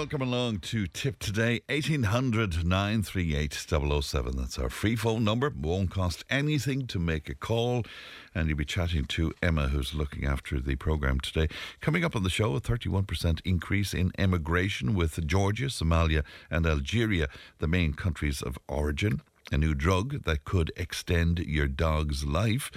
Welcome along to Tipp Today. 1800 938 007. That's our free phone number. Won't cost anything to make a call. And you'll be chatting to Emma, who's looking after the programme today. Coming up on the show, a 31% increase in emigration with Georgia, Somalia, and Algeria, the main countries of origin a new drug that could extend your dog's life.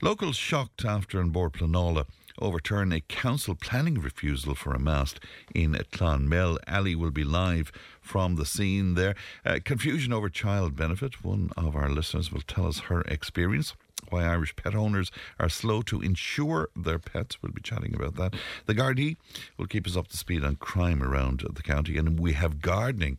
Locals shocked after Bord Pleanala overturn a council planning refusal for a mast in Clonmel. Ali will be live from the scene there. Uh, confusion over child benefit. One of our listeners will tell us her experience why Irish pet owners are slow to insure their pets. We'll be chatting about that. The Gardaí will keep us up to speed on crime around the county, and we have gardening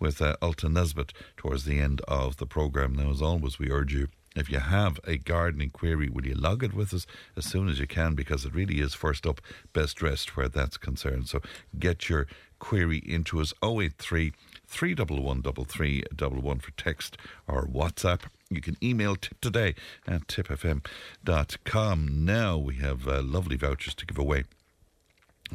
with uh, Ultan Nesbitt towards the end of the programme. Now, as always, we urge you. If you have a gardening query, will you log it with us as soon as you can? Because it really is first up, best dressed where that's concerned. So get your query into us 083 311 for text or WhatsApp. You can email tip today at tipfm.com. Now we have uh, lovely vouchers to give away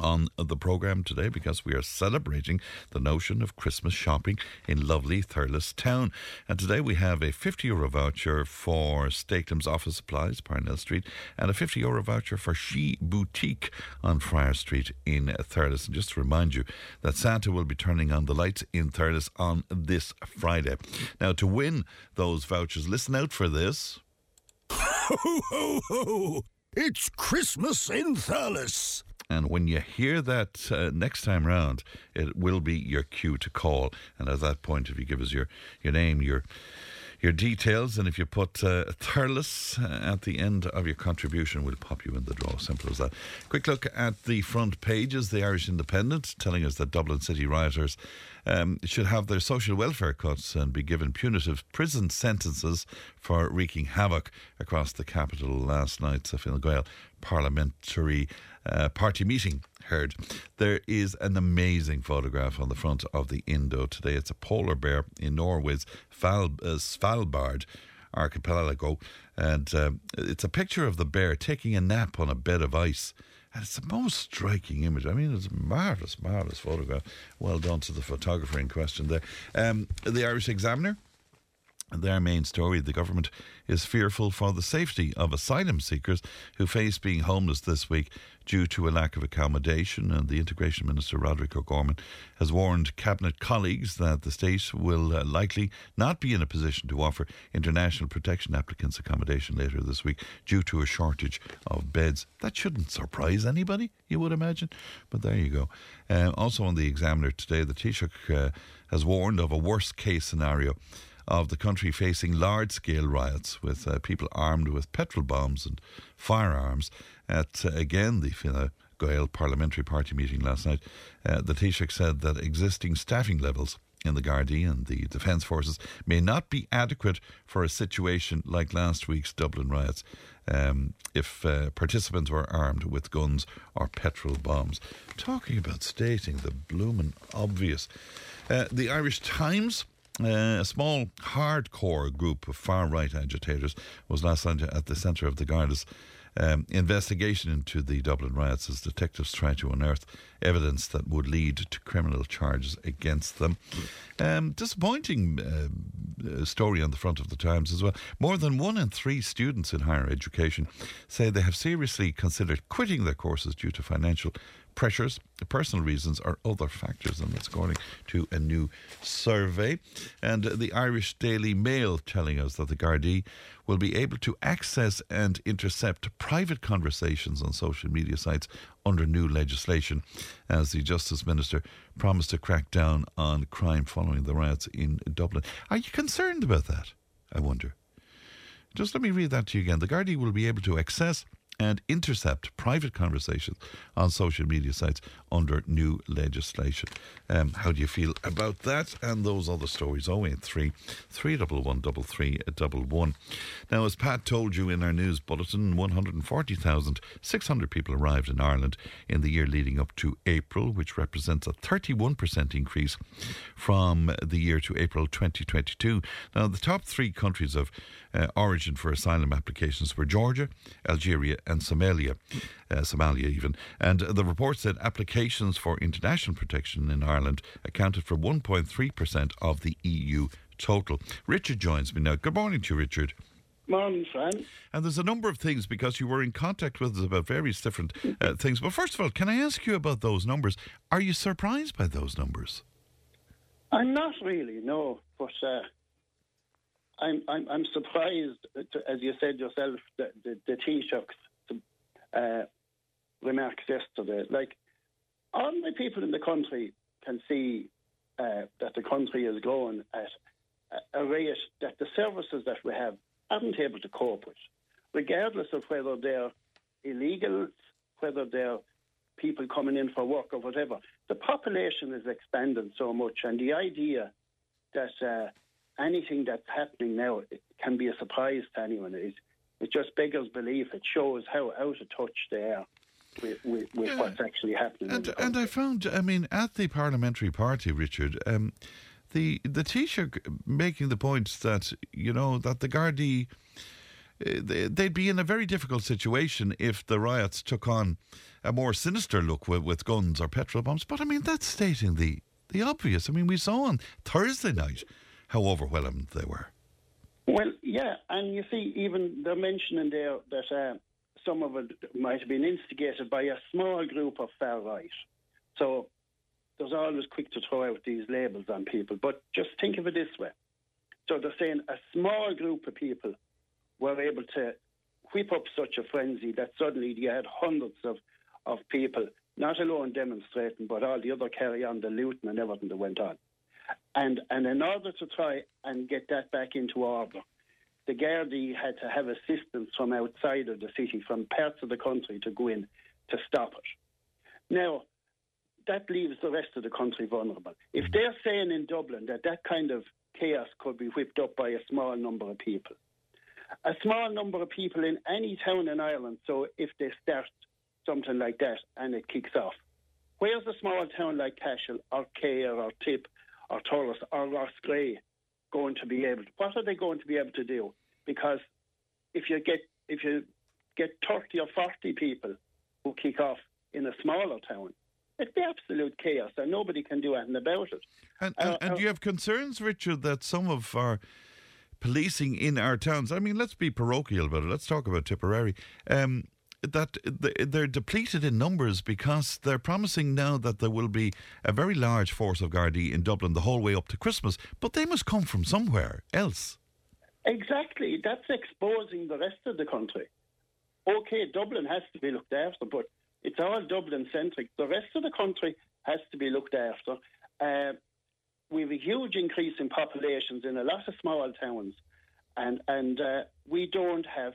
on the programme today because we are celebrating the notion of Christmas shopping in lovely Thurles town. And today we have a 50 euro voucher for Stakelem's office supplies, Parnell Street, and a 50 euro voucher for She Boutique on Friar Street in Thurles. And just to remind you that Santa will be turning on the lights in Thurles on this Friday. Now, to win those vouchers, listen out for this. Ho, ho, ho! It's Christmas in Thurles. And when you hear that uh, next time round, it will be your cue to call. And at that point, if you give us your, your name, your your details, and if you put uh, Thurles at the end of your contribution, we'll pop you in the draw. Simple as that. Quick look at the front pages. The Irish Independent telling us that Dublin City rioters um, should have their social welfare cuts and be given punitive prison sentences for wreaking havoc across the capital last night's Fine Gael parliamentary uh, party meeting heard. There is an amazing photograph on the front of the Indo today. It's a polar bear in Norway's Val, uh, Svalbard archipelago, and uh, it's a picture of the bear taking a nap on a bed of ice. And it's the most striking image. I mean, it's a marvellous, marvellous photograph. Well done to the photographer in question there. Um, the Irish Examiner their main story the government is fearful for the safety of asylum seekers who face being homeless this week due to a lack of accommodation. And the Integration Minister, Roderick O'Gorman, has warned Cabinet colleagues that the state will uh, likely not be in a position to offer international protection applicants accommodation later this week due to a shortage of beds. That shouldn't surprise anybody, you would imagine. But there you go. Uh, also on the Examiner today, the Taoiseach uh, has warned of a worst case scenario of the country facing large scale riots with uh, people armed with petrol bombs and firearms at, uh, again, the Fine Gael Parliamentary Party meeting last night. Uh, the Taoiseach said that existing staffing levels in the Gardaí and the Defence Forces may not be adequate for a situation like last week's Dublin riots um, if uh, participants were armed with guns or petrol bombs. Talking about stating the bloomin' obvious. Uh, the Irish Times uh, a small hardcore group of far right agitators was last night at the centre of the Garda's um, investigation into the Dublin riots as detectives try to unearth evidence that would lead to criminal charges against them. Um, disappointing uh, story on the front of the Times as well. More than one in three students in higher education say they have seriously considered quitting their courses due to financial pressures, personal reasons, or other factors, and that's according to a new survey. And the Irish Daily Mail telling us that the Gardaí will be able to access and intercept private conversations on social media sites under new legislation, as the Justice Minister promised to crack down on crime following the riots in Dublin. Are you concerned about that? I wonder. Just let me read that to you again. The Gardaí will be able to access and intercept private conversations on social media sites under new legislation. Um, how do you feel about that and those other stories? 083 311 Now, as Pat told you in our news bulletin, 140,600 people arrived in Ireland in the year leading up to April, which represents a 31% increase from the year to April 2022. Now, the top three countries of uh, origin for asylum applications were Georgia, Algeria, and Somalia, uh, Somalia even. And the report said applications for international protection in Ireland accounted for 1.3% of the EU total. Richard joins me now. Good morning to you, Richard. Morning, Fran. And there's a number of things because you were in contact with us about various different uh, things. But first of all, can I ask you about those numbers? Are you surprised by those numbers? I'm not really, no. But uh, I'm, I'm, I'm surprised, to, as you said yourself, the, the, the Taoiseach's uh, remarks yesterday. Like, ordinary people in the country can see uh, that the country is growing at a rate that the services that we have aren't able to cope with, regardless of whether they're illegal, whether they're people coming in for work or whatever. The population is expanding so much, and the idea that uh, anything that's happening now can be a surprise to anyone. It, it just beggars belief. It shows how out of touch they are with, with, with yeah. what's actually happening. And, and I found, I mean, at the parliamentary party, Richard, um, the the Taoiseach making the point that you know that the Gardaí uh, they'd be in a very difficult situation if the riots took on a more sinister look with, with guns or petrol bombs. But I mean, that's stating the the obvious. I mean, we saw on Thursday night how overwhelmed they were. Well, yeah, and you see, even they're mentioning there that uh, some of it might have been instigated by a small group of far right. So there's always quick to throw out these labels on people, but just think of it this way. So they're saying a small group of people were able to whip up such a frenzy that suddenly you had hundreds of, of people, not alone demonstrating, but all the other carry on the looting and everything that went on. And, and in order to try and get that back into order, the Gardaí had to have assistance from outside of the city, from parts of the country to go in to stop it. Now, that leaves the rest of the country vulnerable. If mm. they're saying in Dublin that that kind of chaos could be whipped up by a small number of people, a small number of people in any town in Ireland, so if they start something like that and it kicks off, where's a small town like Cashel or Cahir or Tip or Thurles or Roscrea going to be able to, what are they going to be able to do? Because if you get if you get 30 or 40 people who kick off in a smaller town, it'd be absolute chaos and nobody can do anything about it. And, and, uh, and do you have concerns, Richard, that some of our policing in our towns, I mean, let's be parochial about it, let's talk about Tipperary. Um, that they're depleted in numbers because they're promising now that there will be a very large force of Gardaí in Dublin the whole way up to Christmas, but they must come from somewhere else. Exactly. That's exposing the rest of the country. Okay, Dublin has to be looked after, but it's all Dublin centric. The rest of the country has to be looked after. Uh, we have a huge increase in populations in a lot of small towns, and and uh, we don't have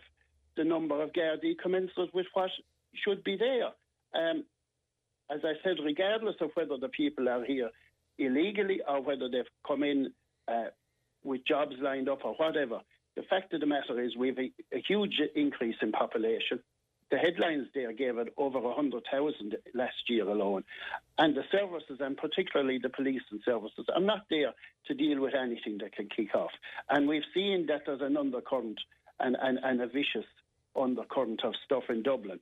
the number of Gardaí commensurate with what should be there. Um, as I said, regardless of whether the people are here illegally or whether they've come in uh, with jobs lined up or whatever, the fact of the matter is we've a, a huge increase in population. The headlines there gave it over 100,000 last year alone. And the services, and particularly the police and services, are not there to deal with anything that can kick off. And we've seen that there's an undercurrent and, and, and a vicious undercurrent of stuff in Dublin.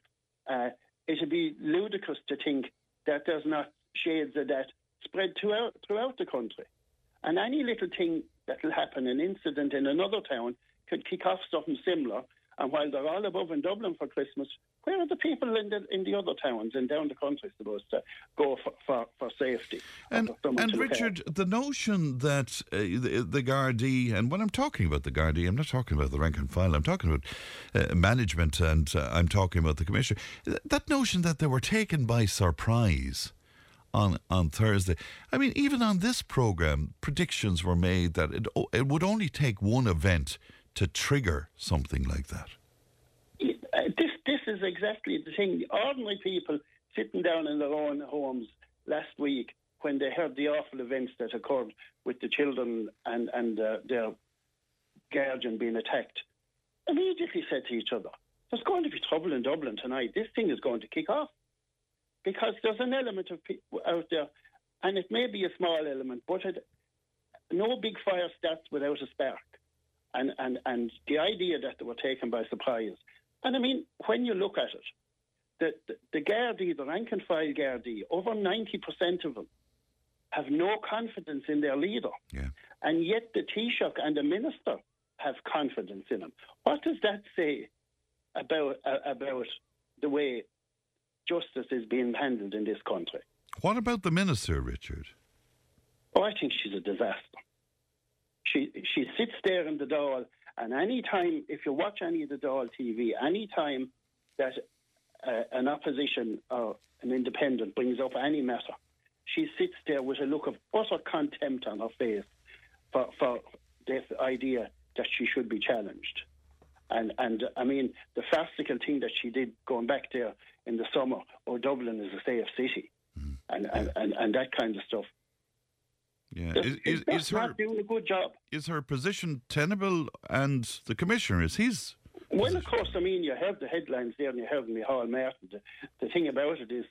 Uh, it would be ludicrous to think that there's not shades of that spread throughout, throughout the country. And any little thing that will happen, an incident in another town, could kick off something similar and while they're all above in Dublin for Christmas, where are the people in the in the other towns and down the country supposed to go for, for, for safety? And, and Richard, the notion that uh, the, the Gardaí, and when I'm talking about the Gardaí, I'm not talking about the rank and file, I'm talking about uh, management and uh, I'm talking about the Commissioner, that notion that they were taken by surprise on on Thursday. I mean, even on this program, predictions were made that it it would only take one event to trigger something like that? Is exactly the thing. Ordinary people sitting down in their own homes last week when they heard the awful events that occurred with the children and, and uh, their guardian being attacked, immediately said to each other, There's going to be trouble in Dublin tonight. This thing is going to kick off. Because there's an element of people out there, and it may be a small element, but it, no big fire starts without a spark. And, and, and the idea that they were taken by surprise. And I mean, when you look at it, the, the, the Gardaí, the rank and file Gardaí, over 90% of them have no confidence in their leader. Yeah. And yet the Taoiseach and the minister have confidence in him. What does that say about, uh, about the way justice is being handled in this country? What about the minister, Richard? Oh, I think she's a disaster. She she sits there in the Dáil, and any time, if you watch any of the Dáil TV, any time that uh, an opposition or an independent brings up any matter, she sits there with a look of utter contempt on her face for, for this idea that she should be challenged. And and I mean the farcical thing that she did going back there in the summer, or Dublin is a safe city, mm. and, and, and, and that kind of stuff. Yeah, is, is, is her not doing a good job? Is her position tenable? And the commissioner is his. Well, of course. I mean, you have the headlines there, and you have Micheál Martin. The, the thing about it is,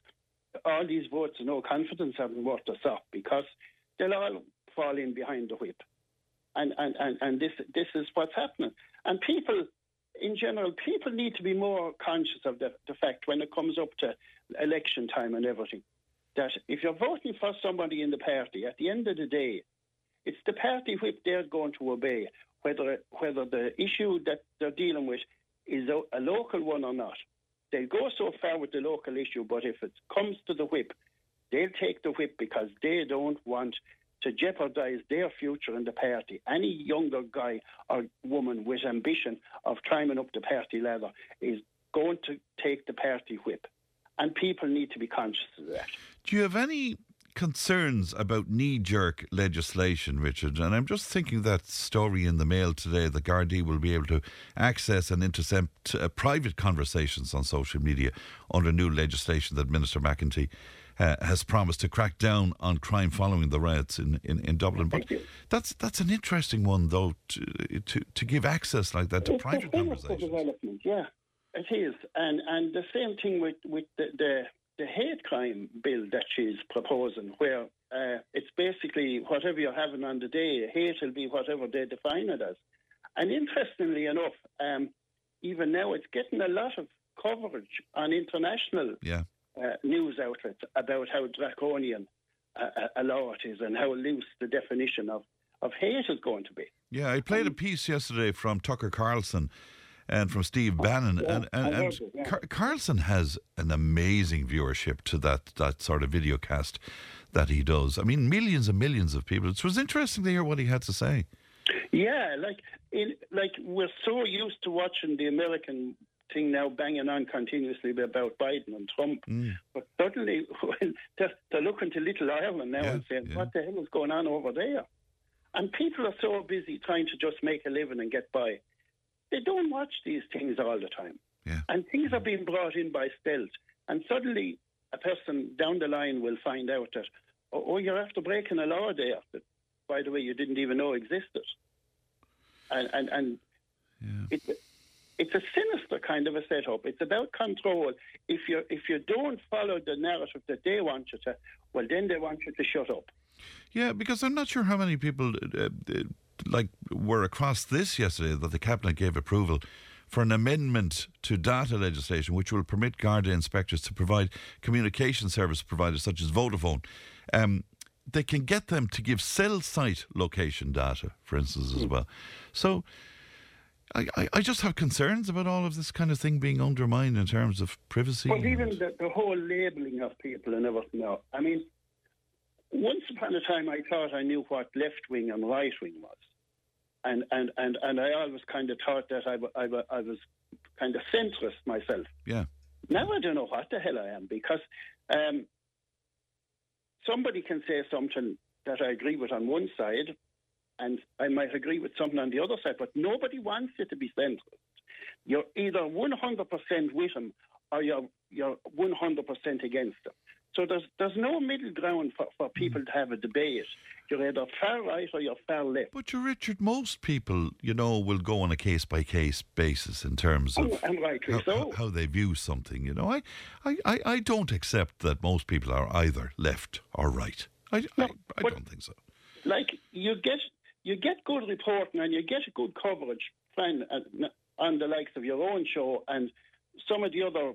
all these votes of no confidence haven't worked us up because they'll all fall in behind the whip, and and and, and this this is what's happening. And people, in general, people need to be more conscious of the, the fact when it comes up to election time and everything that if you're voting for somebody in the party, at the end of the day, it's the party whip they're going to obey, whether whether the issue that they're dealing with is a, a local one or not. They'll go so far with the local issue, but if it comes to the whip, they'll take the whip because they don't want to jeopardise their future in the party. Any younger guy or woman with ambition of climbing up the party ladder is going to take the party whip. And people need to be conscious of that. Do you have any concerns about knee jerk legislation, Richard? And I'm just thinking that story in the mail today the Gardaí will be able to access and intercept uh, private conversations on social media under new legislation that Minister McEntee. Uh, has promised to crack down on crime following the riots in, in, in Dublin. But that's that's an interesting one, though, to to, to give access like that to it's private conversations. Development, yeah, it is, and and the same thing with with the, the crime bill that she's proposing, where uh, it's basically whatever you're having on the day, hate will be whatever they define it as. And interestingly enough, um, even now it's getting a lot of coverage on international yeah. uh, news outlets about how draconian uh, a law it is and how loose the definition of, of hate is going to be. Yeah, I played a piece yesterday from Tucker Carlson and from Steve Bannon. Yeah, and and, and it, yeah. Car- Carlson has an amazing viewership to that, that sort of video cast that he does. I mean, millions and millions of people. It was interesting to hear what he had to say. Yeah, like in, like we're so used to watching the American thing now banging on continuously about Biden and Trump, Mm. but suddenly when they're, they're looking to Little Ireland now Yeah, and saying. "What the hell is going on over there?" And people are so busy trying to just make a living and get by, they don't watch these things all the time. Yeah. And things are being brought in by stealth, and suddenly a person down the line will find out that, oh, oh you're after breaking a law there that, by the way, you didn't even know existed. And and and Yeah. it's it's a sinister kind of a setup. It's about control. If you if you don't follow the narrative that they want you to, well, then they want you to shut up. Yeah, because I'm not sure how many people uh, uh, like were across this yesterday that the cabinet gave approval for an amendment to data legislation which will permit Garda inspectors to provide communication service providers such as Vodafone. Um, they can get them to give cell site location data, for instance, as well. So. I, I- I just have concerns about all of this kind of thing being undermined in terms of privacy. But even the, the whole labelling of people and everything now. I mean, once upon a time, I thought I knew what left wing and right wing was, and and and and I always kind of thought that I, I, I was kind of centrist myself. yeah, Now I don't know what the hell I am because um, somebody can say something that I agree with on one side, and I might agree with something on the other side, but nobody wants you to be centrist. You're either 100% with them or you're you're 100% against them. So there's there's no middle ground for, for people to have a debate. You're either far right or you're far left. But you, Richard, most people, you know, will go on a case by case basis in terms of And- and rightly how, so. how they view something. You know, I, I, I, I don't accept that most people are either left or right. I, I, No, I but- don't think so. like you get you get good reporting and you get good coverage uh, on the likes of your own show and some of the other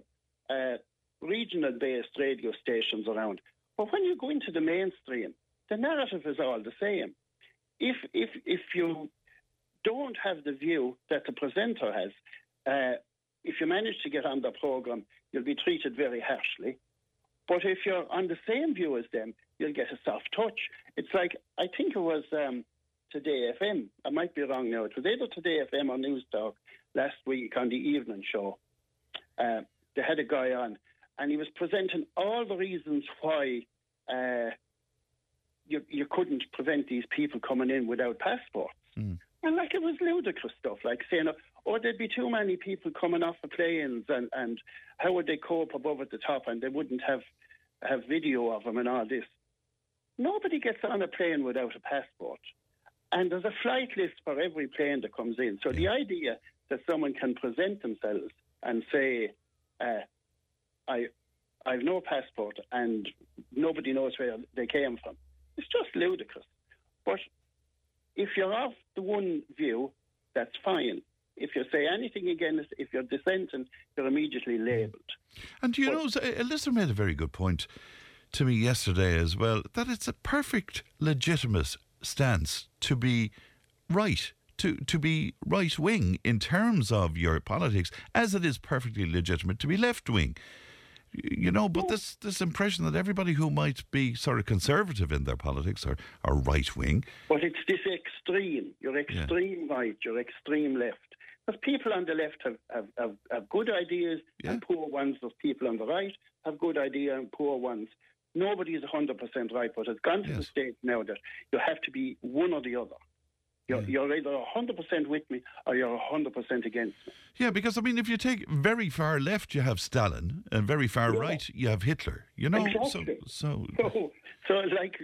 uh, regional based radio stations around. But when you go into the mainstream, the narrative is all the same. If if if you don't have the view that the presenter has, uh, if you manage to get on the program, you'll be treated very harshly. But if you're on the same view as them, you'll get a soft touch. It's like I think it was um, Today FM. I might be wrong now. It was either Today FM or Newstalk last week on the evening show. Uh, they had a guy on, and he was presenting all the reasons why uh, you you couldn't prevent these people coming in without passports. And like it was ludicrous stuff, like saying, "Oh, there'd be too many people coming off the planes, and and how would they cope above at the top, and they wouldn't have have video of them and all this." Nobody gets on a plane without a passport, and there's a flight list for every plane that comes in. So the idea that someone can present themselves and say, uh, "I, I've no passport," and nobody knows where they came from, it's just ludicrous. But if you're off the one view, that's fine. If you say anything against, if you're dissenting, you're immediately labelled. And you know, uh, a listener made a very good point to me yesterday as well that it's a perfect, legitimate stance to be right, to, to be right wing in terms of your politics, as it is perfectly legitimate to be left wing. You know, but this this impression that everybody who might be sort of conservative in their politics are, are right wing. But it's this extreme. You're extreme right, you're extreme left. Because people on the left have, have, have, have good ideas and poor ones. There's people on the right have good ideas and poor ones. Nobody's 100% right, but it's gone to the stage now that you have to be one or the other. You're, you're either 100% with me or you're 100% against me. Yeah, because I mean, if you take very far left, you have Stalin, and very far Yeah. right, you have Hitler. You know, Exactly. so so So, so like,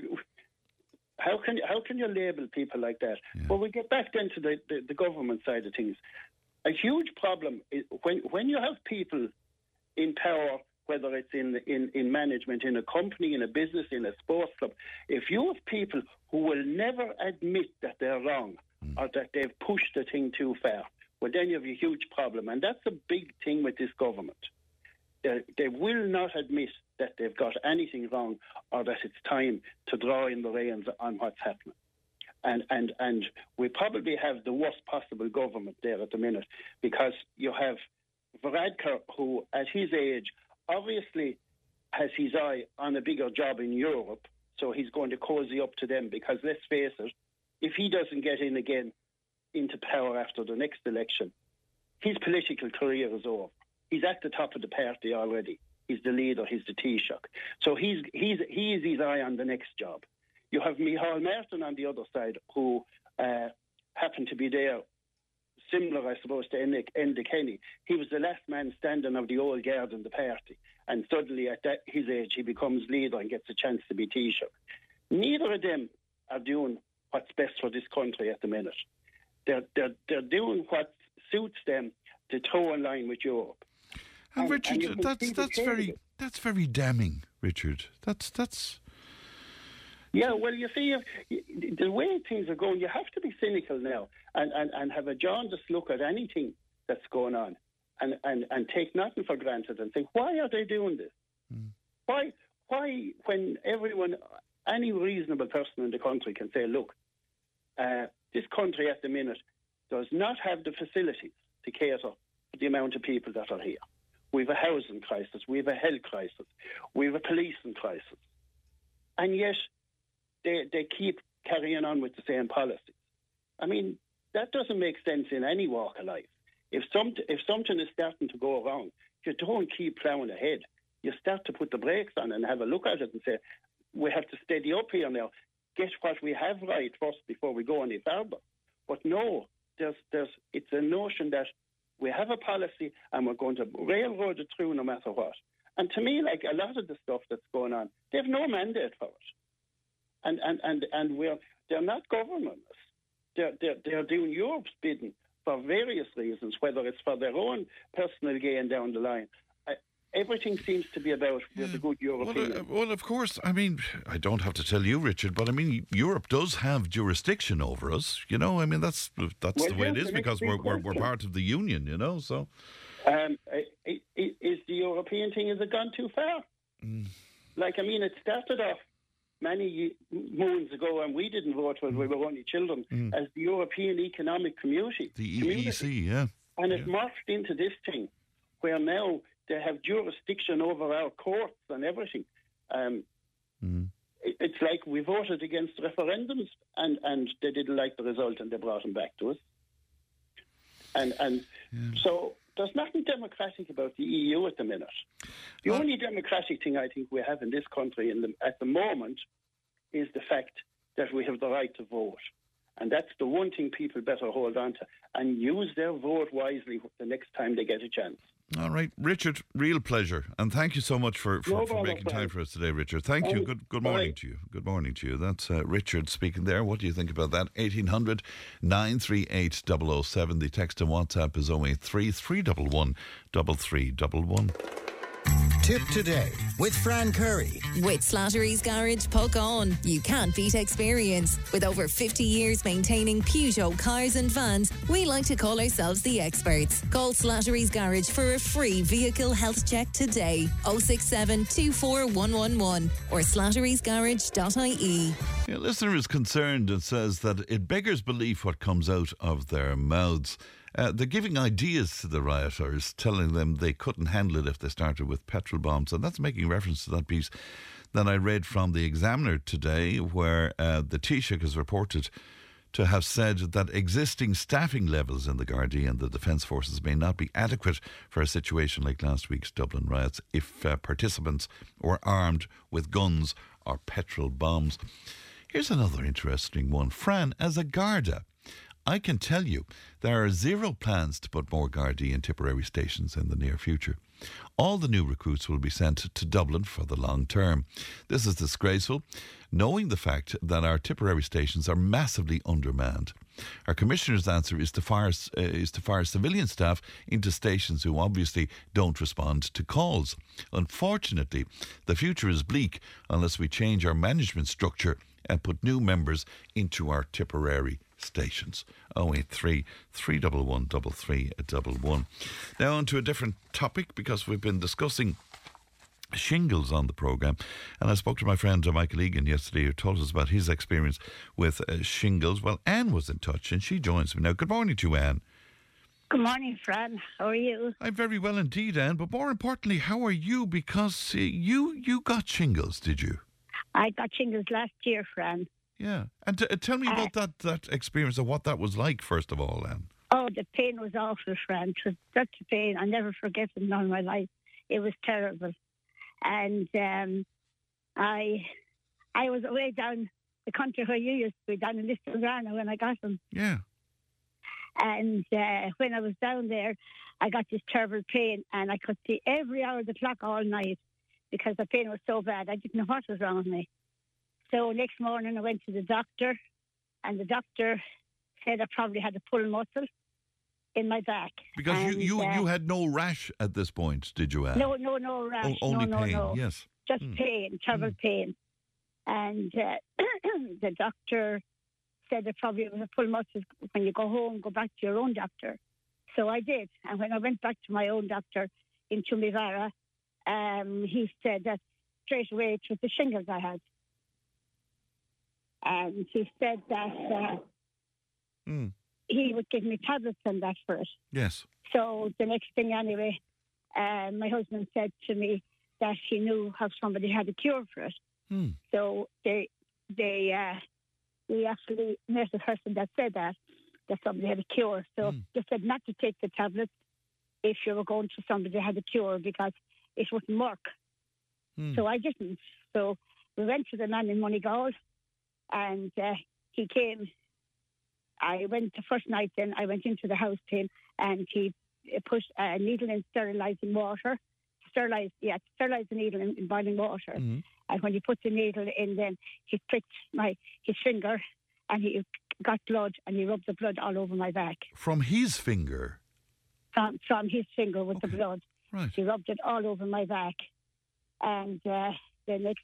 how can you, how can you label people like that? Well, we get back then to the, the, the government side of things. A huge problem is when when you have people in power, whether it's in in in management, in a company, in a business, in a sports club. If you have people who will never admit that they're wrong hmm. or that they've pushed the thing too far, well, then you have a huge problem, and that's a big thing with this government they, they will not admit that they've got anything wrong or that it's time to draw in the reins on what's happening. And, and, and we probably have the worst possible government there at the minute because you have Varadkar, who at his age obviously has his eye on a bigger job in Europe, so he's going to cozy up to them because let's face it, if he doesn't get in again into power after the next election, his political career is over. He's at the top of the party already. He's the leader. He's the Taoiseach. So he's he's he is his eye on the next job. You have Micheál Martin on the other side, who uh, happened to be there, similar, I suppose, to Enda Kenny. He was the last man standing of the old guard in the party, and suddenly at that, his age he becomes leader and gets a chance to be Taoiseach. Neither of them are doing what's best for this country at the minute. They're they're, they're doing what suits them to toe in line with Europe. And, And- Richard, and that's that's very that's very damning, Richard. That's that's Yeah, well, you see, if, the way things are going, you have to be cynical now and, and, and have a jaundiced look at anything that's going on and, and, and take nothing for granted and think, why are they doing this? Why, why, when everyone, any reasonable person in the country can say, look, uh, this country at the minute does not have the facilities to cater for the amount of people that are here. We have a housing crisis, we have a health crisis, we have a policing crisis. And yet, they, they keep carrying on with the same policies. I mean, that doesn't make sense in any walk of life. If, some, if something is starting to go wrong, you don't keep ploughing ahead. You start to put the brakes on and have a look at it and say, we have to steady up here now. Get what we have right first before we go any further. But no, there's, there's, it's a notion that We have a policy, and we're going to railroad it through no matter what. And to me, like a lot of the stuff that's going on, they have no mandate for it. And and and and we're they're not governing us. They're they're, they're doing Europe's bidding for various reasons, whether it's for their own personal gain down the line. Everything seems to be about yeah. the good European. Well, uh, well, of course. I mean, I don't have to tell you, Richard, but I mean, Europe does have jurisdiction over us. You know, I mean, that's that's Well, the way it is because we're, we're we're part of the union. You know, so Um, is the European thing, has it gone too far? Like, I mean, it started off many moons ago, and we didn't vote when we were only children, as the European Economic Community. the. EEC, yeah. And it morphed into this thing where now they have jurisdiction over our courts and everything. Um, it- It's like we voted against referendums and, and they didn't like the result and they brought them back to us. And and so there's nothing democratic about the EU at the minute. The oh. only democratic thing I think we have in this country in the, at the moment is the fact that we have the right to vote. And that's the one thing people better hold on to and use their vote wisely the next time they get a chance. All right, Richard, real pleasure, and thank you so much for, for, No for making time for us today, Richard. Thank you. Um, Good good morning to you. Good morning to you. That's uh, Richard speaking there. What do you think about that? 1800 938 007. The text and WhatsApp is 083 311 3311. Tipp today with Fran Curry. With Slattery's Garage, Puckane. You can't beat experience. With over 50 years maintaining Peugeot cars and vans, we like to call ourselves the experts. Call Slattery's Garage for a free vehicle health check today. 067 24111 or slatterysgarage.ie. A listener is concerned and says that it beggars belief what comes out of their mouths. Uh, they're giving ideas to the rioters, telling them they couldn't handle it if they started with petrol bombs. And that's making reference to that piece that I read from the Examiner today, where uh, the Taoiseach is reported to have said that existing staffing levels in the Gardaí and the Defence Forces may not be adequate for a situation like last week's Dublin riots if uh, participants were armed with guns or petrol bombs. Here's another interesting one. Fran, as a Garda, I can tell you there are zero plans to put more Gardaí in Tipperary stations in the near future. All the new recruits will be sent to Dublin for the long term. This is disgraceful, knowing the fact that our Tipperary stations are massively undermanned. Our commissioner's answer is to fire uh, is to fire civilian staff into stations who obviously don't respond to calls. Unfortunately, the future is bleak unless we change our management structure and put new members into our Tipperary stations. 083 311 3311. Now, on to a different topic because we've been discussing shingles on the programme. And I spoke to my friend Michael Egan yesterday who told us about his experience with uh, shingles. Well, Anne was in touch and she joins me now. Good morning to you, Anne. Good morning, Fran. How are you? I'm very well indeed, Anne. But more importantly, how are you? Because uh, you you got shingles, did you? I got shingles last year, Fran. Yeah. And t- uh, tell me about that, that experience of what that was like, first of all, Anne. Oh, the pain was awful, Fran. It was such a pain. I'll never forget it in all my life. It was terrible. And um, I I was away down the country where you used to be, down in Listongrana when I got them. Yeah. And uh, when I was down there, I got this terrible pain, and I could see every hour of the clock all night because the pain was so bad. I didn't know what was wrong with me. So next morning, I went to the doctor, and the doctor said I probably had a pull muscle in my back. Because you, And, you, uh, you had no rash at this point, did you, Anne? no, no, no rash, O- only no, no, pain, no, yes. just Mm. pain, terrible Mm. pain. And uh, the doctor said it probably was a pull muscle. When you go home, go back to your own doctor. So I did. And when I went back to my own doctor in Toomevara, um, he said that straight away it was the shingles I had. And he said that uh, Mm. he would give me tablets and that first. Yes. So the next thing, anyway, uh, my husband said to me that he knew how somebody had a cure for it. Hmm. So they, they, uh, we actually met the person that said that that somebody had a cure. So Hmm. they said not to take the tablets if you were going to somebody that had a cure because it wouldn't work. Hmm. So I didn't. So we went to the man in Moneygall, and uh, he came. I went the first night. Then I went into the house to him, and he put a needle in sterilizing water, sterilize, yeah, sterilize the needle in, in boiling water. Mhm. And when he put the needle in, then he pricked my his finger, and he got blood, and he rubbed the blood all over my back From his finger. from from his finger with the blood. Right. He rubbed it all over my back, and uh, the next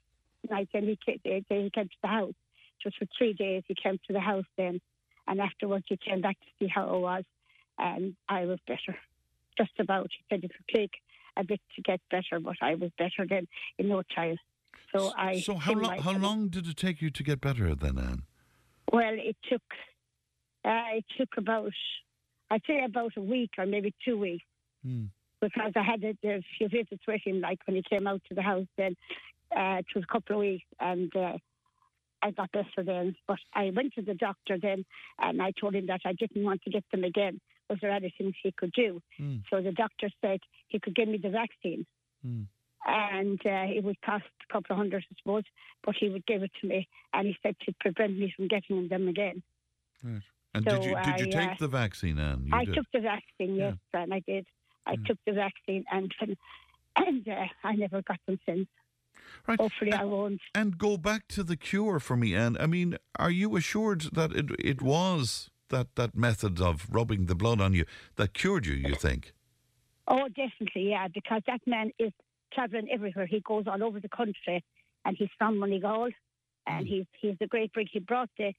night, then he came, then he came to the house. Just for three days, he came to the house then, and afterwards he came back to see how I was, and I was better, just about. He said it would take a bit to get better, but I was better then in no time. So I. So how long? How long did it take you to get better then, Anne? Well, it took. Uh, it took about, I'd say about a week or maybe two weeks Hmm. because I had a, a few visits with him, like when he came out to the house. Then uh, it was a couple of weeks, and uh, I got this for them. But I went to the doctor then, and I told him that I didn't want to get them again. Was there anything he could do? Hmm. So the doctor said he could give me the vaccine, Hmm. and uh, it would cost a couple of hundred, I suppose, but he would give it to me, and he said to prevent me from getting them again. Right. And So did you did you I, take uh, the vaccine, Anne? You I did. took the vaccine, yes, and I did. I Yeah. took the vaccine, and and uh, I never got them since. Right. Hopefully, I won't. And go back to the cure for me, Anne. I mean, are you assured that it it was that that method of rubbing the blood on you that cured you? You think? Oh, definitely, yeah, because that man is travelling everywhere. He goes all over the country, and he's from Moneygall, and Mm. he's he's a great brig. He brought the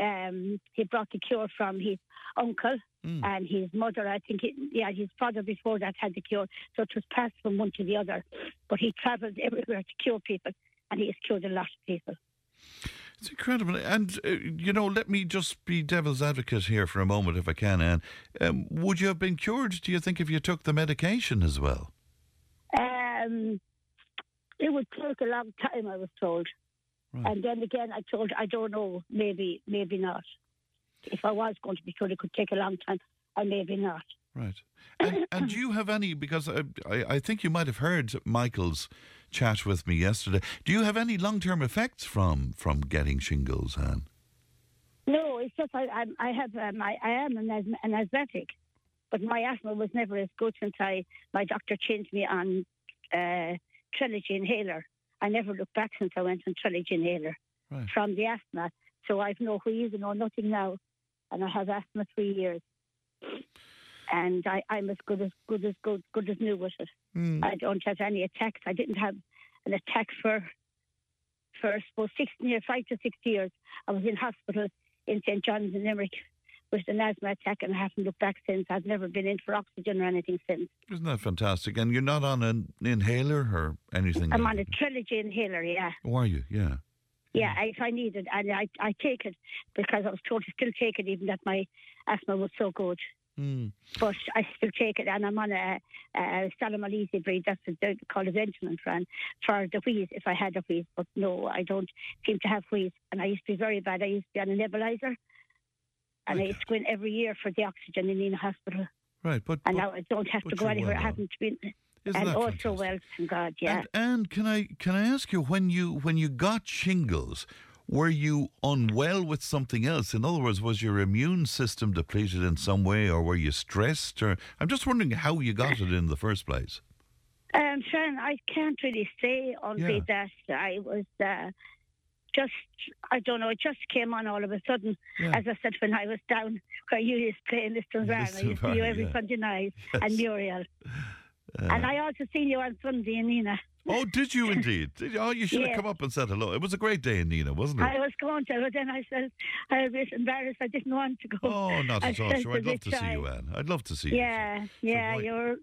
um, he brought the cure from his uncle Mm. and his mother. I think, he, yeah, his father before that had the cure, so it was passed from one to the other. But he travelled everywhere to cure people, and he has cured a lot of people. It's incredible. And, uh, you know, let me just be devil's advocate here for a moment, if I can, Anne. Um, would you have been cured, do you think, if you took the medication as well? Um, it would take a long time, I was told. Right. And then again, I told, I don't know, maybe, maybe not. If I was going to be cured, it could take a long time, and maybe not. Right. And, and do you have any, because I, I, think you might have heard Michael's chat with me yesterday. Do you have any long term effects from, from getting shingles, Anne? No, it's just I, I, I have, um, I, I am an, an asthmatic, but my asthma was never as good since I, my doctor changed me on uh, Trelegy inhaler. I never looked back since I went on Trelegy inhaler Right. from the asthma. So I've no wheeze and no nothing now, and I have asthma three years. And I, I'm as good as good as good good as new with it. Mm. I don't have any attacks. I didn't have an attack for for I suppose years, five to six years. I was in hospital in St John's in Limerick with an asthma attack, and I haven't looked back since. I've never been in for oxygen or anything since. Isn't that fantastic? And you're not on an inhaler or anything? I'm like on a Trelegy inhaler. Yeah, Oh, are you? Yeah. yeah. If I need it, and I I take it because I was told to still take it, even that my asthma was so good. Mm. but I still take it, and I'm on a, a Salamol Easi-Breathe. That's what they call a Ventolin fan for the wheeze. If I had a wheeze, but no, I don't seem to have wheeze. And I used to be very bad. I used to be on a nebulizer, and I Okay. used to go in every year for the oxygen in Nenagh Hospital. Right. But, And but now I don't have to go anywhere. well I haven't been, isn't and also fantastic? well, thank God. Yeah. And, and can I can I ask you when you when you got shingles, were you unwell with something else? In other words, was your immune system depleted in some way, or were you stressed? Or I'm just wondering how you got it in the first place. Um, Sharon, I can't really say only Yeah. that I was uh, just, I don't know, it just came on all of a sudden. Yeah. As I said, when I was down where you used to play in Liston Ryan, I used to see you every yeah. Sunday night, and Muriel. Uh, and I also seen you on Sunday in Nenagh. oh, did you indeed? Did you? Oh, you should have come up and said hello. It was a great day in Nenagh, wasn't it? I was going to, but then I said, I was embarrassed. I didn't want to go. Oh, not I at all. Sure, I'd love to see you. Anne. I'd love to see you. Yeah, yeah, why- you're.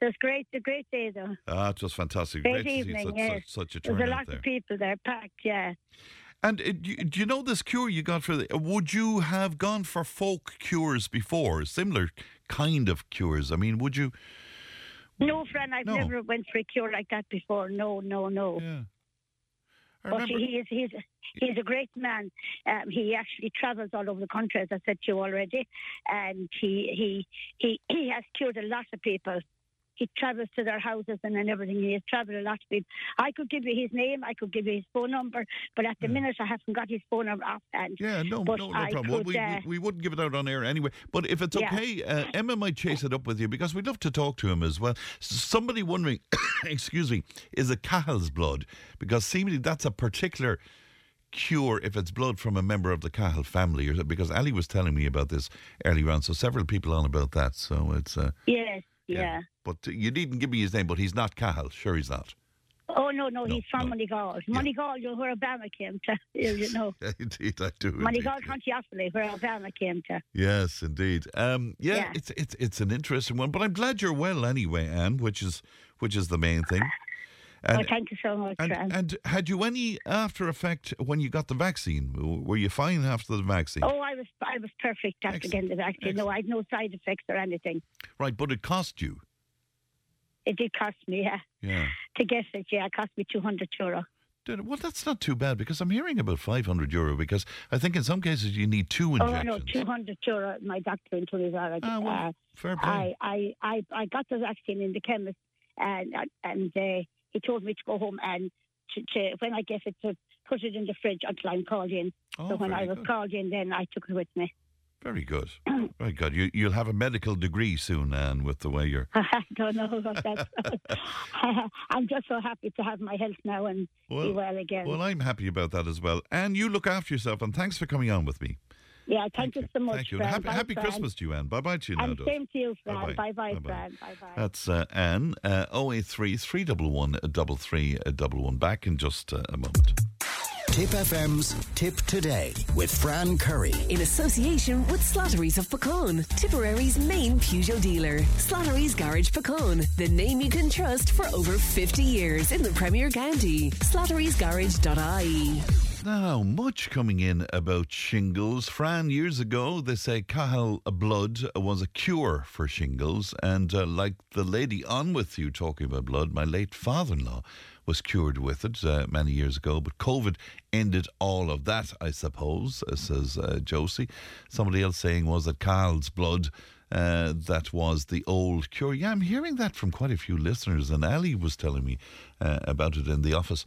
It was great, a great day though. Ah, it was fantastic. Great Great evening, such, yes. such, such a There was a lot there. of people there packed, yeah. And uh, do, you- do you know this cure you got for the? Would you have gone for folk cures before, similar kind of cures? I mean, would you? No, friend, I've No. never went for a cure like that before. No, no, no. Yeah. But he is he's he's a great man. Um, he actually travels all over the country, as I said to you already, and he he he he has cured a lot of people. He travels to their houses and then everything. He has travelled a lot. I could give you his name, I could give you his phone number, but at the minute I haven't got his phone number offhand. Yeah, no, no, no problem. Could, we, uh, we, we wouldn't give it out on air anyway. But if it's Yeah. okay, uh, Emma might chase it up with you because we'd love to talk to him as well. Somebody wondering, excuse me, is it Cahill's blood? Because seemingly that's a particular cure if it's blood from a member of the Cahill family. Or, because Ali was telling me about this earlier on, so several people on about that. So it's. Uh, Yes, yeah. But uh, you needn't give me his name, but he's not Cahill. Sure, he's not. Oh no, no, No, he's from no. Moneygall. Yeah. Moneygall, you know, where Obama came to. You know, indeed, I do. Moneygall. County where Obama came to. Yes, indeed. Um, yeah, Yeah. it's it's it's an interesting one, but I'm glad you're well anyway, Anne, which is which is the main thing. Oh, And, thank you so much, and, and had you any after effect when you got the vaccine? Were you fine after the vaccine? Oh, I was I was perfect after Excellent. getting the vaccine. No, I had no side effects or anything. Right, but it cost you. It did cost me, yeah, Yeah. to get it. Yeah, it cost me two hundred euro. Well, that's not too bad because I'm hearing about 500 euro because I think in some cases you need two injections. Oh, no, two hundred euro. My doctor in Toomevara. Ah, well, uh, fair play. I, I, I, I got the vaccine in the chemist, and and uh, he told me to go home and to, to when I get it to put it in the fridge until I'm called in. oh, so when I was good. called in, then I took it with me. Very good. Very good. You, you'll have a medical degree soon, Anne, with the way you're. I don't know about that. I'm just so happy to have my health now and be Well, well again. Well, I'm happy about that as well. And you look after yourself, and thanks for coming on with me. Yeah, thank, you so much. Thank you. Fran. happy Bye, happy Fran. Christmas to you, Anne. Bye bye to you now, And same to you, Fran. Bye-bye. Bye bye, Bye-bye. Fran. Bye bye. That's uh, Anne, uh, 083 311 3311. Back in just uh, a moment. Tipp FM's Tipp Today with Fran Curry. In association with Slattery's of Puckane, Tipperary's main Peugeot dealer. Slattery's Garage Puckane, the name you can trust for over 50 years in the Premier County. Slattery'sGarage.ie. Now, much coming in about shingles. Fran, years ago, they say Cahill blood was a cure for shingles. And uh, like the lady on with you talking about blood, my late father in law was cured with it uh, many years ago. But COVID ended all of that, I suppose, uh, says uh, Josie. Somebody else saying was that Cahill's blood. Uh, that was the old cure. Yeah, I'm hearing that from quite a few listeners, and Ali was telling me uh, about it in the office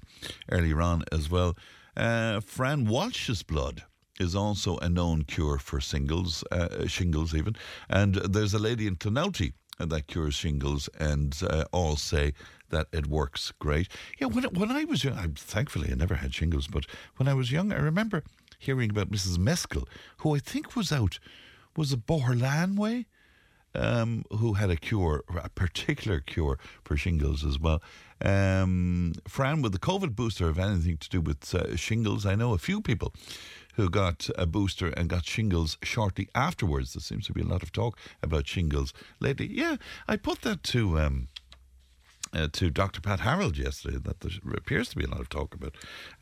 earlier on as well. Uh, Fran Walsh's blood is also a known cure for singles, uh, shingles even. And there's a lady in Clonoulty that cures shingles, and uh, all say that it works great. Yeah, when when I was young, I, thankfully I never had shingles, but when I was young, I remember hearing about Mrs. Meskel, who I think was out, was a Boherlahan way? um, who had a cure, a particular cure for shingles as well. Um, Fran, would the COVID booster have anything to do with uh, shingles? I know a few people who got a booster and got shingles shortly afterwards. There seems to be a lot of talk about shingles lately. Yeah, I put that to. Um, uh, to Dr. Pat Harold yesterday that there appears to be a lot of talk about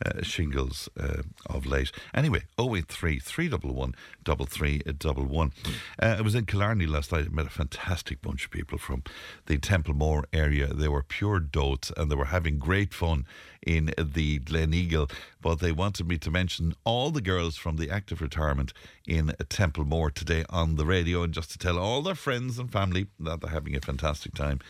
uh, shingles uh, of late. Anyway, 083 311 3311. Uh, I was in Killarney last night. I met a fantastic bunch of people from the Templemore area. They were pure dotes and they were having great fun in the Gleneagle. But they wanted me to mention all the girls from the active retirement in Templemore today on the radio and just to tell all their friends and family that they're having a fantastic time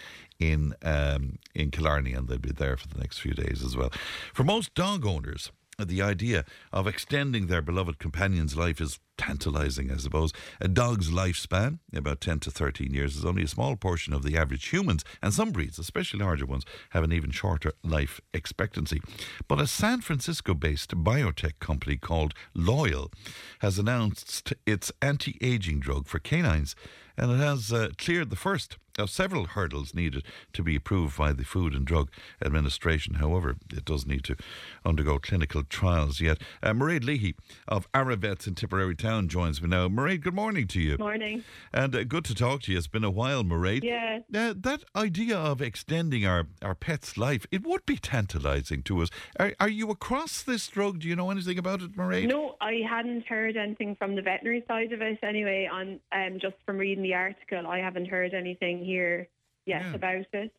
in um, in Killarney, and they'll be there for the next few days as well. For most dog owners, the idea of extending their beloved companion's life is tantalizing, I suppose. A dog's lifespan, about 10 to 13 years, is only a small portion of the average humans, and some breeds, especially larger ones, have an even shorter life expectancy. But a San Francisco based biotech company called Loyal has announced its anti aging drug for canines, and it has uh, cleared the first of several hurdles needed to be approved by the Food and Drug Administration. However, it does need to undergo clinical trials yet. Uh, Mairead Leahy of Aravets in Tipperary Town joins me now. Mairead, good morning to you. Morning. And uh, good to talk to you. It's been a while, Mairead. Yeah. Uh, that idea of extending our, our pet's life, it would be tantalising to us. Are, are you across this drug? Do you know anything about it, Mairead? No, I hadn't heard anything from the veterinary side of it anyway. On um, just from reading the article, I haven't heard anything here yet Yeah. about it.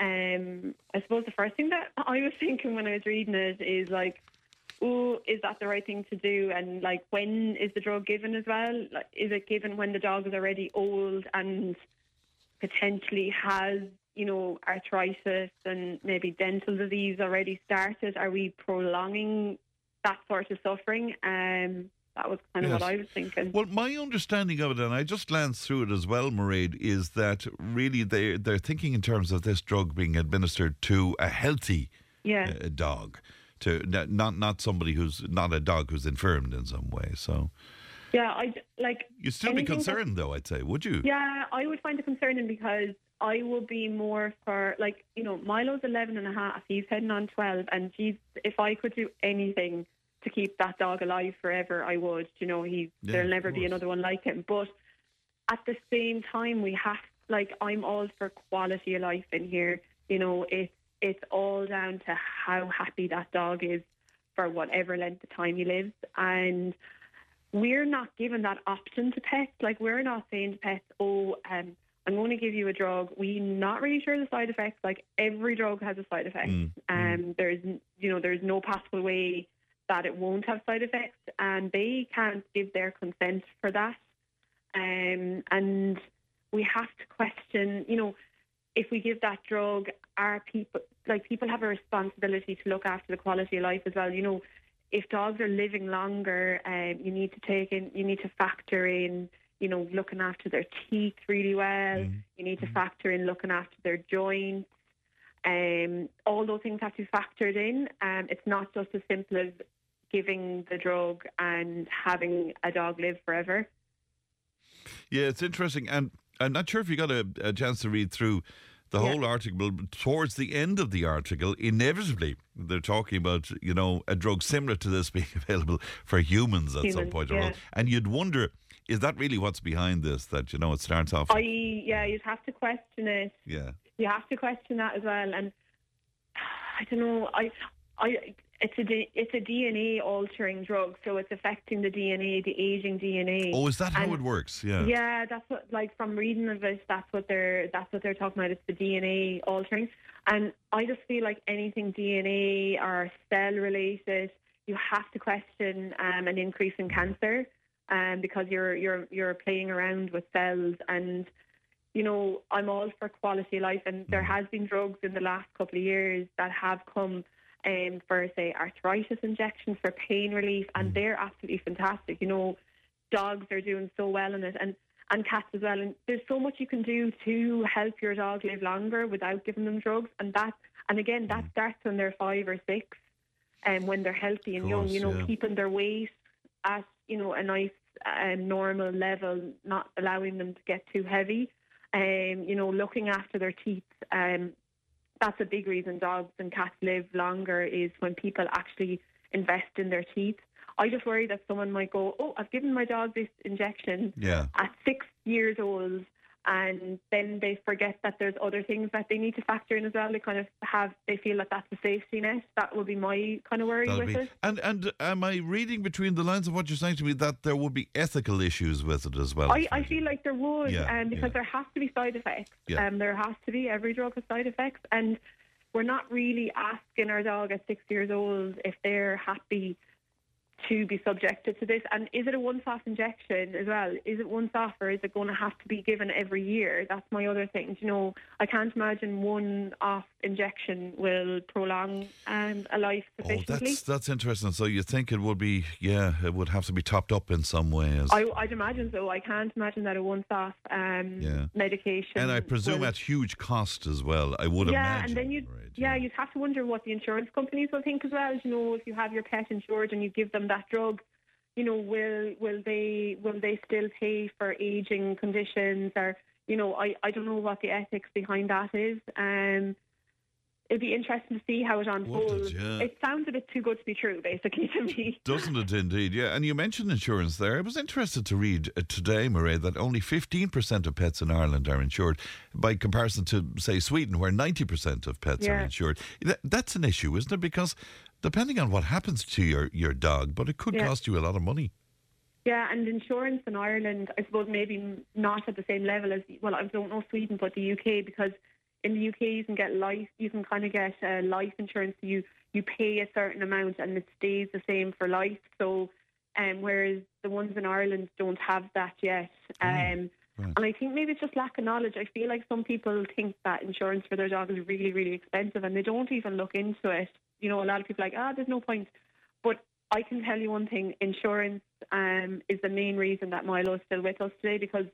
Um, I suppose the first thing that I was thinking when I was reading it is like, oh, is that the right thing to do? And like, when is the drug given as well? Like, is it given when the dog is already old and potentially has you know, arthritis and maybe dental disease already started? Are we prolonging that sort of suffering? Um, that was kind of Yes. what I was thinking. Well, my understanding of it, and I just glanced through it as well, Mairead, is that really they they're thinking in terms of this drug being administered to a healthy yeah. uh, dog, to not not somebody who's not a dog who's infirmed in some way. So Yeah, I like. you'd still be that- concerned, though. I'd say, would you? Yeah, I would find it concerning because I will be more for like you know Milo's 11 and a half. He's heading on 12, and geez, if I could do anything to keep that dog alive forever, I would. You know, he Yeah, there'll never be another one like him. But at the same time, we have like I'm all for quality of life in here. You know, it's it's all down to how happy that dog is for whatever length of time he lives, and we're not given that option to pets. Like we're not saying to pets, "Oh, um, I'm going to give you a drug." We're not really sure the side effects. Like every drug has a side effect. Mm, Um, there's you know there's no possible way that it won't have side effects, and they can't give their consent for that. Um, and we have to question, you know, if we give that drug, are people like people have a responsibility to look after the quality of life as well. You know, if dogs are living longer, um, you need to take in, you need to factor in, you know, looking after their teeth really well. You need to factor in looking after their joints. Um, all those things have to be factored in. Um, it's not just as simple as giving the drug and having a dog live forever. Yeah, it's interesting, and I'm not sure if you got a, a chance to read through the Yeah. whole article. Towards the end of the article, inevitably they're talking about you know a drug similar to this being available for humans at some Humans, point or yeah. And you'd wonder, is that really what's behind this? That you know it starts off, I yeah, you'd have to question it. yeah, You have to question that as well. And I don't know. I I it's a D- it's a DNA altering drug, so it's affecting the DNA, the aging DNA. Oh, is that how it works? Yeah. Yeah, that's what like from reading of it, that's what they're that's what they're talking about. It's the DNA altering, and I just feel like anything DNA or cell related, you have to question um, an increase in cancer, um, because you're you're you're playing around with cells and. You know, I'm all for quality of life, and there has been drugs in the last couple of years that have come um, for, say, arthritis injections for pain relief, and they're absolutely fantastic. You know, dogs are doing so well in it, and and cats as well. And there's so much you can do to help your dog live longer without giving them drugs. And that, and again, that starts when they're five or six, and when they're healthy and Of young. You know, yeah. keeping their weight at you know a nice um, normal level, not allowing them to get too heavy. Um, you know, looking after their teeth. Um, that's a big reason dogs and cats live longer is when people actually invest in their teeth. I just worry that someone might go, "Oh, I've given my dog this injection Yeah. at six years old," and then they forget that there's other things that they need to factor in as well. They kind of have, they feel that that's a safety net. That would be my kind of worry That'll with be, it. and and am I reading between the lines of what you're saying to me that there would be ethical issues with it as well? I, I feel like there would, Yeah, um, because yeah. there has to be side effects. Yeah. Um, there has to be. Every drug has side effects, and we're not really asking our dog at six years old if they're happy to be subjected to this. And is it a once-off injection as well? Is it once-off, or is it going to have to be given every year? That's my other thing. You know, I can't imagine one-off injection will prolong um, a life Oh, sufficiently. that's that's interesting. So you think it would be, yeah, it would have to be topped up in some ways. I, I'd imagine so. I can't imagine that a once-off um, Yeah. medication. and I presume will- at huge cost as well. I would yeah, imagine. and then you, right, yeah, you'd have to wonder what the insurance companies will think as well. You know, if you have your pet insured and you give them that drug, you know, will will they will they still pay for aging conditions or you know, I I don't know what the ethics behind that is. Um, it'd be interesting to see how it unfolds. yeah. It sounds a bit too good to be true, basically to me. Doesn't it indeed? Yeah. And you mentioned insurance there. I was interested to read uh, today, Murray, that only 15% of pets in Ireland are insured by comparison to, say, Sweden, where 90% of pets are insured. That, that's an issue, isn't it? Because depending on what happens to your, your dog, but it could Yeah. cost you a lot of money. Yeah, and insurance in Ireland, I suppose maybe not at the same level as well. I don't know Sweden, but the UK because in the UK you can get life, you can kind of get uh, life insurance. You you pay a certain amount and it stays the same for life. So, um, whereas the ones in Ireland don't have that yet. Um, Right. And I think maybe it's just lack of knowledge. I feel like some people think that insurance for their dog is really, really expensive and they don't even look into it. You know, a lot of people are like, ah, there's no point. But I can tell you one thing insurance um, is the main reason that Milo is still with us today because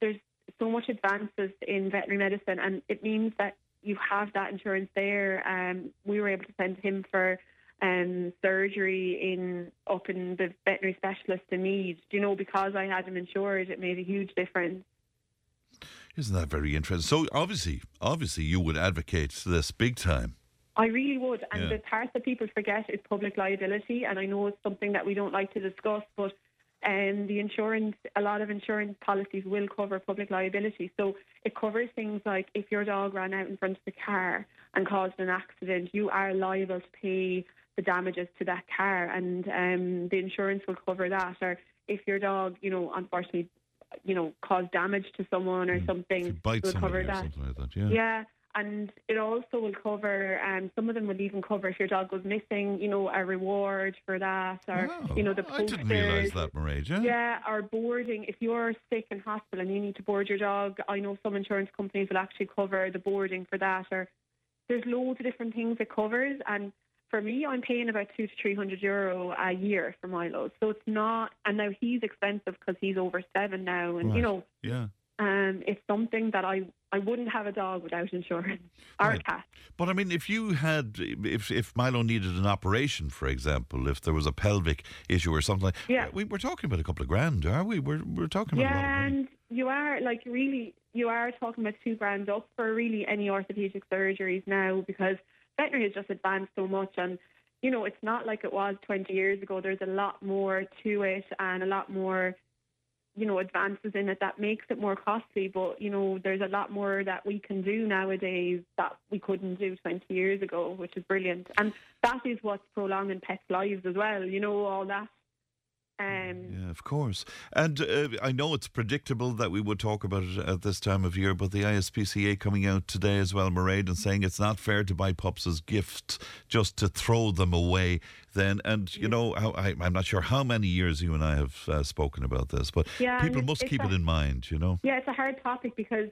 there's so much advances in veterinary medicine and it means that you have that insurance there. Um, we were able to send him for um, surgery in up in the veterinary specialist in Meath. You know, because I had him insured, it made a huge difference. Isn't that very interesting? So obviously, obviously, you would advocate this big time. I really would. And Yeah. the part that people forget is public liability. And I know it's something that we don't like to discuss, but um, the insurance, a lot of insurance policies will cover public liability. So it covers things like if your dog ran out in front of the car and caused an accident, you are liable to pay the damages to that car, and um, the insurance will cover that. Or if your dog, you know, unfortunately, you know, caused damage to someone or something, If you will cover that. something like that, yeah. Yeah, and it also will cover. Um, some of them will even cover if your dog goes missing. You know, a reward for that, or Oh, you know, the I posters. didn't realise that. Yeah. Or boarding. If you're sick in hospital and you need to board your dog, I know some insurance companies will actually cover the boarding for that. Or there's loads of different things it covers. And for me, I'm paying about two to three hundred euro a year for Milo. So it's not. And now he's expensive because he's over seven now, and you know, Yeah. Um, it's something that I I wouldn't have a dog without insurance or Right. a cat. But I mean, if you had, if if Milo needed an operation, for example, if there was a pelvic issue or something, like, Yeah. we we're talking about a couple of grand, are we? We're we're talking about a lot of Yeah, and you are like really, you are talking about two grand up for really any orthopedic surgeries now because veterinary has just advanced so much, and you know it's not like it was 20 years ago. There's a lot more to it, and a lot more, you know, advances in it that makes it more costly. But you know, there's a lot more that we can do nowadays that we couldn't do 20 years ago, which is brilliant, and that is what's prolonging pets' lives as well. You know, all that. Um, Yeah, of course. And uh, I know it's predictable that we would talk about it at this time of year, but the ISPCA coming out today as well, Mairead, and saying it's not fair to buy pups as gifts just to throw them away. Then, and you know, I, I'm not sure how many years you and I have uh, spoken about this, but Yeah, people must keep it in mind, you know. Yeah, it's a hard topic because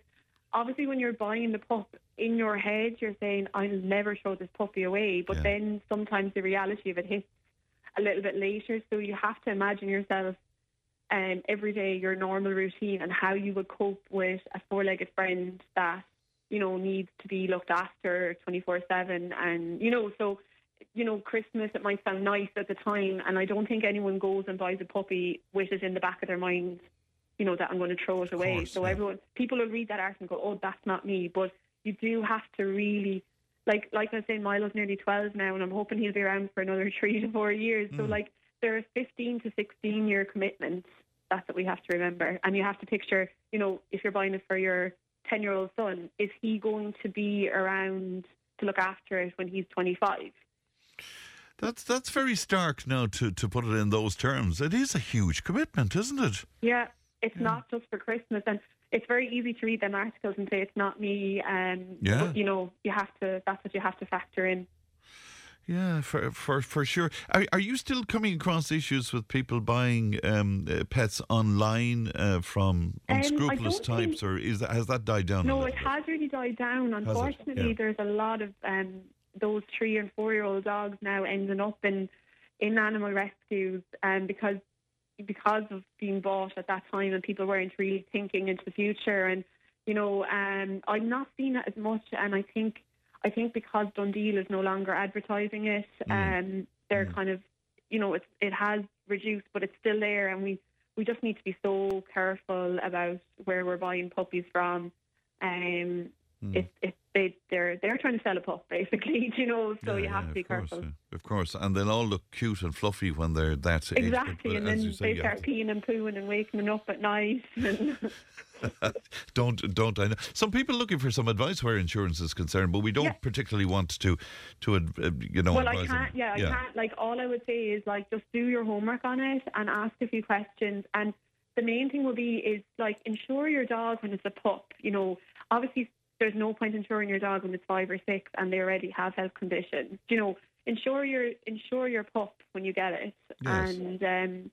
obviously when you're buying the pup in your head, you're saying, I'll never throw this puppy away. But Yeah. then sometimes the reality of it hits a little bit later. So you have to imagine yourself um, every day, your normal routine, and how you would cope with a four legged friend that, you know, needs to be looked after 24 7. And, you know, so. You know, Christmas, it might sound nice at the time, and I don't think anyone goes and buys a puppy with it in the back of their mind you know, that I'm going to throw it away. course, so yeah. everyone, people will read that article and go, oh, that's not me. But you do have to really, like, like I was saying, Milo's nearly 12 now, and I'm hoping he'll be around for another three to four years. So, Hmm. like, there are 15 to 16 year commitments. That's what we have to remember. And you have to picture, you know, if you're buying it for your 10 year old son, is he going to be around to look after it when he's 25? That's that's very stark now to, to put it in those terms. It is a huge commitment, isn't it? Yeah, it's not just for Christmas, and it's very easy to read them articles and say it's not me. Um, Yeah. but, you know, you have to. That's what you have to factor in. Yeah, for for for sure. Are are you still coming across issues with people buying um, uh, pets online uh, from Um, unscrupulous think- types, or is that has that died down? No, it bit? has really died down. Unfortunately, Yeah. there's a lot of um, those three and four year old dogs now ending up in in animal rescues, um, because because of being bought at that time, and people weren't really thinking into the future. And you know, um, I'm not seeing it as much, and I think I think because DoneDeal is no longer advertising it, um, they're kind of you know it's it has reduced, but it's still there, and we we just need to be so careful about where we're buying puppies from. Um, Hmm. it's it's they they're they're trying to sell a pup basically, you know. So Yeah, you have yeah, to be of course, careful. yeah, of course, and they'll all look cute and fluffy when they're that age. but- Exactly, and then say, they start peeing and pooing and waking them up at night. And don't don't I know? Some people looking for some advice where insurance is concerned, but we don't Yeah. particularly want to to uh, you know. well, I can't. Yeah, I can't. Like all I would say is like just do your homework on it and ask a few questions. And the main thing will be is like insure your dog when it's a pup. You know, obviously there's no point insuring your dog when it's five or six and they already have health conditions. You know, insure your insure your pup when you get it. Yes. And um,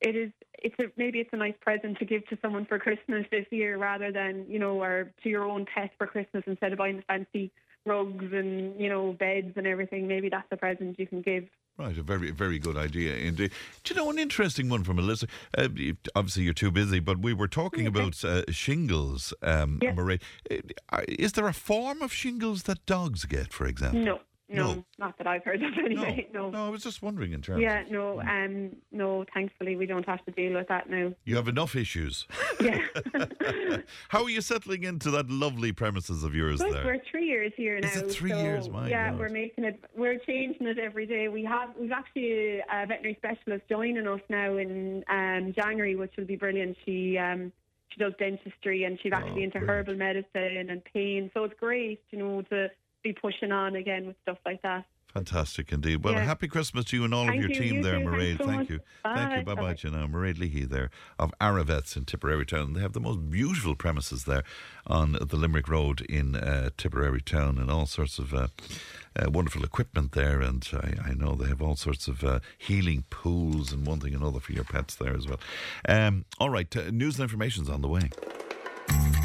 it is it's a, maybe it's a nice present to give to someone for Christmas this year rather than you know or to your own pet for Christmas instead of buying the fancy rugs and you know beds and everything. Maybe that's a present you can give. Right, a very, very good idea indeed. Do you know an interesting one from Melissa? Uh, obviously, you're too busy, but we were talking about uh, shingles, um, Yeah. Mairead. Uh, Is there a form of shingles that dogs get, for example? No, no, No. not that I've heard of anyway. No. no, I was just wondering in terms. Yeah, of, no, um, no. Thankfully, we don't have to deal with that now. you have enough issues. Yeah, How are you settling into that lovely premises of yours there? we're three years here now. Is it three so, years? My yeah, God. we're making it. We're changing it every day. We have we've actually a veterinary specialist joining us now in um, January, which will be brilliant. She um, she does dentistry and she's actually Oh, into brilliant. herbal medicine and pain. So it's great, you know, to be pushing on again with stuff like that. Fantastic indeed. Well, Yeah. happy Christmas to you and all Thank of your you. team You there. Mairead. So Thank much. you. Thank you. Bye. Bye bye. Bye-bye. You know, Mairead Leahy there of Aravets in Tipperary Town. They have the most beautiful premises there on the Limerick Road in uh, Tipperary Town and all sorts of uh, uh, wonderful equipment there. And I, I know they have all sorts of uh, healing pools and one thing and another for your pets there as well. Um, all right, uh, news and information's on the way.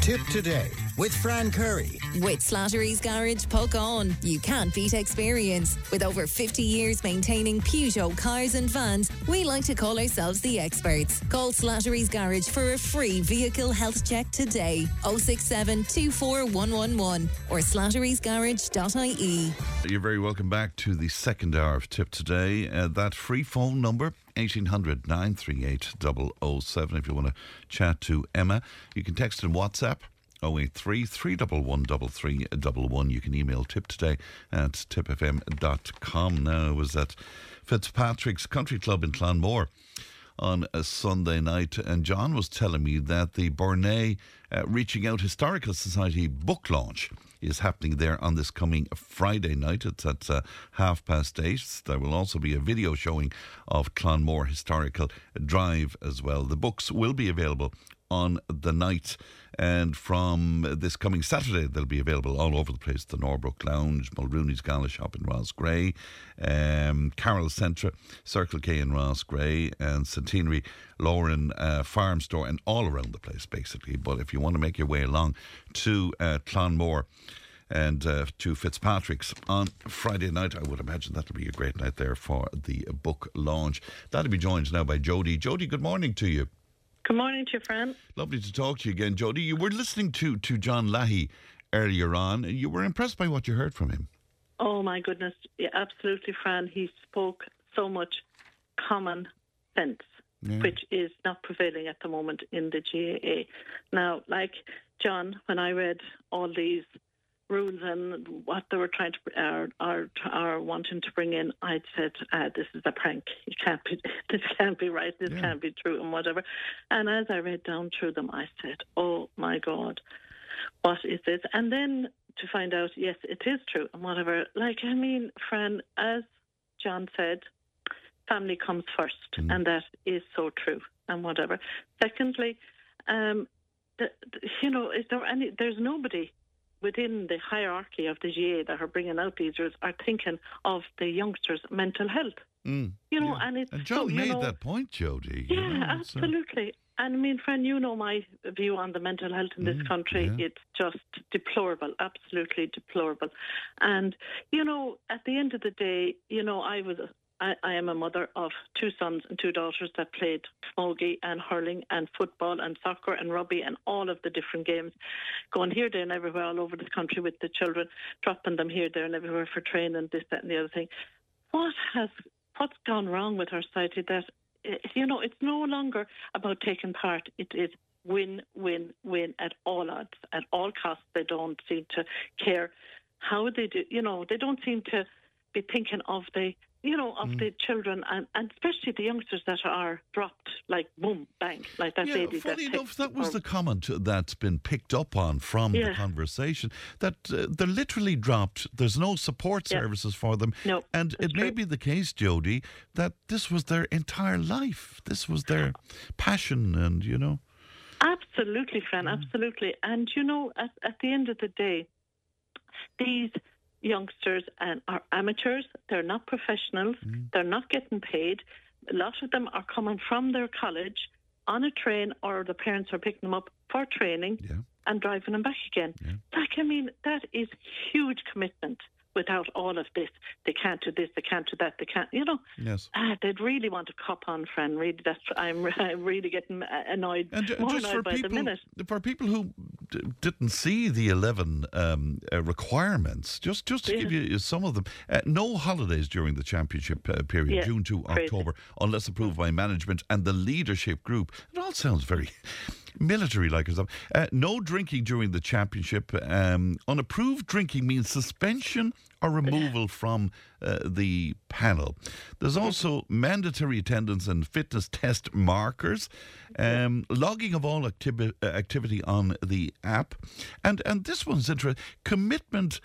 Tipp today with Fran Curry. With Slattery's Garage, Puckane. You can't beat experience. With over 50 years maintaining Peugeot cars and vans, we like to call ourselves the experts. Call Slattery's Garage for a free vehicle health check today. 067 24111 or slatterysgarage.ie. You're very welcome back to the second hour of Tipp Today. Uh, that free phone number, 1800 938 007. If you want to chat to Emma, you can text in WhatsApp. 083 311 3311. You can email tip today at tippfm.com. Now, was at Fitzpatrick's Country Club in Clonmore on a Sunday night, and John was telling me that the Bournea uh, Reaching Out Historical Society book launch is happening there on this coming Friday night. It's at uh, half past eight. There will also be a video showing of Clonmore Historical Drive as well. The books will be available on the night. And from this coming Saturday, they'll be available all over the place. The Norbrook Lounge, Mulrooney's Gala Shop in Roscrea, um, Carroll Centre, Circle K in Roscrea, and Centenary Lauren uh, Farm Store, and all around the place, basically. But if you want to make your way along to uh, Clonmore, and uh, to Fitzpatrick's on Friday night. I would imagine that'll be a great night there for the book launch. That'll be joined now by Jody. Jody, good morning to you. Good morning to you, Fran. Lovely to talk to you again, Jody. You were listening to, to John Lahey earlier on, and you were impressed by what you heard from him. Oh my goodness, yeah, absolutely, Fran. He spoke so much common sense, Yeah. which is not prevailing at the moment in the GAA. Now, like John, when I read all these rules and what they were trying to are are, are wanting to bring in, I said, uh, "This is a prank. It can't be. This can't be right. This Yeah. can't be true, and whatever." And as I read down through them, I said, "Oh my God." what is this? And then to find out, yes, it is true and whatever. Like, I mean, Fran, as John said, family comes first, Mm. and that is so true and whatever. Secondly, um, the, the- you know, is there any? There's nobody within the hierarchy of the GA that are bringing out these rules are thinking of the youngsters' mental health. Mm. You know, Yeah. and it's And John so, made know, that point, Jody. you yeah, know, it's, uh, absolutely. And I mean, friend, you know my view on the mental health in this Mm, country. yeah. It's just deplorable, absolutely deplorable. And you know, at the end of the day, you know, I was. I, I am a mother of two sons and two daughters that played camogie and hurling and football and soccer and rugby and all of the different games, going here, there, and everywhere all over the country with the children, dropping them here, there, and everywhere for training, this, that, and the other thing. What has what's gone wrong with our society that eh, you know it's no longer about taking part. It is win win win at all odds at all costs. They don't seem to care how they do you know they don't seem to be thinking of the you know of Mm. the children and, and especially the youngsters that are dropped like boom bang like that yeah, lady funny that enough, that was the comment that's been picked up on from the conversation that uh, they're literally dropped. There's no support Yeah. services for them. No, and it may be the case, Jody, that this was their entire life. This was their passion, and you know. Absolutely, Fran, Mm. absolutely. And you know, at, at the end of the day, these youngsters and are amateurs. They're not professionals. Mm. They're not getting paid. a lot of them are coming from their college on a train, or the parents are picking them up for training Yeah. and driving them back again. Like, I mean, that is huge commitment. Without all of this, they can't do this, they can't do that, they can't. You know, Yes. ah, they'd really want to cop on, friend. Really, that's I'm, I'm really getting annoyed, And more just for annoyed by the people, minute. for people who d- didn't see the eleven um, uh, requirements, just just to give you some of them, uh, no holidays during the championship uh, period, Yeah, June to crazy. October, unless approved by management and the leadership group. It all sounds very military like or something. Uh, no drinking during the championship. Um, unapproved drinking means suspension or removal from uh, the panel. There's also mandatory attendance and fitness test markers, um, logging of all activi- uh, activity on the app, and and this one's interesting. Commitment.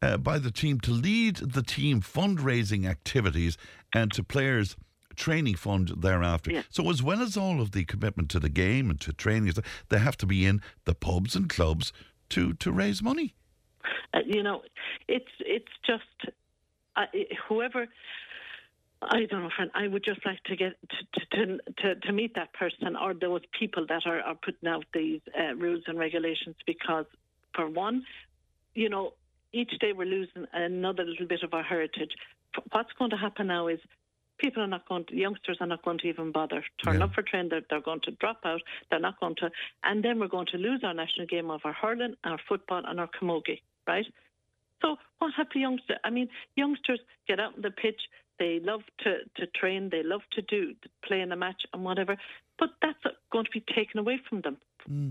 Uh, by the team to lead the team fundraising activities and to players training fund thereafter. Yeah. So as well as all of the commitment to the game and to training, they have to be in the pubs and clubs to to raise money. Uh, you know, it's it's just uh, whoever. I don't know, friend. I would just like to get to to, to, to meet that person or those people that are, are putting out these uh, rules and regulations because, for one, you know, each day we're losing another little bit of our heritage. What's going to happen now is people are not going to, youngsters are not going to even bother turn Yeah. up for training. They're, they're going to drop out. They're not going to, and then we're going to lose our national game of our hurling, our football, and our camogie, right? So what have the youngsters? I mean, youngsters get out on the pitch. They love to, to train. They love to do to play in a match and whatever. But that's going to be taken away from them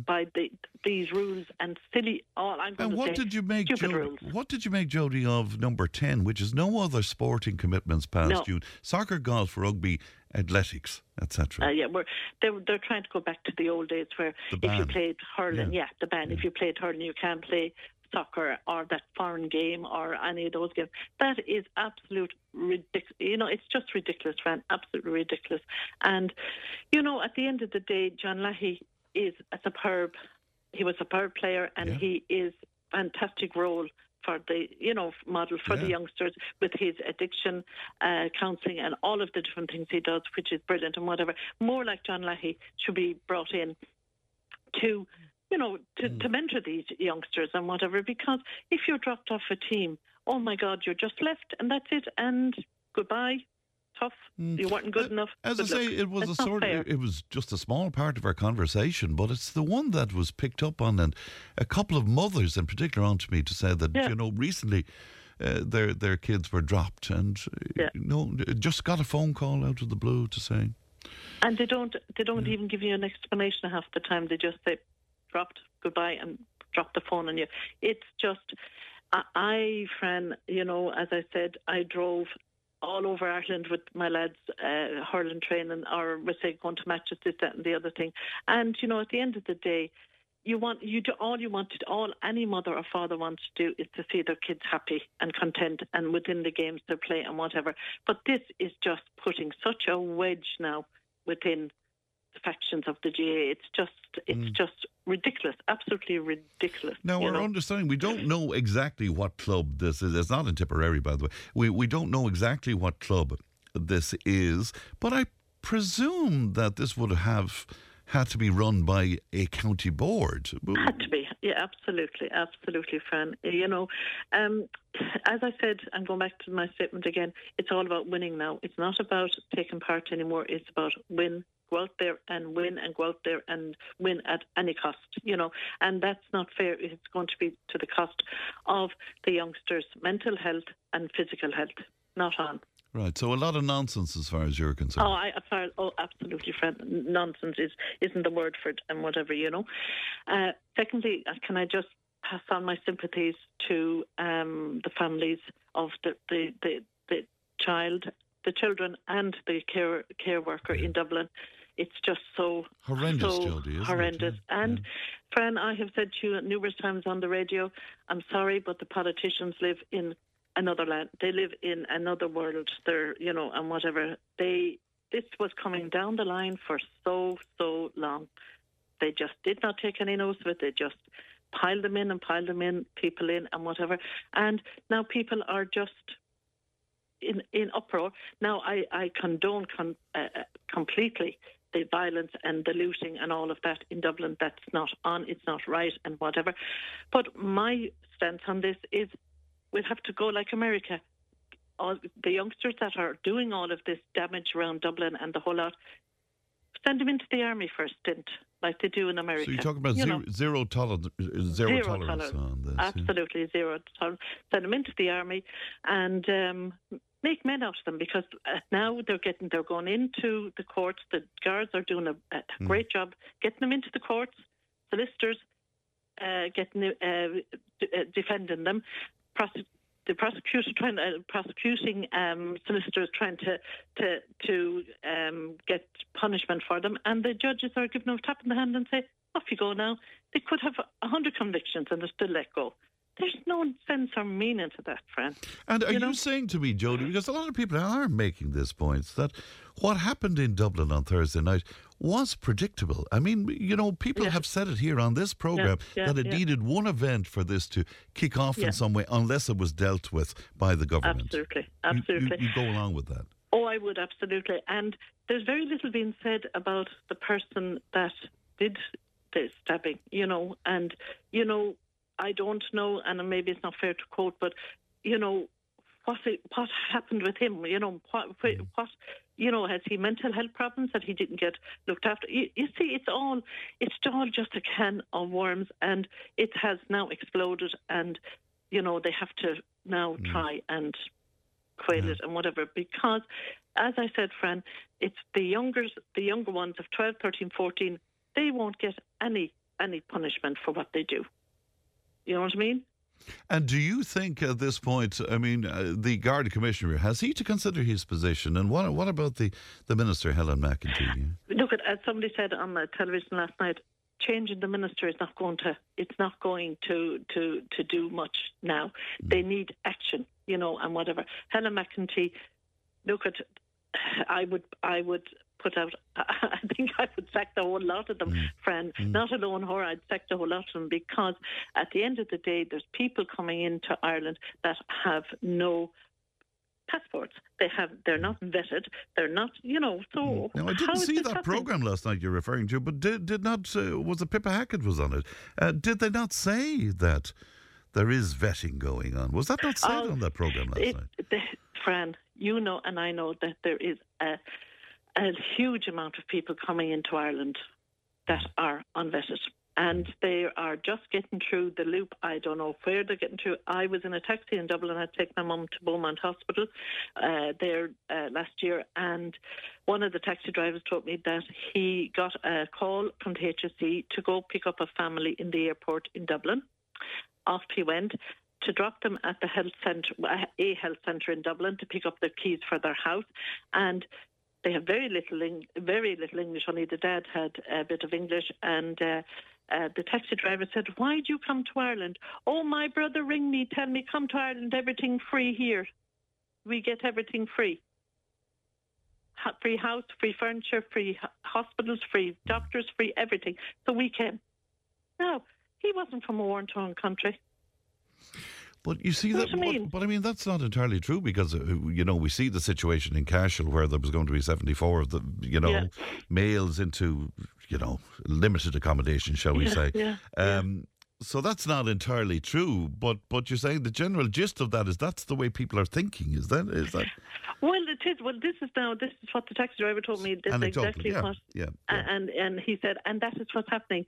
by the, these rules and silly. All I'm going And to what say, did you make stupid Jody, rules. What did you make Jody of number ten, which is no other sporting commitments past No. June? Soccer, golf, rugby, athletics, etc. Uh, yeah, we're they're they're trying to go back to the old days where if you played hurling, Yeah. yeah, the ban. If you played hurling, you can't play soccer or that foreign game or any of those games. That is absolute ridiculous. You know, it's just ridiculous, Fran. Absolutely ridiculous. And you know, at the end of the day, John Lahey is a superb. He was a superb player, and Yeah. he is fantastic role for the you know model for the youngsters with his addiction uh, counselling and all of the different things he does, which is brilliant and whatever. More like John Lahey should be brought in to you know to, Mm. to mentor these youngsters and whatever. Because if you're dropped off a team, oh my God, you're just left and that's it and goodbye. Tough. You weren't good Uh, enough. As I say, luck. it was a sort fair. of, it was just a small part of our conversation, but it's the one that was picked up on, and a couple of mothers in particular onto me to say that Yeah. you know recently. Uh, their their kids were dropped, and uh, Yeah. you know, just got a phone call out of the blue to say, And they don't they don't even give you an explanation half the time. They just say dropped goodbye and dropped the phone on you. It's just I, Fran, you know, as I said, I drove all over Ireland with my lads uh, hurling training or we say going to matches, this, that and the other thing. And, you know, at the end of the day, you want you do all you want to all any mother or father wants to do is to see their kids happy and content and within the games they play and whatever. But this is just putting such a wedge now within factions of the GA. It's just it's just ridiculous, absolutely ridiculous. Now, our know? understanding, we don't know exactly what club this is. It's not in Tipperary, by the way. We, we don't know exactly what club this is, but I presume that this would have had to be run by a county board. Had to be, yeah, absolutely, absolutely, Fran. You know, um, as I said, I'm going back to my statement again. It's all about winning now. It's not about taking part anymore. It's about win, go out there and win, and go out there and win at any cost. You know, and that's not fair. It's going to be to the cost of the youngsters' mental health and physical health. Not on. Right, so a lot of nonsense as far as you're concerned. Oh, I, far oh, absolutely, Fred. Nonsense is isn't the word for it, and whatever you know. Uh, secondly, uh, can I just pass on my sympathies to um, the families of the the, the the child, the children, and the care care worker in Dublin. It's just so Horrendous, so Jody, isn't it? horrendous. Yeah, And Fran, I have said to you numerous times on the radio, I'm sorry, but the politicians live in another land. They live in another world. They're, you know, and whatever. They, this was coming down the line for so, so long. They just did not take any notice of it. They just piled them in and piled them in, people in and whatever. And now people are just in in uproar. Now, I I condone con, uh, uh, completely the violence and the looting and all of that in Dublin. That's not on. It's not right and whatever. But my stance on this is we'll have to go like America. All the youngsters that are doing all of this damage around Dublin and the whole lot, send them into the army for a stint, like they do in America. So you're talking about You zero, toler- zero, Zero tolerance tolerance. on this. yeah. Absolutely zero tolerance. Send them into the army and um, make men out of them because uh, now they're getting they're going into the courts. The guards are doing a, a Hmm. great job getting them into the courts. Solicitors uh, getting uh, d- uh, defending them. Prose- the prosecutor trying uh, prosecuting um, solicitors trying to to to um, get punishment for them, and the judges are giving them a tap in the hand and say, "Off you go now." They could have a hundred convictions and they're still let go. There's no sense or meaning to that, Fran. And are you, know? saying to me, Jody, because a lot of people are making this point, that what happened in Dublin on Thursday night was predictable. I mean, you know, people Yeah. have said it here on this program yeah, that it yeah. needed one event for this to kick off Yeah. in some way, unless it was dealt with by the government. Absolutely, You- you- absolutely. You, go along with that. Oh, I would absolutely. And there's very little being said about the person that did the stabbing, you know. And you know, I don't know, and maybe it's not fair to quote, but you know, what what happened with him? You know, what Mm. what you know has he mental health problems that he didn't get looked after? You, you see, it's all it's all just a can of worms, and it has now exploded, and you know they have to now Mm. try and quail it and whatever because as I said Fran it's the younger the younger ones of 12 13 14 they won't get any any punishment for what they do you know what I mean And do you think at this point, I mean, uh, the Garda Commissioner, has he to consider his position? And what, what about the, the Minister, Helen McEntee? look at as somebody said on the television last night changing the minister is not going to it's not going to to to do much now they need action you know and whatever Helen McEntee look at I would I would put out I think I would sack the whole lot of them friend. Not alone her I'd sack the whole lot of them because at the end of the day there's people coming into Ireland that have no passports. They have they're not vetted. They're not you know so Now, I didn't see that program last night you're referring to, but did, did not, uh, was it Pippa Hackett was on it? Uh, did they not say that there is vetting going on? Was that not said Oh, on that program last it, night? the, Fran, you know, and I know that there is a, a huge amount of people coming into Ireland that are unvetted. And they are just getting through the loop. I don't know where they're getting through. I was in a taxi in Dublin. I take my mum to Beaumont Hospital uh, there uh, last year, and one of the taxi drivers told me that he got a call from the HSE to go pick up a family in the airport in Dublin. Off he went to drop them at the health centre, a health centre in Dublin, to pick up their keys for their house, and they have very little, very little English. Only the dad had a bit of English, and uh, uh, the taxi driver said, "Why do you come to Ireland?" Oh, my brother ring me, tell me come to Ireland, everything free here. We get everything free. Free house, free furniture, free hospitals, free doctors, free everything. So we came. No, he wasn't from a war-torn country. But you see that, you but, mean? but I mean that's not entirely true because uh, you know we see the situation in Cashel where there was going to be seventy four of the you know Yeah. males into you know limited accommodation, shall we Yeah, say? yeah, Um, So that's not entirely true. But but you're saying the general gist of that is that's the way people are thinking. Is that is that Well, it is. Well, this is now. This is what the taxi driver told me. This is exactly what. yeah, yeah. And and he said, and that is what's happening.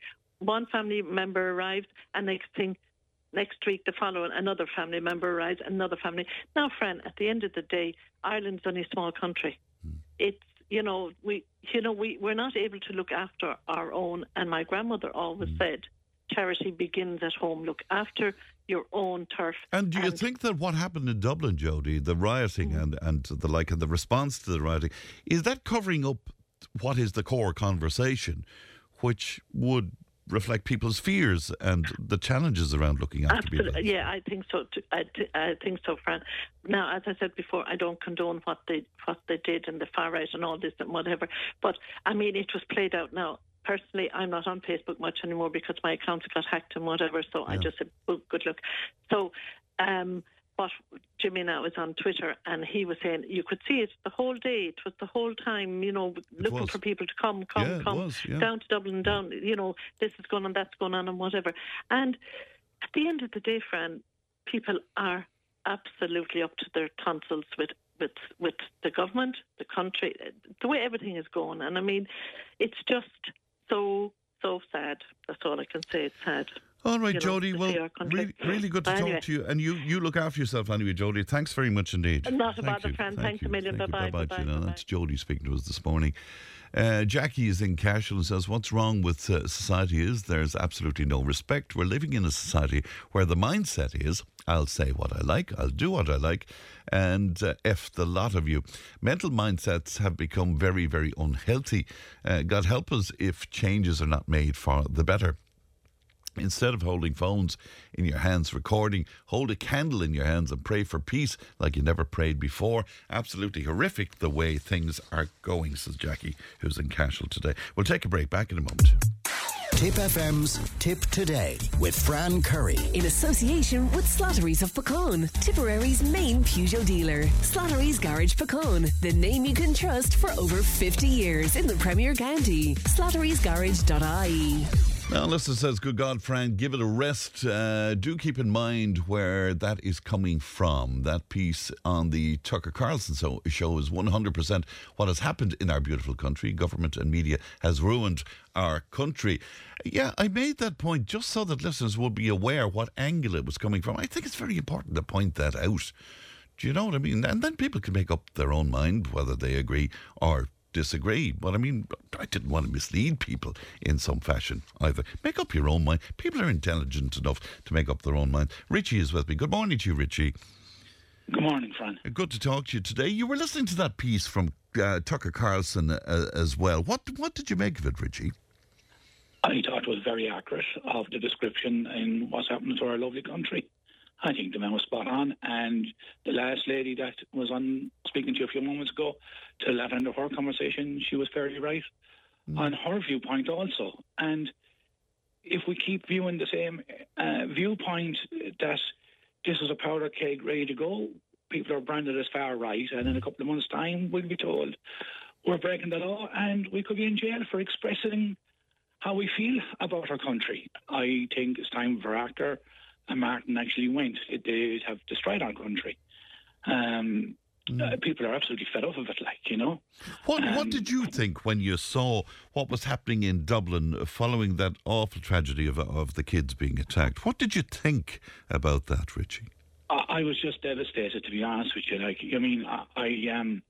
One family member arrived, and next thing, next week, the following, another family member arrives, another family. Now, friend, at the end of the day, Ireland's only a small country. Hmm. It's you know we you know we we're not able to look after our own. And my grandmother always Hmm. said, charity begins at home. Look after your own turf. And do you think that what happened in Dublin, Jody, the rioting Mm. and, and the like, and the response to the rioting, is that covering up what is the core conversation, which would reflect people's fears and the challenges around looking after people? Absolutely, yeah, I think so. Too. I, t- I think so, Fran. Now, as I said before, I don't condone what they what they did in the far right and all this and whatever. But I mean, it was played out now. Personally, I'm not on Facebook much anymore because my accounts got hacked and whatever. So I just said, well, good luck. So. Um, what Jimmy now is on Twitter, and he was saying you could see it the whole day. It was the whole time, you know, looking for people to come, come, Yeah, come was, yeah. down to Dublin, down. You know, this is going on, that's going on, and whatever. And at the end of the day, Fran, people are absolutely up to their tonsils with with with the government, the country, the way everything is going. And I mean, it's just so so sad. That's all I can say. It's sad. All right, you know, Jody. Well, really, good to Anyway. talk to you. And you, you look after yourself anyway, Jody. Thanks very much indeed. Not a bother. Fran. Thank Thanks a you. million. Thank. Bye-bye, Bye-bye, bye-bye, bye-bye. That's Jody speaking to us this morning. Uh, Jackie is in Cashel and says, What's wrong with uh, society is there's absolutely no respect. We're living in a society where the mindset is, I'll say what I like, I'll do what I like, and uh, F the lot of you. Mental mindsets have become very, very unhealthy. Uh, God help us if changes are not made for the better. Instead of holding phones in your hands recording, hold a candle in your hands and pray for peace like you never prayed before. Absolutely horrific the way things are going, says Jackie, who's in Cashel today. We'll take a break back in a moment. Tipp FM's Tipp Today with Fran Curry. In association with Slattery's of Puckane, Tipperary's main Peugeot dealer. Slattery's Garage Puckane, the name you can trust for over 50 years in the Premier County. Slattery'sGarage.ie. Now, Listen says, Good God, Frank, give it a rest. Uh, do keep in mind where that is coming from. That piece on the Tucker Carlson so- show is 100% what has happened in our beautiful country. Government and media has ruined our country. Yeah, I made that point just so that listeners will be aware what angle it was coming from. I think it's very important to point that out. Do you know what I mean? And then people can make up their own mind whether they agree or disagree. But I mean, I didn't want to mislead people in some fashion either. Make up your own mind. People are intelligent enough to make up their own mind. Richie is with me. Good morning to you, Richie. Good morning, Fran. Good to talk to you today. You were listening to that piece from uh, Tucker Carlson uh, as well. What what did you make of it, Richie? I thought it was very accurate of the description in what's happening to our lovely country. I think the man was spot on, and the last lady that was on speaking to you a few moments ago, to that end of her conversation, she was fairly right on her viewpoint also. And if we keep viewing the same uh, viewpoint that this is a powder keg ready to go, people are branded as far right, and in a couple of months' time, we'll be told we're breaking the law and we could be in jail for expressing how we feel about our country. I think it's time for Actor and Martin actually went. They have destroyed our country. Um, uh, people are absolutely fed up of it, like, you know. What what Um, did you think when you saw what was happening in Dublin following that awful tragedy of of the kids being attacked? What did you think about that, Richie? I, I was just devastated, to be honest with you. Like, I mean, I, I um,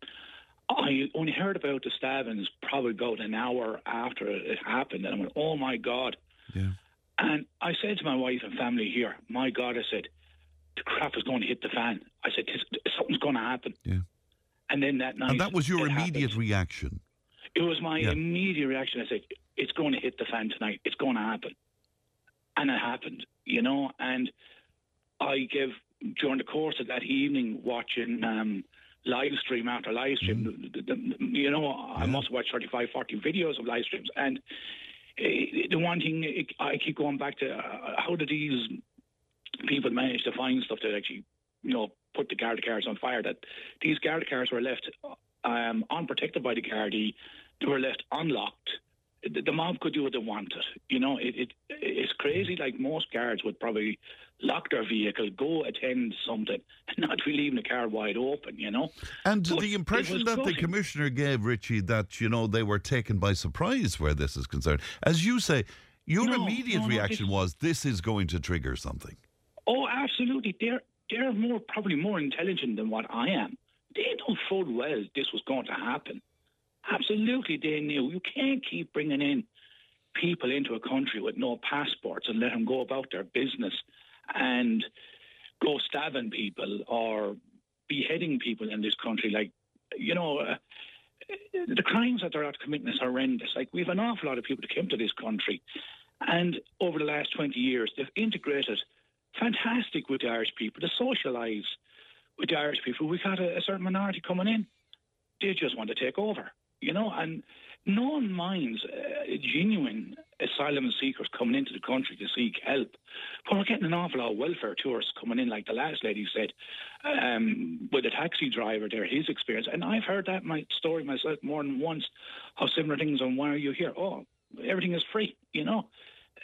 I only heard about the stabbings probably about an hour after it happened, and I went, "Oh my god!" Yeah. And I said to my wife and family here, "My God," I said, "the crap is going to hit the fan." I said, "Something's going to happen." Yeah. And then that night, And that was your immediate happened. reaction. It was my Yeah. immediate reaction. I said, "It's going to hit the fan tonight. It's going to happen," and it happened. You know, and I gave during the course of that evening watching um, live stream after live stream. the- the- the- you know, I must have watched 35, 40 videos of live streams, and eh, the one thing I keep going back to: uh, how did these people managed to find stuff that actually, you know, put the Garda cars on fire? That these Garda cars were left um, unprotected by the Gardaí. They were left unlocked. The, the mob could do what they wanted. You know, it, it it's crazy. Like most guards would probably lock their vehicle, go attend something, and not be leaving the car wide open. You know. And But the impression that the commissioner gave, Richie, that, you know, they were taken by surprise where this is concerned. As you say, your No, immediate no, no, reaction this- was this is going to trigger something. Absolutely. They're they're more probably more intelligent than what I am. They know full well this was going to happen. Absolutely, they knew. You can't keep bringing in people into a country with no passports and let them go about their business and go stabbing people or beheading people in this country. Like, you know, uh, the crimes that they're out committing is horrendous. Like, we have an awful lot of people that came to this country, and over the last 20 years, they've integrated fantastic with the Irish people, to socialise with the Irish people. We've had a, a certain minority coming in. They just want to take over. you know, and no one minds uh, genuine asylum seekers coming into the country to seek help. But we're getting an awful lot of welfare tourists coming in, like the last lady said, um, with a taxi driver there, his experience. And I've heard that my story myself more than once, how similar things and why are you here? Oh, everything is free, you know.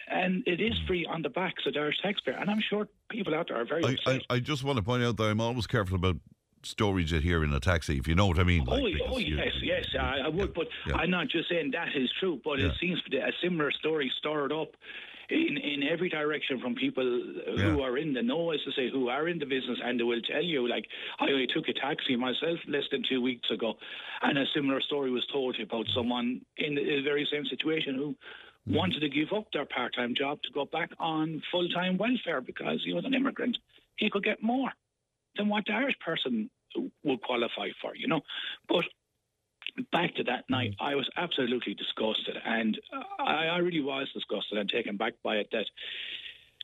And it is free on the backs of the Irish taxpayer. And I'm sure people out there are very I. I, I just want to point out that I'm always careful about stories you hear in a taxi, if you know what I mean. Oh, like, oh you- yes, yes, I, I would, but Yeah. I'm not just saying that is true, but it seems to be a similar story stirred up in, in every direction from people who Yeah. are in the know, as to say, who are in the business, and they will tell you, like, I only took a taxi myself less than two weeks ago, and a similar story was told about someone in the very same situation who Mm. wanted to give up their part-time job to go back on full-time welfare because he was an immigrant. He could get more than what the Irish person would qualify for, you know. But back to that night, I was absolutely disgusted, and I, I really was disgusted and taken back by it that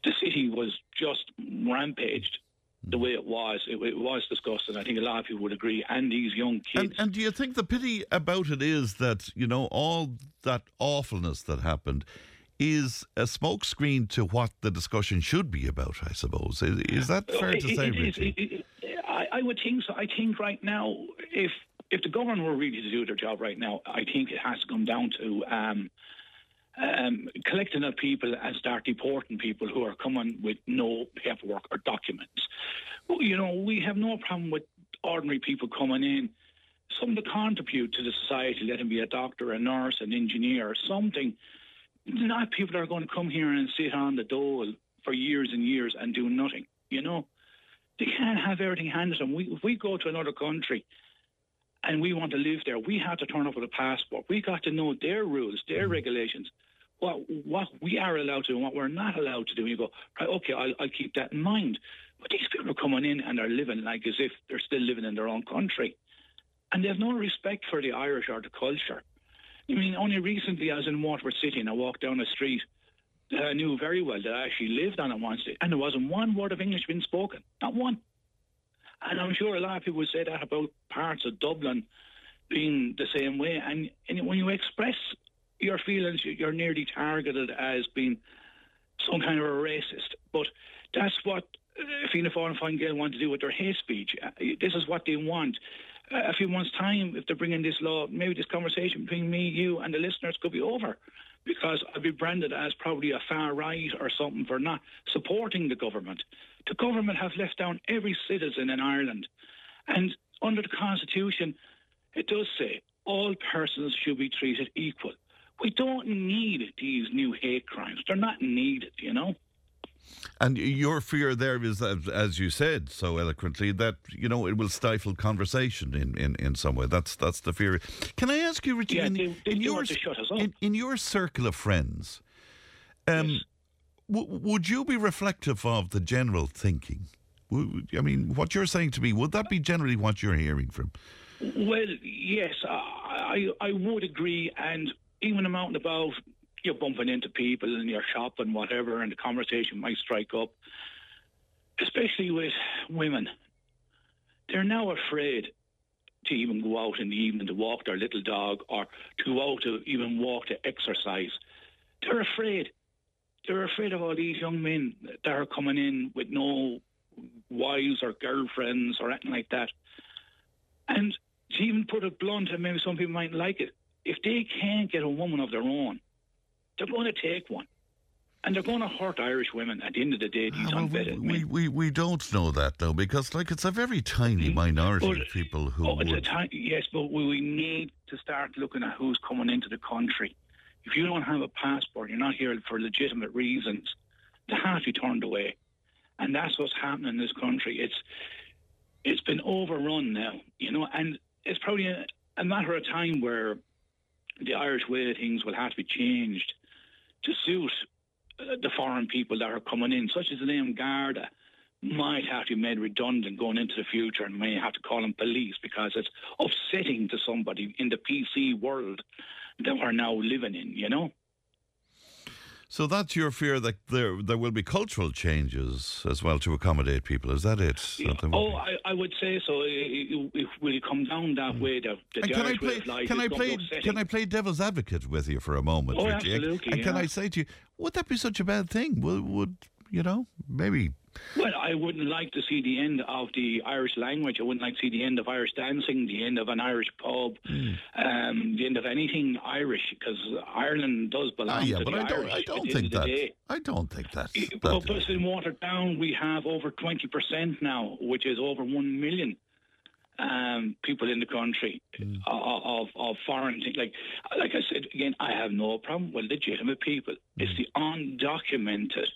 the city was just rampaged the way it was. It, it was disgusting. I think a lot of people would agree, and these young kids. And, and do you think the pity about it is that, you know, all that awfulness that happened is a smokescreen to what the discussion should be about, I suppose? Is, is that fair to It- say, it- it- Richie? I, I would think so. I think right now, if if the government were really to do their job right now, I think it has to come down to um, um, collecting up people and start deporting people who are coming with no paperwork or documents. You know, we have no problem with ordinary people coming in. Something to contribute to the society, let them be a doctor, a nurse, an engineer, something. Not people that are going to come here and sit on the dole for years and years and do nothing. You know, they can't have everything handed to them. We, if we go to another country and we want to live there, we have to turn up with a passport. We got to know their rules, their regulations, what what we are allowed to do and what we're not allowed to do. And you go, right, okay, I'll, I'll keep that in mind. But these people are coming in and they're living like as if they're still living in their own country. And they have no respect for the Irish or the culture. I mean, only recently I was in Waterford City and I walked down a street that I knew very well that I actually lived on at one stage, and there wasn't one word of English being spoken, not one. And I'm sure a lot of people would say that about parts of Dublin being the same way. And, and when you express your feelings, you- you're nearly targeted as being some kind of a racist. But that's what uh, Fianna Fáil and Fine Gael want to do with their hate speech. Uh, This is what they want. Uh, a few months' time, if they're bringing this law, maybe this conversation between me, you, and the listeners could be over because I'd be branded as probably a far right or something for not supporting the government. The government have left down every citizen in Ireland. And under the Constitution, it does say all persons should be treated equal. We don't need these new hate crimes. They're not needed, you know. And your fear there is, that, as you said so eloquently, that you know it will stifle conversation in, in, in some way. That's that's the fear. Can I ask you, Richie, Yeah, in, they- they in your want to shut us up. in, in your circle of friends, um, w- would you be reflective of the general thinking? I mean, what you're saying to me, would that be generally what you're hearing from? Well, yes, I, I I would agree. And even I'm out and about, you're bumping into people in your shop and whatever, and the conversation might strike up, especially with women. They're now afraid to even go out in the evening to walk their little dog or to go out to even walk to exercise. They're afraid. They're afraid of all these young men that are coming in with no wives or girlfriends or anything like that. And to even put it blunt, and maybe some people might like it, if they can't get a woman of their own, they're going to take one. And they're going to hurt Irish women at the end of the day, these Ah, well, we, men. we we don't know that though, because like it's a very tiny minority Well, of people who Oh, it's a would. ti- yes, but we, we need to start looking at who's coming into the country. If you don't have a passport, you're not here for legitimate reasons, they have to be turned away. And that's what's happening in this country. It's it's been overrun now, you know, and it's probably a, a matter of time where the Irish way of things will have to be changed to suit uh, the foreign people that are coming in, such as the name Garda might have to be made redundant going into the future and may have to call them police because it's upsetting to somebody in the PC world that we're now living in, you know? So that's your fear that there there will be cultural changes as well to accommodate people. Is that it? Oh. I, I would say so. If if we come down that way, the, the Mm. And can I play? Can I play? Can. I play devil's advocate with you for a moment, Oh, Richie? Absolutely, And can. I say to you, would that be such a bad thing? Would, would you know? Maybe. Well, I wouldn't like to see the end of the Irish language. I wouldn't like to see the end of Irish dancing, the end of an Irish pub, Hmm. um, the end of anything Irish, because Ireland does belong Ah, yeah, to but the I don't. Irish. I don't think that. I don't think that us in Waterdown, we have over 20% now, which is over 1 million um, people in the country Hmm. of, of, foreign things. Like, like I said, again, I have no problem with legitimate people. Hmm. It's the undocumented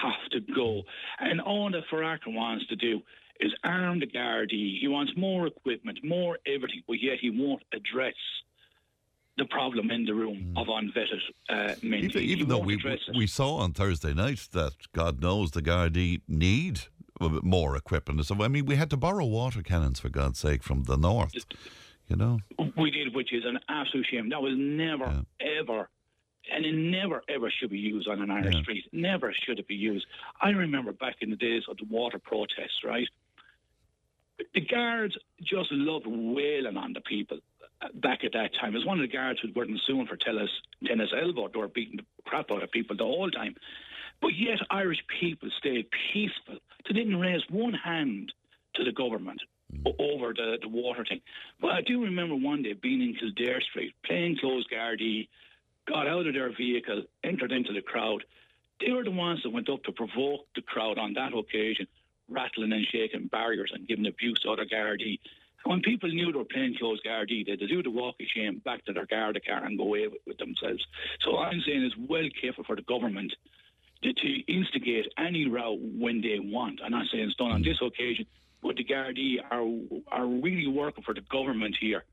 have to go. And all that Varadkar wants to do is arm the Gardaí. He wants more equipment, more everything, but yet he won't address the problem in the room of unvetted uh, men. Even, even though we we saw on Thursday night that God knows the Gardaí need more equipment. So I mean, we had to borrow water cannons for God's sake from the north. You know. We did, which is an absolute shame. That was never, ever, and it never, ever should be used on an Irish Yeah. street. Never should it be used. I remember back in the days of the water protests, right? The guards just loved wailing on the people uh, back at that time. It was one of the guards who weren't suing for tennis, tennis elbow. They were beating the crap out of people the whole time. But yet Irish people stayed peaceful. They didn't raise one hand to the government over the, the water thing. But I do remember one day being in Kildare Street, plainclothes Gardaí, got out of their vehicle, entered into the crowd. They were the ones that went up to provoke the crowd on that occasion, rattling and shaking barriers and giving abuse to other Gardaí. When people knew they were playing plainclothes Gardaí, they'd do the walk of shame back to their Garda car and go away with, with themselves. So I'm saying it's well careful for the government to, to instigate any row when they want. I'm not saying it's done on this occasion, but the Gardaí are are really working for the government here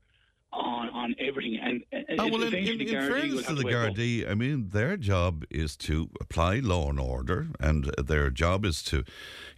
on on everything. And, and Oh, well, in, in, the in fairness to the to wake up. Gardaí, I mean, their job is to apply law and order, and their job is to,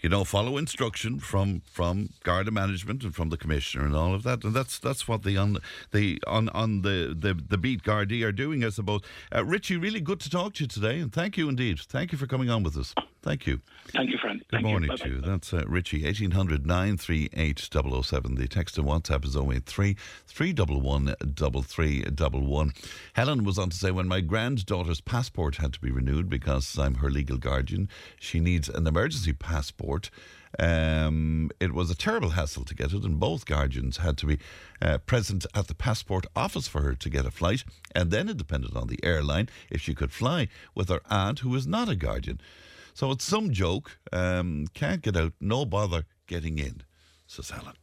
you know, follow instruction from from Garda management and from the commissioner and all of that, and that's that's what the on the on on the the, the beat Gardaí are doing, I suppose. Uh, Richie, really good to talk to you today, and thank you indeed. Thank you for coming on with us. Thank you. Thank you, friend. Good Thank morning you. to you. That's uh, Richie, 1800 938 007. The text and WhatsApp is 083 311 3311. Helen was on to say, when my granddaughter's passport had to be renewed because I'm her legal guardian, she needs an emergency passport. Um, it was a terrible hassle to get it, and both guardians had to be uh, present at the passport office for her to get a flight, and then it depended on the airline if she could fly with her aunt, who is not a guardian. So it's some joke. Um, can't get out, no bother getting in, says Helen.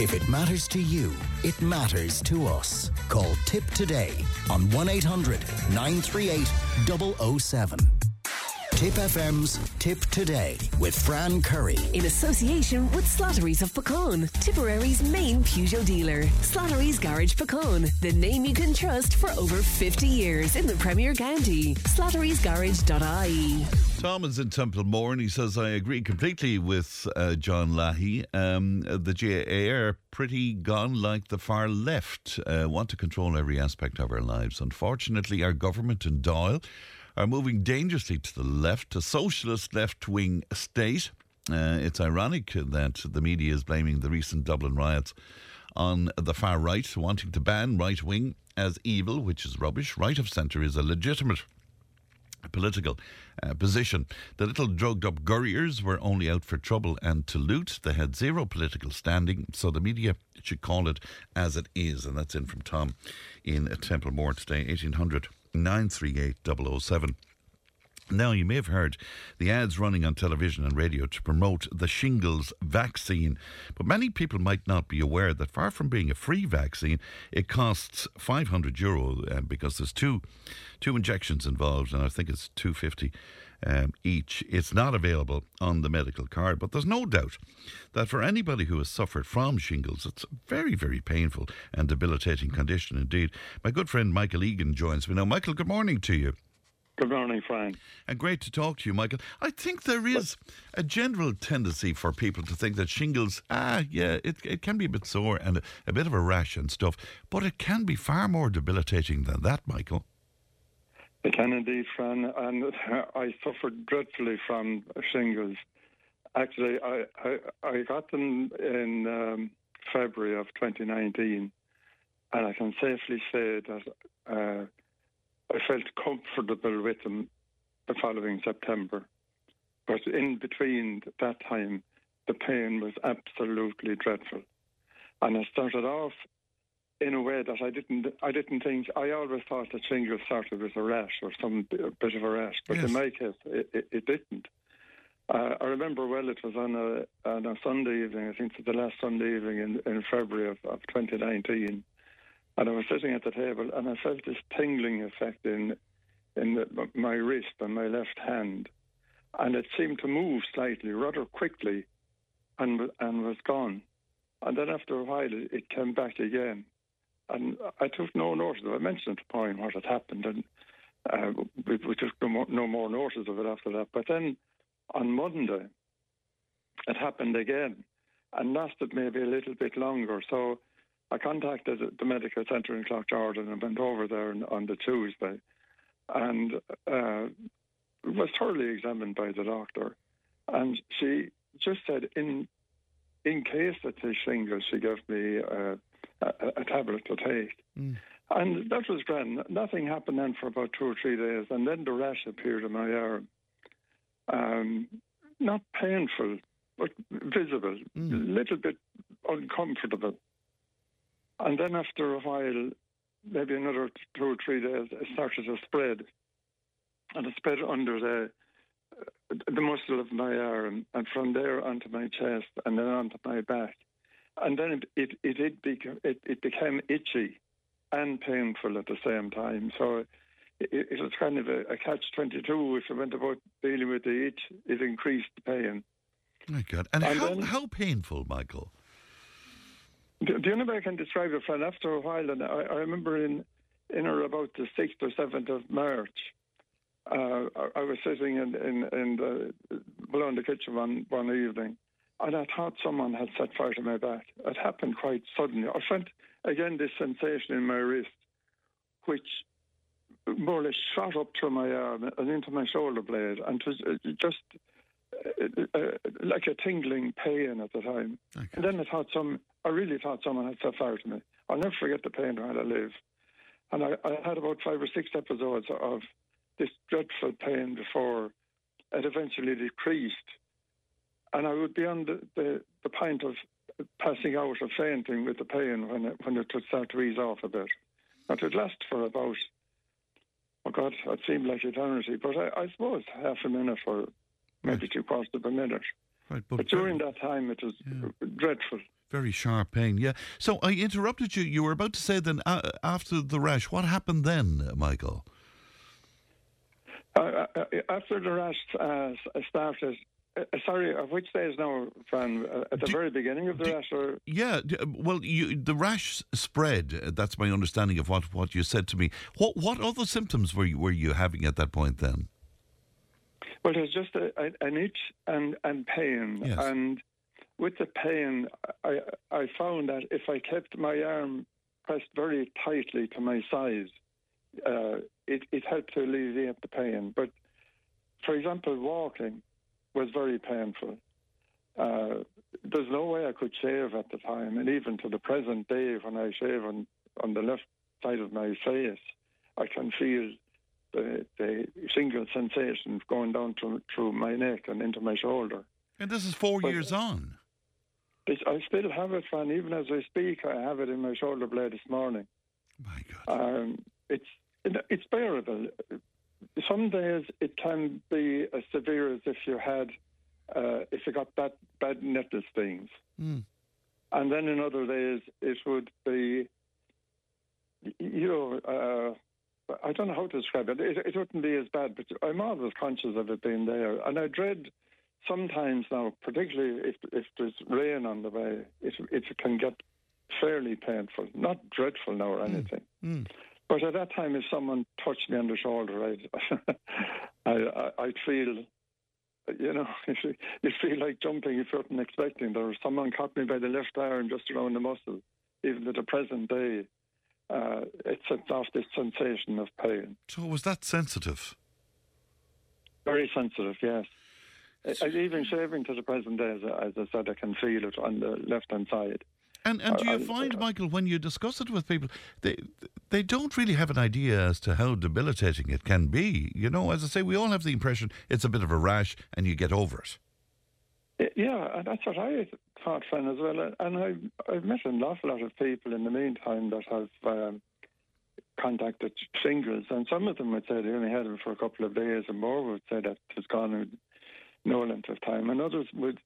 If it matters to you, it matters to us. Call Tipp today on 1 800 938 007. Tipp FM's Tipp Today with Fran Curry. In association with Slattery's of Puckane, Tipperary's main Peugeot dealer. Slattery's Garage Puckane, the name you can trust for over 50 years in the Premier County. Slattery'sGarage.ie. Tom is in Templemore and he says, I agree completely with uh, John Lahey. Um, the GAA are pretty gone like the far left, uh, want to control every aspect of our lives. Unfortunately, our government and Dáil are moving dangerously to the left, a socialist left wing state. Uh, it's ironic that the media is blaming the recent Dublin riots on the far right, wanting to ban right wing as evil, which is rubbish. Right of centre is a legitimate political uh, position. The little drugged up Gurriers were only out for trouble and to loot. They had zero political standing, so the media should call it as it is. And that's in from Tom in Templemore today, 1800 938 007. Now, you may have heard the ads running on television and radio to promote the shingles vaccine, but many people might not be aware that far from being a free vaccine, it costs 500 euro uh, because there's two two injections involved, and I think it's 250 um, each. It's not available on the medical card, but there's no doubt that for anybody who has suffered from shingles, it's a very, very painful and debilitating condition indeed. My good friend Michael Egan joins me now. Michael, good morning to you. Good morning, Frank. And great to talk to you, Michael. I think there is a general tendency for people to think that shingles, ah, yeah, it, it can be a bit sore and a, a bit of a rash and stuff, but it can be far more debilitating than that, Michael. I can indeed, Fran, and I suffered dreadfully from shingles. Actually, I I, I got them in um, February of 2019, and I can safely say that uh, I felt comfortable with them the following September. But in between that time, the pain was absolutely dreadful, and I started off in a way that I didn't I didn't think I always thought that shingles started with a rash or some bit of a rash, but Yes. in my case it, it, it didn't. Uh, I remember well it was on a on a Sunday evening. I think it was the last Sunday evening in, in February of, of 2019, and I was sitting at the table and I felt this tingling effect in in the, my wrist and my left hand, and it seemed to move slightly, rather quickly, and and was gone. And then after a while, it, it came back again. And I took no notice of it. I mentioned to Pauline what had happened, and uh, we, we took no more, no more notice of it after that. But then on Monday, it happened again and lasted maybe a little bit longer. So I contacted the medical centre in Cloughjordan and went over there on, on the Tuesday and uh, was thoroughly examined by the doctor. And she just said, in in case it is shingles, she gave me uh, a, a tablet to take. And that was grand. Nothing happened then for about two or three days, and then the rash appeared in my arm. Um, not painful, but visible, a little bit uncomfortable. And then after a while, maybe another two or three days, it started to spread. And it spread under the the muscle of my arm, and from there onto my chest, and then onto my back. And then it it it, became, it, it became itchy and painful at the same time. So it, it was kind of a, a catch twenty two. If I went about dealing with the itch, it increased the pain. My God. And, And how, then- how painful, Michael? The, the only way I can describe it, friend, after a while, and I, I remember in in or about the sixth or seventh of March, uh, I, I was sitting in in, in the below in the kitchen one one evening, and I thought someone had set fire to my back. It happened quite suddenly. I felt again this sensation in my wrist, which more or less shot up through my arm and into my shoulder blade, and it was just uh, uh, like a tingling pain at the time. And then I thought some, I really thought someone had set fire to me. I'll never forget the pain while I live. And I, I had about five or six episodes of this dreadful pain before it eventually decreased. And I would be on the, the, the point of passing out or fainting with the pain when it, when it would start to ease off a bit. But It would last for about, oh God, it seemed like eternity, but I, I suppose half a minute or maybe two quarters of a minute. Right, But during that time, it was dreadful. Very sharp pain, yeah. So I interrupted you. You were about to say then, uh, after the rash, what happened then, uh, Michael? Uh, uh, after the rash uh, started, uh, sorry, of which days now, Fran? Uh, at the very beginning of the rash, or Yeah, uh, well, you, the rash spread. uh, That's my understanding of what, what you said to me. What what other symptoms were you, were you having at that point then? well, it was just a, a, an itch and and pain, Yes. and with the pain, I I found that if I kept my arm pressed very tightly to my side, uh, it it helped to alleviate the pain. But for example, walking was very painful. Uh, there's no way I could shave at the time, and even to the present day, when I shave on, on the left side of my face, I can feel the, the single sensation going down to, through my neck and into my shoulder. And this is four But- years on. I still have it, Fran. Even as I speak, I have it in my shoulder blade this morning. My God. Um, it's it's bearable. Some days it can be as severe as if you had uh, if you got bad bad nettle stings, Mm. and then in other days it would be, you know. Uh, I don't know how to describe it. it. It wouldn't be as bad, but I'm always conscious of it being there. And I dread sometimes now, particularly if if there's rain on the way, it it can get fairly painful. Not dreadful now or anything. Mm. But at that time, if someone touched me on the shoulder, I'd, I, I, I'd feel, you know, you feel like jumping if you weren't expecting. There was someone caught me by the left arm just around the muscle. Even to the present day, uh, it sets off this sensation of pain. So was that sensitive? Very sensitive, yes. I, even shaving to the present day, as, as I said, I can feel it on the left hand side. And and do you find, Michael, when you discuss it with people, they they don't really have an idea as to how debilitating it can be. You know, as I say, we all have the impression it's a bit of a rash and you get over it. Yeah, and that's what I thought, Fran, as well. And I've, I've met an awful lot of people in the meantime that have um, contacted shingles, and some of them would say they only had them for a couple of days, and more would say that it's gone in no length of time, and others would.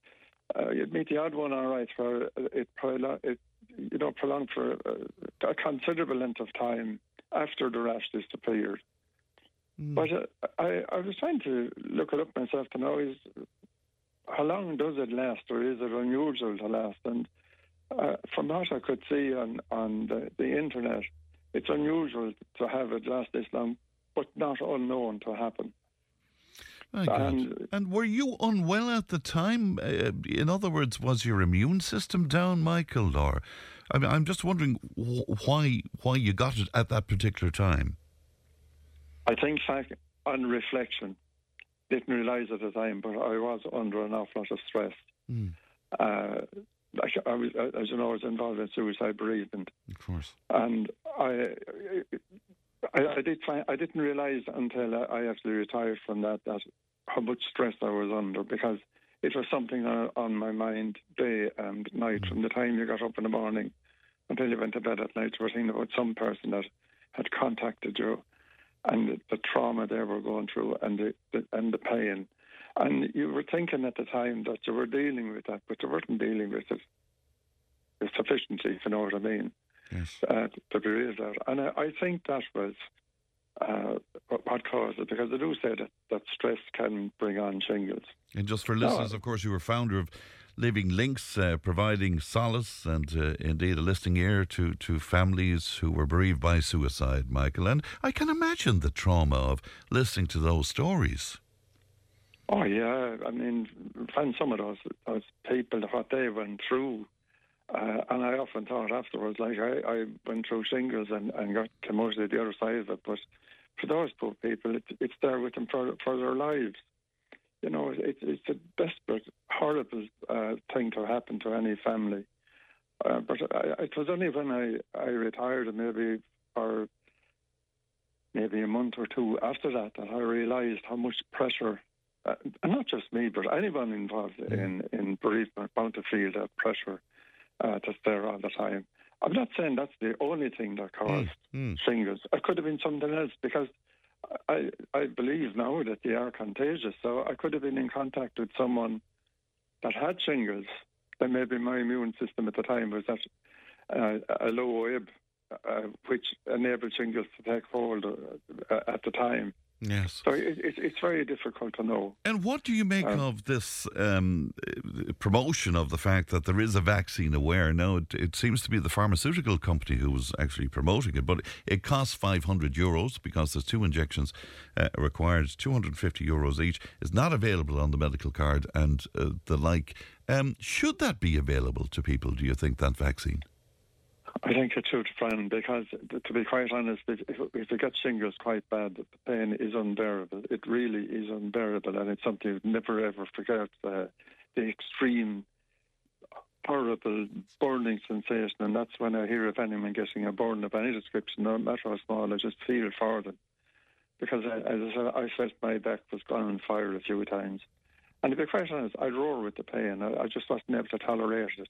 Uh, you'd meet the odd one, all right, where it, prolo- it you know, prolonged for a, a considerable length of time after the rash disappeared. But uh, I, I was trying to look it up myself to know is how long does it last, or is it unusual to last? And uh, from what I could see on on the, the internet, it's unusual to have it last this long, but not unknown to happen. And- And were you unwell at the time? Uh, in other words, was your immune system down, Michael? Or I mean, I'm just wondering wh- why why you got it at that particular time. I think, fact, on reflection, didn't realise at the time, but I was under an awful lot of stress. Hmm. Uh, like I was, as you know, I was involved in suicide bereavement. Of course. and I, I, I did find I didn't realise until I I actually retired from that that how much stress I was under because it was something on, on my mind day and night from the time you got up in the morning until you went to bed at night. You were thinking about some person that had contacted you and the, the trauma they were going through and the, the and the pain. And you were thinking at the time that you were dealing with that, but you weren't dealing with it with sufficiency, if you know what I mean Yes. uh, to be real there. And I, I think that was uh, what caused it, because I do say that, that stress can bring on shingles. And just for listeners, of course, you were founder of Living Links, uh, providing solace and uh, indeed a listening ear to, to families who were bereaved by suicide, Michael. And I can imagine the trauma of listening to those stories. Oh yeah, I mean, find some of those those people what they went through, uh, and I often thought afterwards, like I, I went through shingles and, and got came out the other side of it, but for those poor people, it, it's there with them for for their lives. You know, it's it's a desperate, horrible uh, thing to happen to any family. Uh, but I, it was only when I I retired, maybe or maybe a month or two after that, that I realised how much pressure uh, not just me, but anyone involved in, in bereavement bound to feel that pressure uh, that's there all the time. I'm not saying that's the only thing that caused Mm. shingles. It could have been something else because I I believe now that they are contagious. So I could have been in contact with someone that had shingles. And maybe my immune system at the time was at uh, a low ebb, uh, which enabled shingles to take hold uh, at the time. Yes. So it, it, it's very difficult to know. And what do you make Um, of this um, promotion of the fact that there is a vaccine aware? Now, it, it seems to be the pharmaceutical company who was actually promoting it, but it costs 500 euros because there's two injections uh, required, 250 euros each. Is not available on the medical card and uh, the like. Um, should that be available to people, do you think, that vaccine? I think it should, Fran, because to be quite honest, if, it gets shingles quite bad, the pain is unbearable. It really is unbearable, and it's something you'd never ever forget. Uh, the extreme, horrible burning sensation, and that's when I hear of anyone getting a burn of any description, no matter how small, I just feel for them. Because I, as I said, I felt my back was gone on fire a few times. And to be quite honest, I roar with the pain. I, I just wasn't able to tolerate it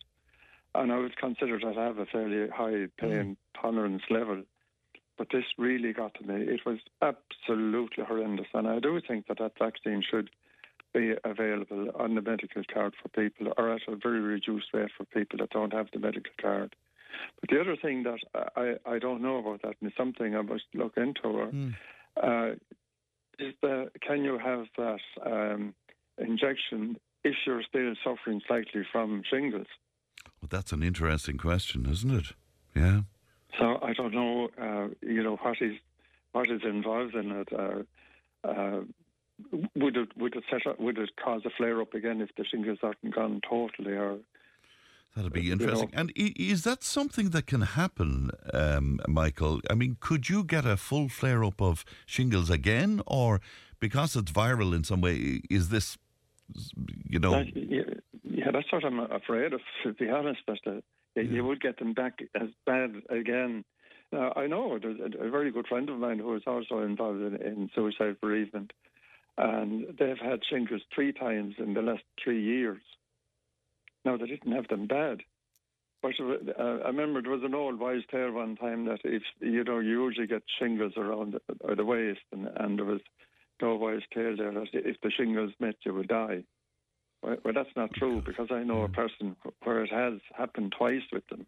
and I would consider that I have a fairly high pain tolerance level. But this really got to me. It was absolutely horrendous, and I do think that that vaccine should be available on the medical card for people, or at a very reduced rate for people that don't have the medical card. But the other thing that I, I don't know about that, and it's something I must look into, or, uh, is that can you have that um, injection if you're still suffering slightly from shingles? Well, that's an interesting question, isn't it? Yeah. So I don't know, uh, you know, what is what is involved in it. Uh, uh, would it would it set up, would it cause a flare up again if the shingles aren't gone totally, or That'd be you interesting. know. And is that something that can happen, um, Michael? I mean, could you get a full flare up of shingles again, or because it's viral in some way, is this, you know? That- yeah, yeah, that's what I'm afraid of, to be honest. That uh, you- you would get them back as bad again. Now, I know there's a, a very good friend of mine who is also involved in, in suicide bereavement, and they've had shingles three times in the last three years. Now, they didn't have them bad. But uh, I remember there was an old wise tale one time that if you know you usually get shingles around the, or the waist, and, and there was no wise tale there that if the shingles met, you would die. Well, well, that's not true because I know a person where it has happened twice with them.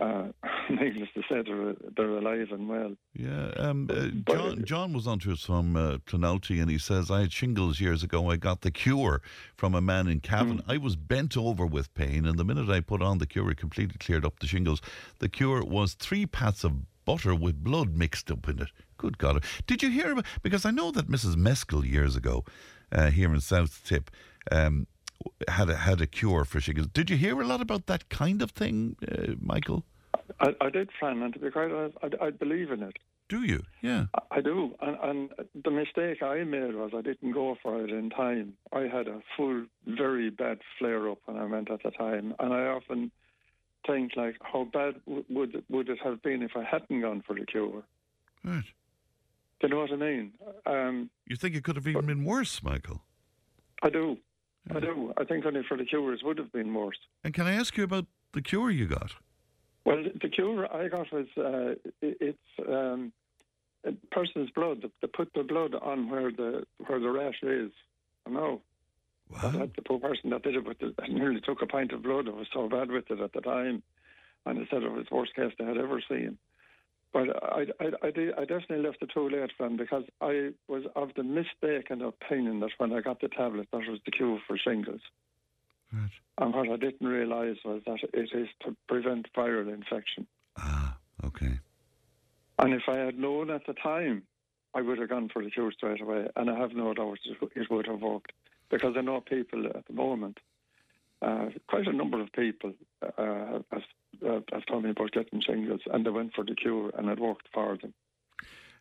Uh, needless to say, they're, they're alive and well. Yeah, um, uh, John, John was on to us from uh, and he says, I had shingles years ago. I got the cure from a man in Cavan. I was bent over with pain, and the minute I put on the cure, it completely cleared up the shingles. The cure was three pats of butter with blood mixed up in it. Good God. Did you hear about Because I know that Mrs. Meskel years ago uh, here in South Tipp um, had, a, had a cure for shingles. Did you hear a lot about that kind of thing, uh, Michael? I, I did, Fran, and to be quite honest, I, I believe in it. Do you? Yeah. I, I do. And, and the mistake I made was I didn't go for it in time. I had a full, very bad flare up when I went at the time. And I often think, like, how bad w- would, would it have been if I hadn't gone for the cure? Right. Do you know what I mean? Um, You think it could have even been worse, Michael? I do. I do. I think only for the cures would have been worse. And can I ask you about the cure you got? Well, the cure I got was uh, it- it's um, a person's blood. They put the blood on where the where the rash is. I know. That, that- the poor person that did it with it nearly took a pint of blood. It was so bad with it at the time, and they said it was the worst case they had ever seen. But I, I, I, did, I definitely left it too late for them because I was of the mistaken opinion that when I got the tablet, that was the cure for shingles. Right. And what I didn't realise was that it is to prevent viral infection. Ah, okay. And if I had known at the time, I would have gone for the cure straight away. And I have no doubt it- it would have worked. Because I know people at the moment, uh, quite a number of people uh, have, have, have told me about getting shingles and they went for the cure and it worked for them.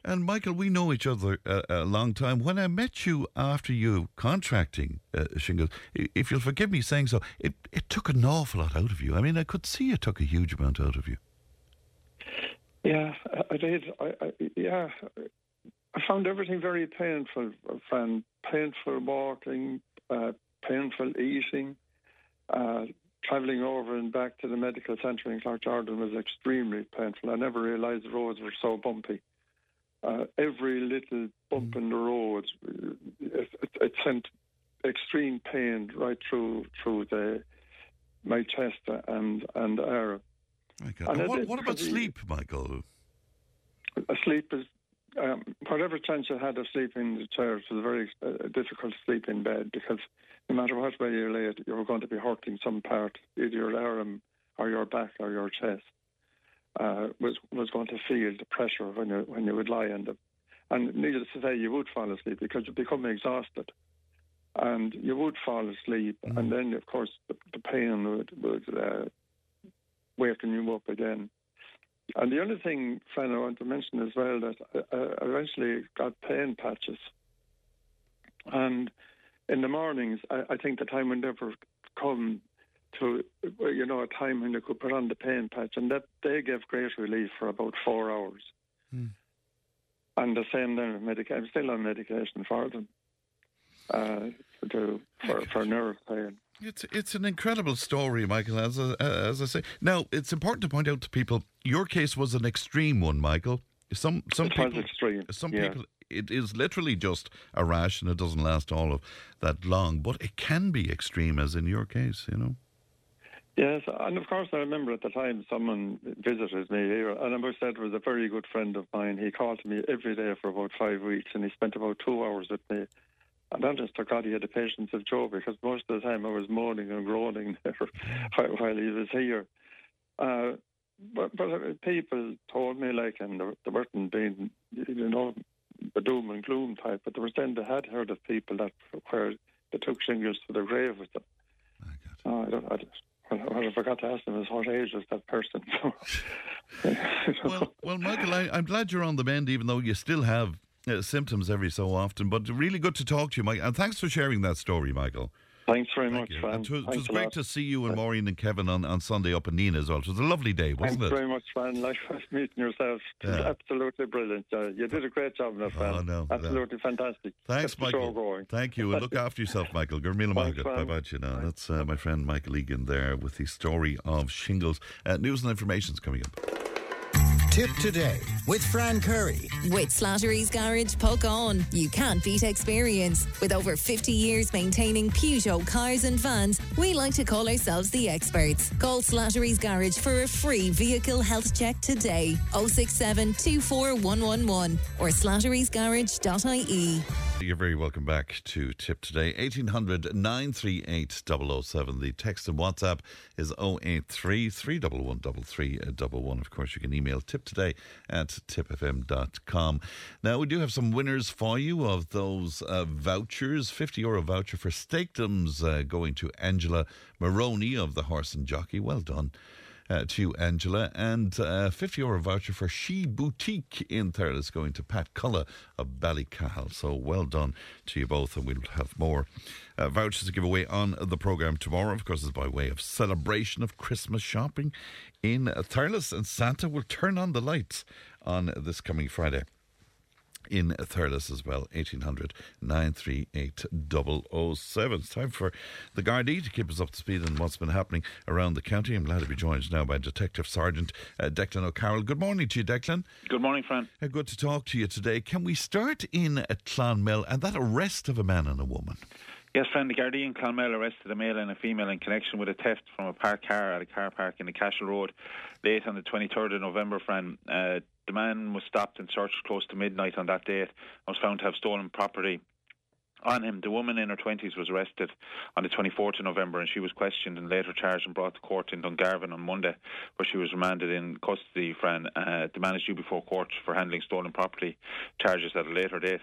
And Michael, we know each other a, a long time. When I met you after you contracting uh, shingles, if you'll forgive me saying so, it, it took an awful lot out of you. I mean, I could see it took a huge amount out of you. Yeah, I- did. I, I, yeah, I found everything very painful. From painful walking, uh, painful eating, uh, travelling over and back to the medical centre in Cloughjordan was extremely painful. I never realised the roads were so bumpy. Uh, every little bump in the road, uh, it, it, it sent extreme pain right through through the my chest and and air. My God. And what, it- what about sleep, Michael? Sleep is um, whatever chance you had of sleeping in the chair, it was very uh, difficult to sleep in bed because no matter what way you lay it, you were going to be hurting some part, either your arm or your back or your chest. Uh, was was going to feel the pressure when you when you would lie in them, and needless to say, you would fall asleep because you become exhausted, and you would fall asleep, and then of course the, the pain would would uh, waken you up again. And the other thing, Fran, I want to mention as well that I, eventually got pain patches. And in the mornings, I, I think the time would never come to, you know, a time when you could put on the pain patch. And that they gave great relief for about four hours. Hmm. And the same then with medication. I'm still on medication for them uh, to, for, for nerve pain. It's it's an incredible story, Michael. As I, as I say, now it's important to point out to people your case was an extreme one, Michael. Some some It was people extreme, Some yeah. people it is literally just a rash and it doesn't last all of that long, but it can be extreme, as in your case. You know. Yes, and of course I remember at the time someone visited me here, and I must say it was a very good friend of mine. He called me every day for about five weeks, and he spent about two hours with me. And honest to God, he had the patience of Job because most of the time I was moaning and groaning there while he was here. Uh, but, but uh, people told me, like, and they weren't being, you know, the doom and gloom type, but they were saying they had heard of people that where they took shingles to the grave with them. Oh, I don't, I don't, well, what I forgot to ask them is what age is that person? well, well, Michael, I, I'm glad you're on the mend, even though you still have uh, symptoms every so often. But really good to talk to you, Mike. And thanks for sharing that story, Michael. Thanks very Thank much. Fran. It was, it was great to see you and Maureen and Kevin on, on Sunday up in Nenagh as well. It was a lovely day, wasn't Thanks it? Thanks very much, Fran. Likewise, meeting yourself. Yeah. absolutely brilliant. Uh, you did a great job, my friend. Oh, no, no. absolutely fantastic. Thanks, Michael. Thank you. And look after yourself, Michael. Go raibh míle maith agat. Bye Fran. bye, you know. That's uh, my friend Michael Egan there with the story of shingles. Uh, news and information is coming up. Tipp today with Fran Curry. With Slattery's Garage, Puckane. You can't beat experience. With over 50 years maintaining Peugeot cars and vans, we like to call ourselves the experts. Call Slattery's Garage for a free vehicle health check today. 067 24111 or slatterysgarage.ie. You're very welcome back to Tipp Today. 1800 938 007. The text and WhatsApp is 083 311 3311. Of course, you can email tipptoday at tippfm.com. Now, we do have some winners for you of those uh, vouchers. 50 euro voucher for Steakdoms uh, going to Angela Maroney of the Horse and Jockey. Well done uh, to you, Angela. And uh, 50 euro voucher for She Boutique in Thurles going to Pat Cullen of Ballycahill. So well done to you both. And we'll have more uh, vouchers to give away on the programme tomorrow. Of course, it's by way of celebration of Christmas shopping in Thurles. And Santa will turn on the lights on this coming Friday in Thurles as well. 1800 938 007. It's time for the Gardaí to keep us up to speed on what's been happening around the county. I'm glad to be joined now by Detective Sergeant uh, Declan O'Carroll. Good morning to you, Declan. Good morning, Fran. Uh, good to talk to you today. Can we start in Clonmel and that arrest of a man and a woman? Yes, friend, the Gardaí in Clonmel arrested a male and a female in connection with a theft from a parked car at a car park in the Cashel Road late on the 23rd of November, friend. Uh, the man was stopped and searched close to midnight on that date and was found to have stolen property on him. The woman in her 20s was arrested on the 24th of November and she was questioned and later charged and brought to court in Dungarvan on Monday, where she was remanded in custody, friend. Uh, the man is due before court for handling stolen property charges at a later date.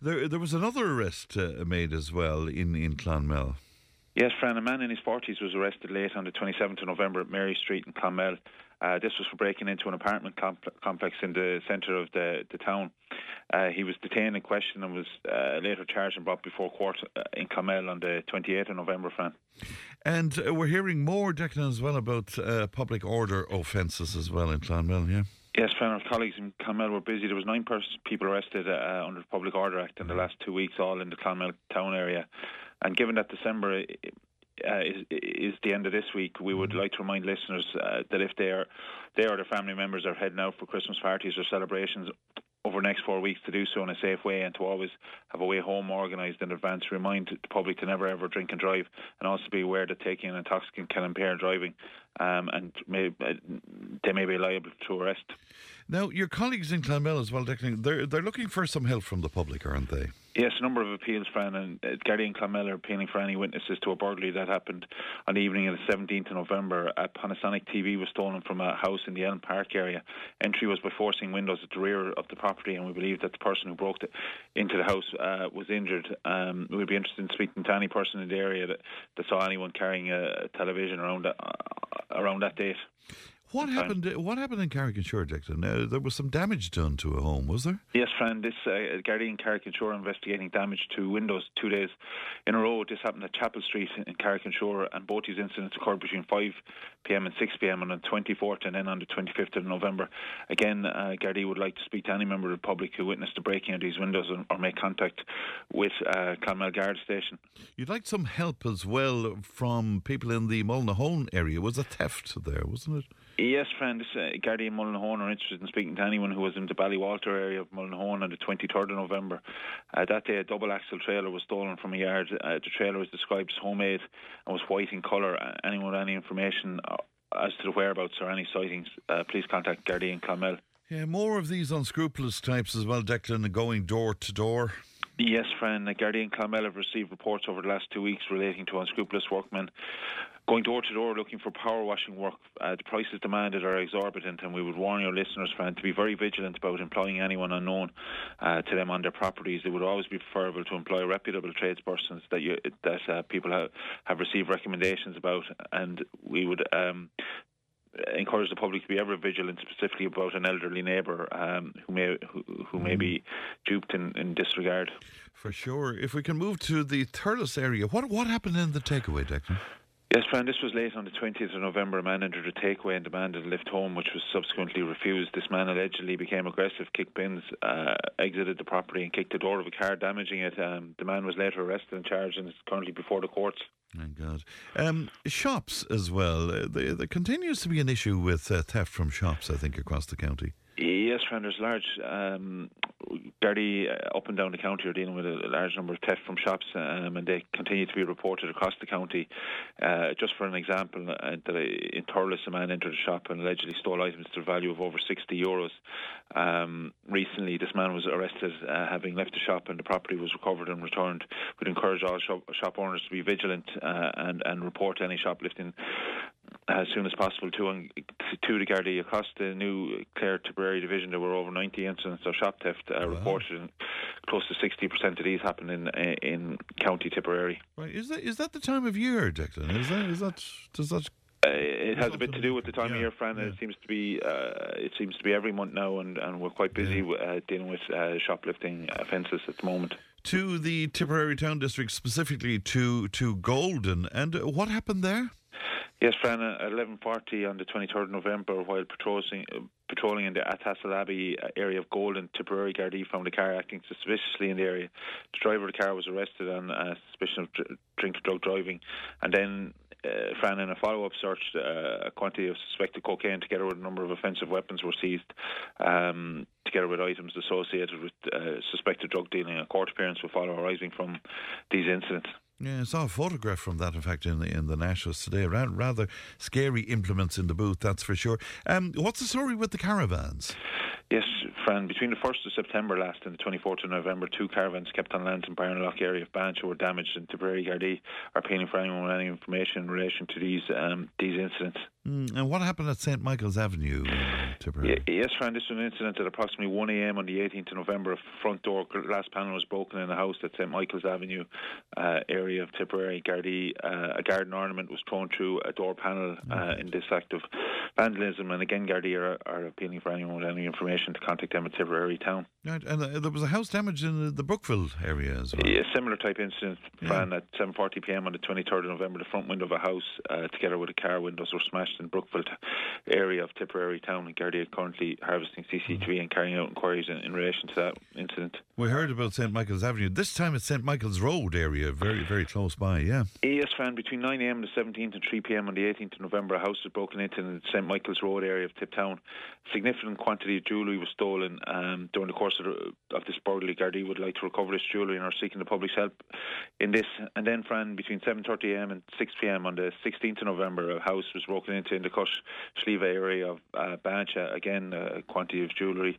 There, there was another arrest uh, made as well in, in Clonmel. Yes, Fran, a man in his 40s was arrested late on the 27th of November at Mary Street in Clonmel. Uh, this was for breaking into an apartment comp- complex in the centre of the, the town. Uh, he was detained and questioned and was uh, later charged and brought before court uh, in Clonmel on the 28th of November, Fran. And uh, we're hearing more, Declan, as well about uh, public order offences as well in Clonmel, yeah? Yes, Fran, our colleagues in Clonmel were busy. There was nine pers- people arrested uh, under the Public Order Act in the last two weeks, all in the Clonmel town area. And given that December uh, is, is the end of this week, we would like to remind listeners uh, that if they are they or their family members are heading out for Christmas parties or celebrations over the next four weeks to do so in a safe way and to always have a way home organised in advance. Remind the public to never ever drink and drive and also be aware that taking an intoxicant can impair driving um, and may, uh, they may be liable to arrest. Now, your colleagues in Clonmel as well, Declan, they're, they're looking for some help from the public, aren't they? Yes, a number of appeals, Fran, and uh, and Clonmel are appealing for any witnesses to a burglary that happened on the evening of the 17th of November. A Panasonic TV was stolen from a house in the Elm Park area. Entry was by forcing windows at the rear of the property, and we believe that the person who broke the, into the house uh, was injured. Um, we'd be interested in speaking to any person in the area that, that saw anyone carrying a television around uh, around that date. What happened? What happened in Carrick-on-Suir, Declan? Uh, there was some damage done to a home, was there? Yes, Fran. This uh, Guardian Carrick-on-Suir investigating damage to windows two days in a row. This happened at Chapel Street in Carrick-on-Suir, and both these incidents occurred between 5 p.m. and 6 p.m. on the 24th and then on the 25th of November. Again, uh, Gardaí would like to speak to any member of the public who witnessed the breaking of these windows and, or make contact with uh, Clonmel Guard Station. You'd like some help as well from people in the Mullinahone area. Was a theft there, wasn't it? Yes, friend. This, uh, Gardaí and Mullinahone are interested in speaking to anyone who was in the Ballywalter area of Mullinahone on the 23rd of November. Uh, that day, a double axle trailer was stolen from a yard. Uh, the trailer was described as homemade and was white in colour. Uh, anyone with any information uh, as to the whereabouts or any sightings, uh, please contact Gardaí and Clonmel. Yeah, more of these unscrupulous types as well, Declan, going door to door. Yes, Fran. Gardaí and Clonmel have received reports over the last two weeks relating to unscrupulous workmen going door to door looking for power washing work. Uh, the prices demanded are exorbitant, and we would warn your listeners, Fran, to be very vigilant about employing anyone unknown uh, to them on their properties. It would always be preferable to employ reputable tradespersons that you, that uh, people have, have received recommendations about, and we would. Um, encourage the public to be ever vigilant, specifically about an elderly neighbour um, who may who, who may be duped in, in disregard. For sure. If we can move to the Thurles area, what what happened in the takeaway, Declan? Yes, Fran, this was late on the 20th of November. A man entered a takeaway and demanded a lift home, which was subsequently refused. This man allegedly became aggressive, kicked bins, uh, exited the property, and kicked the door of a car, damaging it. Um, the man was later arrested and charged and is currently before the courts. Thank God. Um, shops as well. Uh, there, there, continues to be an issue with uh, theft from shops, I think, across the county. Yes, friend, there's large um, Gardaí uh, up and down the county are dealing with a large number of theft from shops, um, and they continue to be reported across the county. Uh, just for an example, uh, in Thurles, a man entered a shop and allegedly stole items to the value of over 60 euros. Um, recently, this man was arrested, having left the shop, and the property was recovered and returned. We'd encourage all shop, shop owners to be vigilant and and report any shoplifting as soon as possible to, to the Gardaí. Across the new Clare Tipperary division, there were over 90 incidents of shop theft uh, wow. reported, and close to 60% of these happen in in County Tipperary. Right, is that is that the time of year, Declan? Is that is that does that uh, it has a bit to do with the time yeah, of year, Fran. Yeah. It seems to be uh, it seems to be every month now, and, and we're quite busy yeah. uh, dealing with uh, shoplifting offences at the moment. To the Tipperary Town District, specifically to to Golden, and what happened there? Yes, Fran, at 11.40 on the 23rd of November, while patrolling, uh, patrolling in the Athassel Abbey uh, area of Golden, Tipperary Gardaí found a car acting suspiciously in the area. The driver of the car was arrested on uh, suspicion of dr- drink drug driving. And then, uh, Fran, in a follow-up search, uh, a quantity of suspected cocaine together with a number of offensive weapons were seized, um, together with items associated with uh, suspected drug dealing. A court appearance will follow arising from these incidents. Yeah, I saw a photograph from that, in fact, in the in the Nationals today. Rather scary implements in the booth, that's for sure. Um, what's the story with the caravans? Yes, Fran, between the 1st of September last and the 24th of November, two caravans kept on land in Barnalock area of Bansha were damaged and Tipperary Gardaí are appealing for anyone with any information in relation to these um, these incidents. Mm, and what happened at St Michael's Avenue, Tipperary? Yes, Fran, this was an incident at approximately 1am on the 18th of November. A front door glass panel was broken in a house at St Michael's Avenue uh, area of Tipperary. Gardaí, uh, a garden ornament was thrown through a door panel uh, mm. in this act of vandalism. And again, Gardaí are, are appealing for anyone with any information to contact them at Tipperary Town. Right, and uh, there was a house damage in the Brookville area as well. Yeah, similar type incident, Fran, yeah. at 7.40 pm on the 23rd of November. The front window of a house, uh, together with a car windows, were smashed in Brookville area of Tipperary town. And Gardaí are currently harvesting CCTV mm. and carrying out inquiries in, in, relation to that incident. We heard about St Michael's Avenue. This time it's St Michael's Road area, very, very close by, yeah. Yes, Fran, between 9am the 17th and 3pm on the 18th of November, a house was broken into in the St Michael's Road area of Tiptown. Significant quantity of jewellery was stolen um, during the course of, the, of this burglary. Gardaí would like to recover this jewellery and are seeking the public's help in this. And then, Fran, between 7.30am and 6pm on the 16th of November, a house was broken into in the Cut Slieva area of uh, Bansha. Again, a quantity of jewellery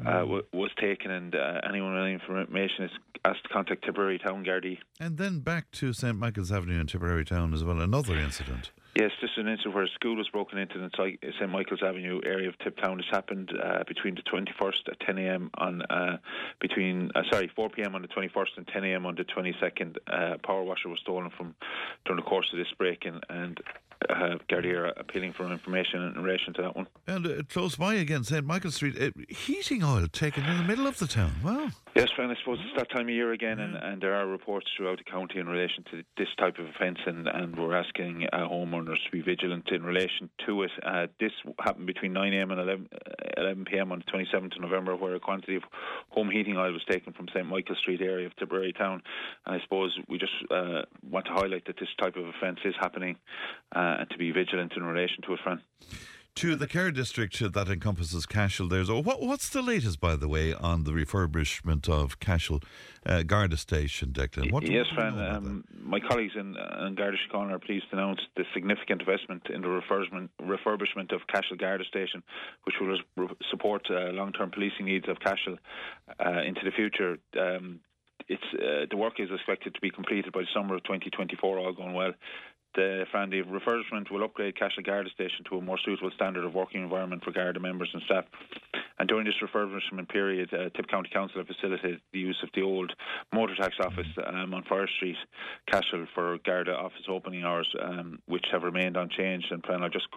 uh, mm. w- was taken, and uh, anyone with any information is asked to contact Tipperary Town Gardaí. And then back to St Michael's Avenue in Tipperary Town as well, another incident. Yes, just an incident where a school was broken into in the St Michael's Avenue area of Tiptown. This happened uh, between the 21st at 10 a.m. on uh, between uh, sorry 4 p.m. on the 21st and 10 a.m. on the 22nd. Uh, power washer was stolen from during the course of this break, and, and uh, Gardaí are appealing for information in relation to that one. And uh, close by again, St Michael Street, uh, heating oil taken in the middle of the town. Wow. Yes, Fran, I suppose it's that time of year again, and, and there are reports throughout the county in relation to this type of offence, and, and we're asking uh, homeowners to be vigilant in relation to it. Uh, this happened between 9am and 11, 11 pm on the 27th of November, where a quantity of home heating oil was taken from St Michael Street area of Tipperary town. And I suppose we just uh, want to highlight that this type of offence is happening uh, and to be vigilant in relation to it, Fran to the Cahir district that encompasses Cashel. There's oh, what, what's the latest, by the way, on the refurbishment of Cashel uh, Garda Station, Declan? What yes, Fran. Um, my colleagues in, An Garda Síochána are pleased to announce the significant investment in the refurbishment, refurbishment of Cashel Garda Station, which will re- support uh, long-term policing needs of Cashel uh, into the future. Um, it's uh, the work is expected to be completed by the summer of 2024, all going well. The Frandy refurbishment will upgrade Cashel Garda Station to a more suitable standard of working environment for Garda members and staff. And during this refurbishment period, uh, Tipp County Council have facilitated the use of the old motor tax office um, on Friar Street, Cashel, for Garda office opening hours, um, which have remained unchanged. And I'll just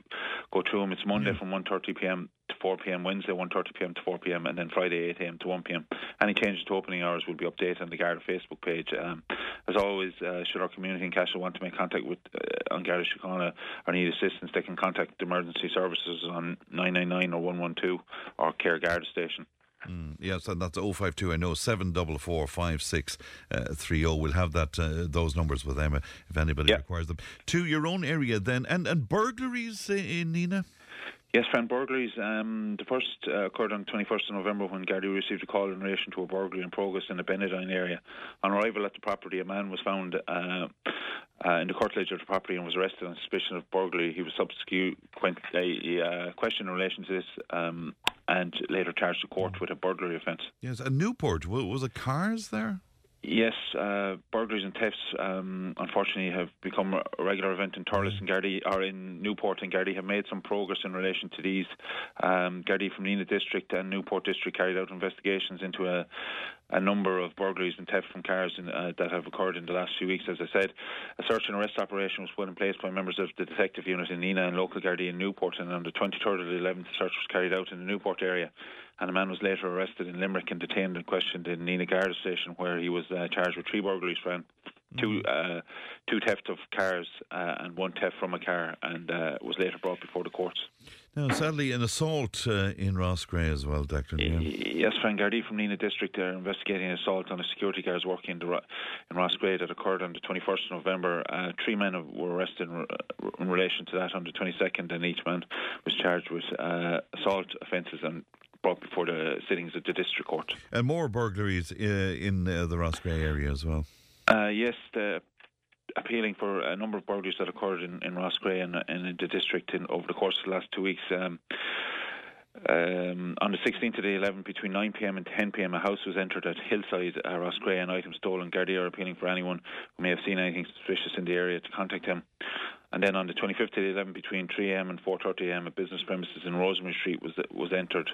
go through them. It's Monday from 1:30 p.m. to 4 p.m., Wednesday 1:30 p.m. to 4 p.m., and then Friday 8 a.m. to 1 p.m. Any changes to opening hours will be updated on the Garda Facebook page. Um, as always, uh, should our community in Cashel want to make contact with uh, An Garda Síochána or need assistance, they can contact emergency services on 999 or 112 or Cahir Garda Station. Mm, yes, and that's 052. I know seven double four five six uh, three zero. We'll have that uh, those numbers with Emma if anybody Yeah. requires them. To your own area then, and and burglaries uh, Nenagh. Yes, friend, burglaries. Um, the first uh, occurred on 21st of November when Gardaí received a call in relation to a burglary in progress in the Benedine area. On arrival at the property, a man was found uh, uh, in the curtilage of the property and was arrested on suspicion of burglary. He was subsequently uh, questioned in relation to this um, and later charged to court with a burglary offence. Yes, and Newport. Was it cars there? Yes, uh, burglaries and thefts, um, unfortunately, have become a regular event in Thurles and Gardaí, or in Newport and Gardaí have made some progress in relation to these. Um, Gardaí from Nenagh District and Newport District carried out investigations into a, a number of burglaries and theft from cars in, uh, that have occurred in the last few weeks. As I said, a search and arrest operation was put in place by members of the detective unit in Nenagh and local Gardaí in Newport, and on the 23rd of the 11th, the search was carried out in the Newport area and a man was later arrested in Limerick and detained and questioned in Nenagh Garda Station, where he was uh, charged with three burglaries, friend. Two, uh, two theft of cars uh, and one theft from a car, and uh, was later brought before the courts. Now, sadly, an assault uh, in Roscrea as well, Doctor. Yeah. Yes, Frank Gardaí from Nenagh District are investigating an assault on a security guard working in, the, in Roscrea that occurred on the 21st of November. Uh, three men were arrested in, in relation to that on the 22nd, and each man was charged with uh, assault offences and brought before the sittings of the district court. And more burglaries uh, in uh, the Roscrea area as well. Uh, yes, the appealing for a number of burglaries that occurred in, in Roscrea and, and in the district in, over the course of the last two weeks. Um, um, on the 16th of the 11th, between 9pm and 10pm, a house was entered at Hillside, uh, Roscrea, and items stolen. Gardaí are appealing for anyone who may have seen anything suspicious in the area to contact them. And then on the 25th of the 11th, between 3am and 4.30am, a business premises in Rosemary Street was was entered.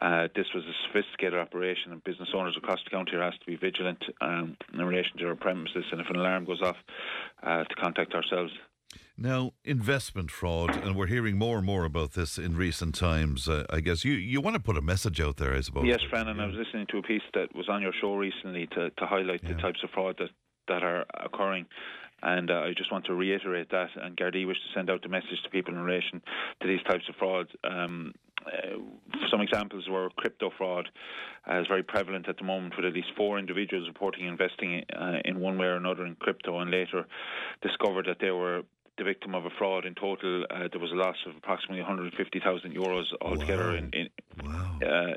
Uh, this was a sophisticated operation, and business owners across the county are asked to be vigilant um, in relation to their premises, and if an alarm goes off, uh, to contact ourselves. Now, investment fraud, and we're hearing more and more about this in recent times. Uh, I guess you, you want to put a message out there, I suppose. Yes, Fran, and I was listening to a piece that was on your show recently to, to highlight the types of fraud that, that are occurring. And uh, I just want to reiterate that. And Gardaí wish to send out the message to people in relation to these types of frauds. Um, uh, some examples were crypto fraud uh, is very prevalent at the moment, with at least four individuals reporting investing uh, in one way or another in crypto, and later discovered that they were the victim of a fraud. In total, uh, there was a loss of approximately 150,000 euros altogether in, in uh,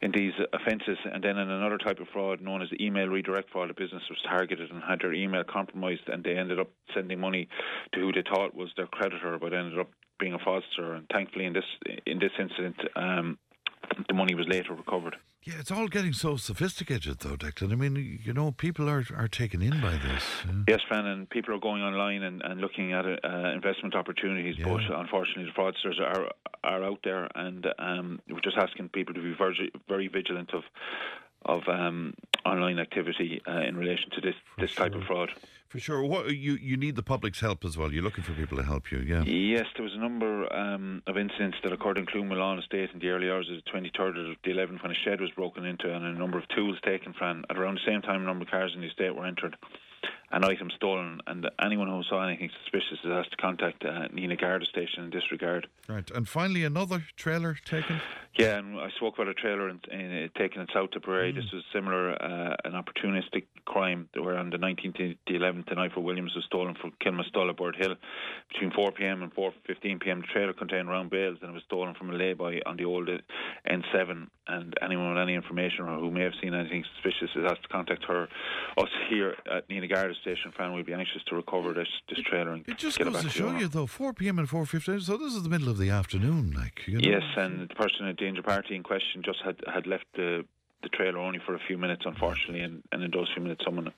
in these offences. And then in another type of fraud known as email redirect fraud, a business was targeted and had their email compromised, and they ended up sending money to who they thought was their creditor, but ended up being a fraudster. And thankfully, in this in this incident, um, the money was later recovered. Yeah, it's all getting so sophisticated, though, Declan. I mean, you know, people are, are taken in by this. yeah. Yes, Fran, and people are going online and, and looking at uh, investment opportunities, but unfortunately the fraudsters are are out there, and um, we're just asking people to be very, very vigilant of of um, online activity uh, in relation to this this type of fraud. For sure. What you you need the public's help as well. You're looking for people to help you. Yeah. Yes, there was a number um, of incidents that occurred in Clonmillan Estate in the early hours of the 23rd of the 11th when a shed was broken into and a number of tools taken from. At around the same time, a number of cars in the estate were entered and item stolen. And anyone who saw anything suspicious is asked to contact uh, Nenagh Garda Station in this regard. Right. And finally, another trailer taken. Yeah, and I spoke about a trailer in, in, uh, taken in South Tipperary. Mm. This was similar, uh, an opportunistic crime where on the 19th to the 11th, the knife for Williams was stolen from Kilmastull, Bird Hill. Between 4pm and 4.15pm, the trailer contained round bales and it was stolen from a lay-by on the old uh, N7. And anyone with any information or who may have seen anything suspicious is asked to contact her, us here at Nenagh Garda Station. Fran will be anxious to recover this, this trailer and It just get it goes back to to show you. you, though, 4 p.m. and 4.15, so this is the middle of the afternoon, like, you know. Yes, and the person at danger party in question just had had left the the trailer only for a few minutes, unfortunately, and, and in those few minutes, someone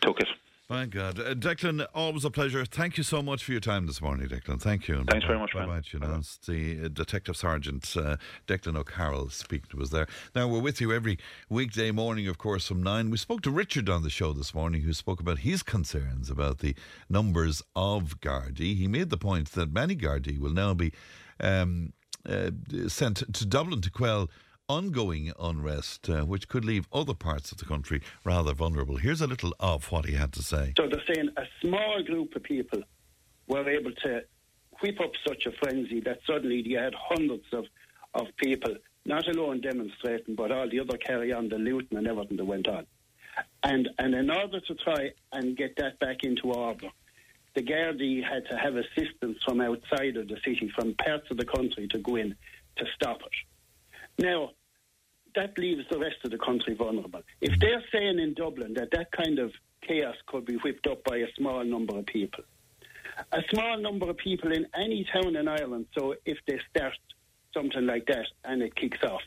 took it. My God. Uh, Declan, always a pleasure. Thank you so much for your time this morning, Declan. Thank you. Thanks very much, Bye bye. You know, it's the uh, Detective Sergeant uh, Declan O'Carroll speaking to us there. Now, we're with you every weekday morning, of course, from 9. We spoke to Richard on the show this morning, who spoke about his concerns about the numbers of Gardaí. He made the point that many Gardaí will now be um, uh, sent to Dublin to quell ongoing unrest, uh, which could leave other parts of the country rather vulnerable. Here's a little of what he had to say. So they're saying a small group of people were able to whip up such a frenzy that suddenly you had hundreds of, of people, not alone demonstrating, but all the other carry on the looting and everything that went on. And and in order to try and get that back into order, the Gardaí had to have assistance from outside of the city, from parts of the country, to go in to stop it. Now, that leaves the rest of the country vulnerable. If mm. they're saying in Dublin that that kind of chaos could be whipped up by a small number of people, a small number of people in any town in Ireland, so if they start something like that and it kicks off,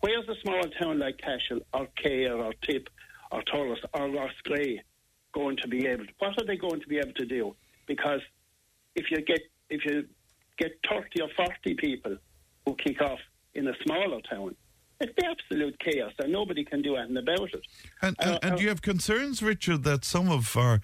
where's a small town like Cashel or Cahir or Tipp or Thurles or Roscrea going to be able to, what are they going to be able to do? Because if you get if you get 30 or 40 people who kick off in a smaller town, it's the absolute chaos, and nobody can do anything about it. And, and, uh, and do you have concerns, Richard, that some of our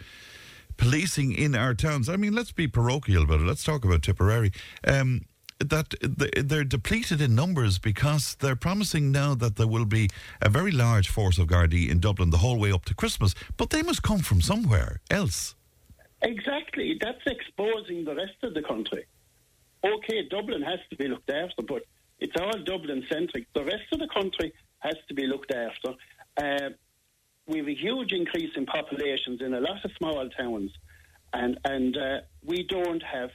policing in our towns, I mean, let's be parochial about it, let's talk about Tipperary, um, that they're depleted in numbers because they're promising now that there will be a very large force of Gardaí in Dublin the whole way up to Christmas, but they must come from somewhere else. Exactly. That's exposing the rest of the country. Okay, Dublin has to be looked after, but it's all Dublin centric. The rest of the country has to be looked after. Uh, we have a huge increase in populations in a lot of small towns, and and uh, we don't have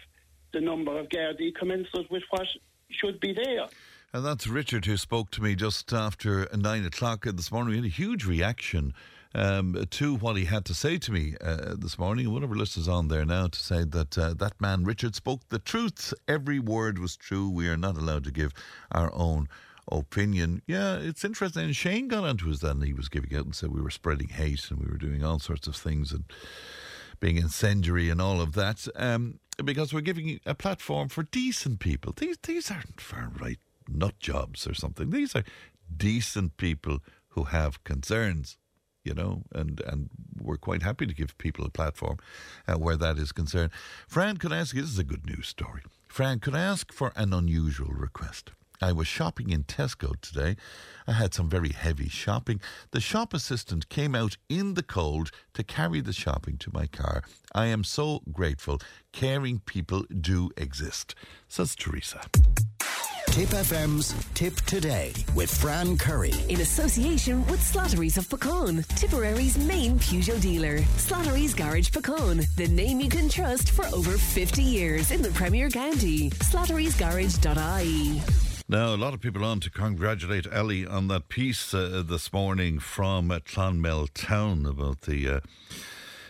the number of Gardaí commensurate with what should be there. And that's Richard who spoke to me just after nine o'clock this morning. We had a huge reaction um, to what he had to say to me uh, this morning. One of our listeners on there now to say that uh, that man, Richard, spoke the truth. Every word was true. We are not allowed to give our own opinion. Yeah, it's interesting. And Shane got onto us then. He was giving out and said we were spreading hate and we were doing all sorts of things and being incendiary and all of that. Um, because we're giving a platform for decent people. These these aren't far right nut jobs or something. These are decent people who have concerns you know, and, and we're quite happy to give people a platform uh, where that is concerned. Fran, could I ask you, this is a good news story. Fran, could I ask for an unusual request? I was shopping in Tesco today. I had some very heavy shopping. The shop assistant came out in the cold to carry the shopping to my car. I am so grateful. Caring people do exist, says Teresa. Tipp FM's Tipp Today with Fran Curry. In association with Slattery's of Puckane, Tipperary's main Peugeot dealer. Slattery's Garage Puckane, the name you can trust for over 50 years in the Premier County. Slattery'sGarage.ie. Now, a lot of people on to congratulate Ellie on that piece uh, this morning from uh, Clonmel Town about the. Uh,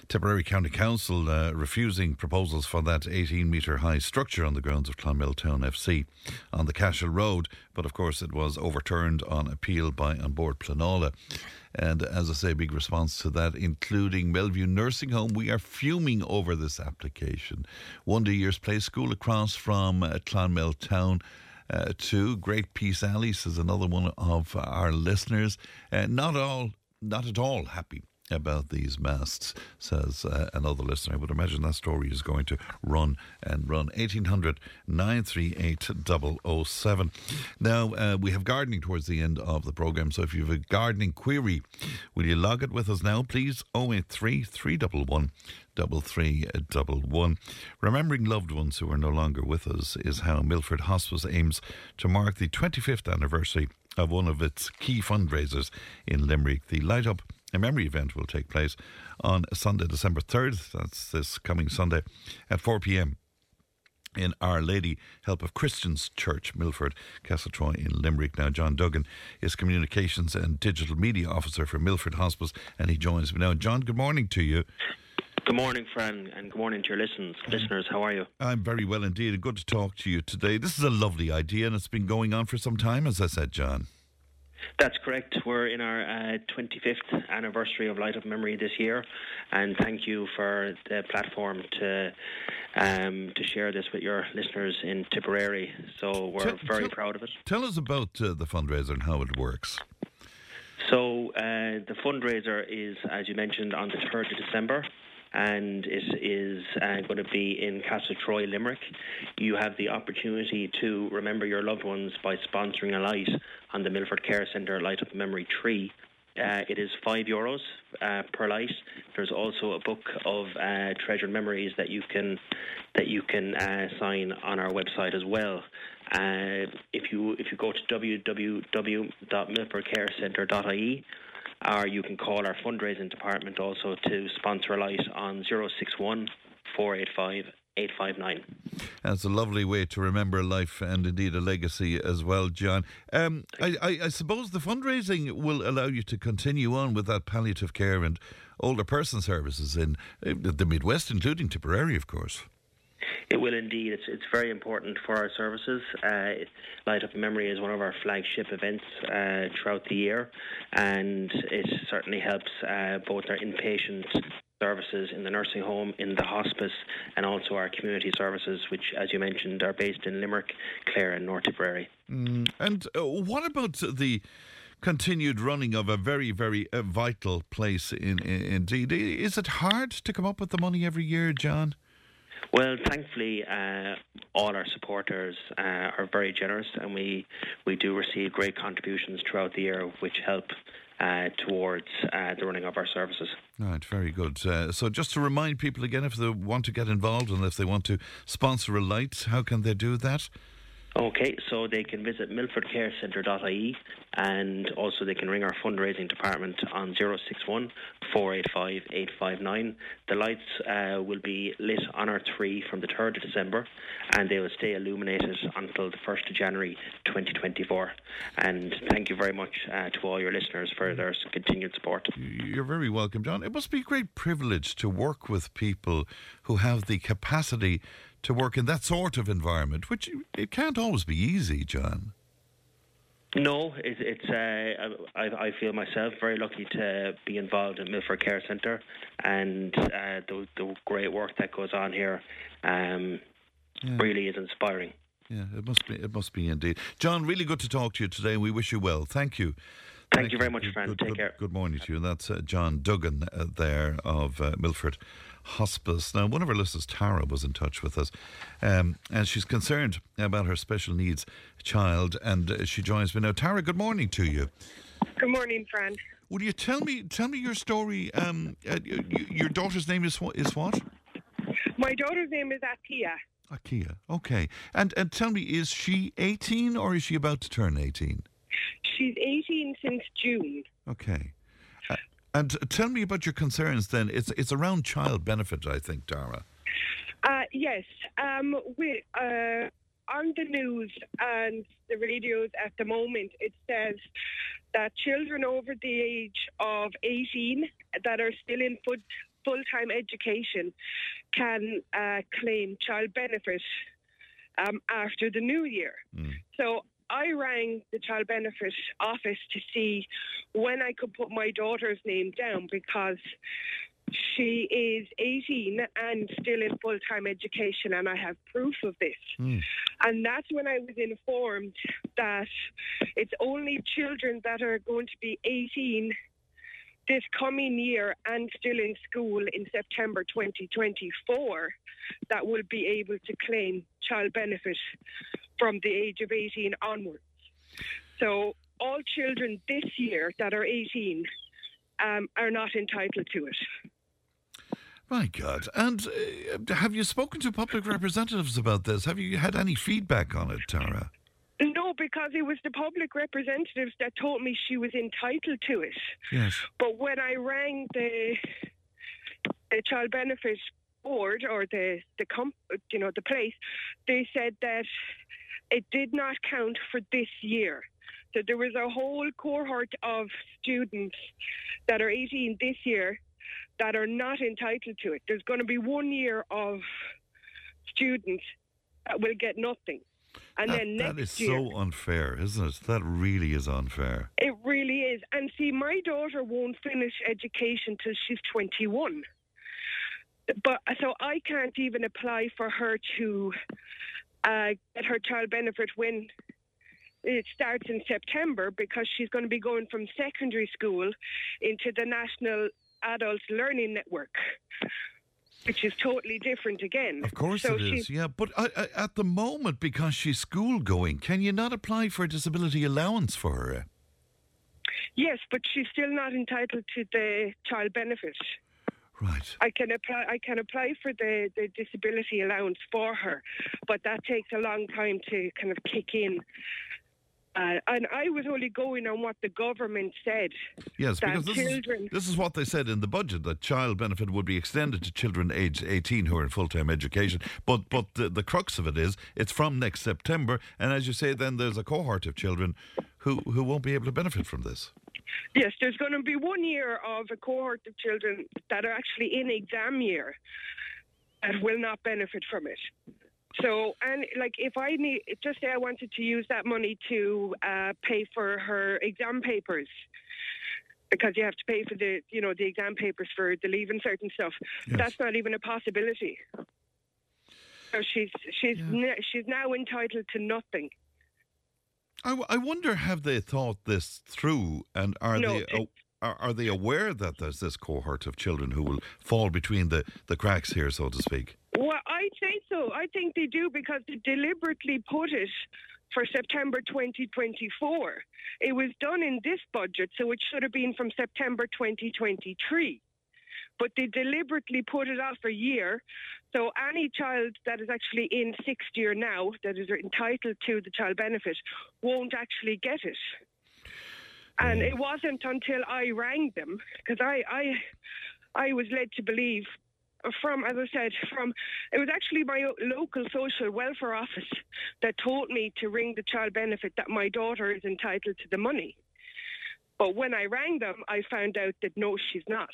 Tipperary County Council uh, refusing proposals for that 18 metre high structure on the grounds of Clonmel Town FC on the Cashel Road. But of course, it was overturned on appeal by An Bord Pleanala. And as I say, big response to that, including Melview Nursing Home. We are fuming over this application. Day Years Play School across from uh, Clonmel Town. Uh, to Great Peace Alley, says another one of our listeners. Uh, not all, not at all happy about these masts, says uh, another listener. I would imagine that story is going to run and run. 1800 938 007. Now, uh, we have gardening towards the end of the programme, so if you have a gardening query, will you log it with us now, please? 083 311 3311. Remembering loved ones who are no longer with us is how Milford Hospice aims to mark the 25th anniversary of one of its key fundraisers in Limerick, the Light Up a memory event will take place on Sunday, December 3rd. That's this coming Sunday at 4 p.m. in Our Lady Help of Christians Church, Milford, Castletroy in Limerick. Now, John Duggan is Communications and Digital Media Officer for Milford Hospice, and he joins me now. John, good morning to you. Good morning, Fran, and good morning to your listeners. Listeners, how are you? I'm very well indeed. Good to talk to you today. This is a lovely idea, and it's been going on for some time, as I said, John. That's correct. We're in our uh, 25th anniversary of Light of Memory this year, and thank you for the platform to um, to share this with your listeners in Tipperary. So we're Tell- very tell- proud of it. Tell us about uh, the fundraiser and how it works. So uh, the fundraiser is, as you mentioned, on the 3rd of December. And it is uh, going to be in Castle Troy, Limerick. You have the opportunity to remember your loved ones by sponsoring a light on the Milford Care Centre Light Up Memory Tree. Uh, it is five euros uh, per light. There's also a book of uh, treasured memories that you can that you can uh, sign on our website as well. Uh, if you if you go to www.milfordcarecentre.ie, or you can call our fundraising department also to sponsor a light on 061 485 859. That's a lovely way to remember a life and indeed a legacy as well, John. Um, I, I, I suppose the fundraising will allow you to continue on with that palliative care and older person services in uh, the Midwest, including Tipperary, of course. It will indeed. It's it's very important for our services. Uh, Light Up Memory is one of our flagship events uh, throughout the year, and it certainly helps uh, both our inpatient services in the nursing home, in the hospice, and also our community services, which, as you mentioned, are based in Limerick, Clare, and North Tipperary. Mm, and uh, what about the continued running of a very, very uh, vital place in, in indeed? Is it hard to come up with the money every year, John? Well, thankfully, uh, all our supporters uh, are very generous, and we we do receive great contributions throughout the year, which help uh, towards uh, the running of our services. Right, very good. Uh, so, just to remind people again, if they want to get involved and if they want to sponsor a light, how can they do that? Okay, so they can visit milfordcarecentre.ie and also they can ring our fundraising department on 061 485 859. The lights uh, will be lit on our tree from the 3rd of December and they will stay illuminated until the 1st of January 2024. And thank you very much uh, to all your listeners for their continued support. You're very welcome, John. It must be a great privilege to work with people who have the capacity to work in that sort of environment, which it can't always be easy, John. No, it, it's. Uh, I, I feel myself very lucky to be involved in Milford Care Centre, and uh, the, the great work that goes on here um, Yeah. really is inspiring. Yeah, it must be. It must be indeed. John, really good to talk to you today, and we wish you well. Thank you. Thank you very much, Fran. Good, Take good- care. Good morning to you. That's uh, John Duggan uh, there of uh, Milford Hospice. Now, one of our listeners, Tara, was in touch with us, um, and she's concerned about her special needs child, and uh, she joins me now. Tara, good morning to you. Good morning, Fran. Would you tell me tell me your story? Um, uh, y- y- your daughter's name is what? Is what? My daughter's name is Atia. Akia. Okay, and and tell me, is she eighteen or is she about to turn eighteen? She's 18 since June. Okay. And tell me about your concerns then. It's it's around child benefit, I think, Dara. Uh, yes, um, we, uh, on the news and the radios at the moment, it says that children over the age of 18 that are still in full, full-time education can uh, claim child benefit um, after the new year. So I rang the child benefit office to see when I could put my daughter's name down because she is 18 and still in full time education, and I have proof of this. Hmm. And that's when I was informed that it's only children that are going to be 18 this coming year and still in school in September 2024 that will be able to claim child benefit from the age of 18 onwards. So all children this year that are 18 um, are not entitled to it. My God. And uh, have you spoken to public representatives about this? Have you had any feedback on it, Tara? No, because it was the public representatives that told me she was entitled to it. Yes. But when I rang the the child benefit board or the the comp, you know the place, they said that it did not count for this year. So there was a whole cohort of students that are 18 this year that are not entitled to it. There's going to be one year of students that will get nothing. And that, then next is year, so unfair, isn't it? That really is unfair. it really is. And see, my daughter won't finish education till she's 21. But so I can't even apply for her to uh, get her child benefit when it starts in September because she's going to be going from secondary school into the National Adult Learning Network, which is totally different again. Of course so it is. Yeah, but I, I, at the moment, because she's school going, can you not apply for a disability allowance for her? Yes, but she's still not entitled to the child benefit. Right. I can apply. I can apply for the, the disability allowance for her, but that takes a long time to kind of kick in. Uh, and I was only going on what the government said. Yes, because this children. is, this is what they said in the budget that child benefit would be extended to children aged 18 who are in full time education. But but the, the crux of it is it's from next September, and as you say, then there's a cohort of children who, who won't be able to benefit from this. Yes, there's going to be one year of a cohort of children that are actually in exam year that will not benefit from it. So, and like if I need, just say I wanted to use that money to uh, pay for her exam papers, because you have to pay for the, you know, the exam papers for the leave and certain stuff. Yes. That's not even a possibility. So she's she's ne- she's now entitled to nothing. I, w- I wonder have they thought this through and are No, they are, are they aware that there's this cohort of children who will fall between the, the cracks here, so to speak? Well, I'd say so. I think they do because they deliberately put it for September 2024. It was done in this budget, so it should have been from September 2023. But they deliberately put it off a year. So any child that is actually in sixth year now, that is entitled to the child benefit, won't actually get it. And it wasn't until I rang them, because I, I, I was led to believe from, as I said, from it was actually my local social welfare office that told me to ring the child benefit that my daughter is entitled to the money. But when I rang them, I found out that no, she's not.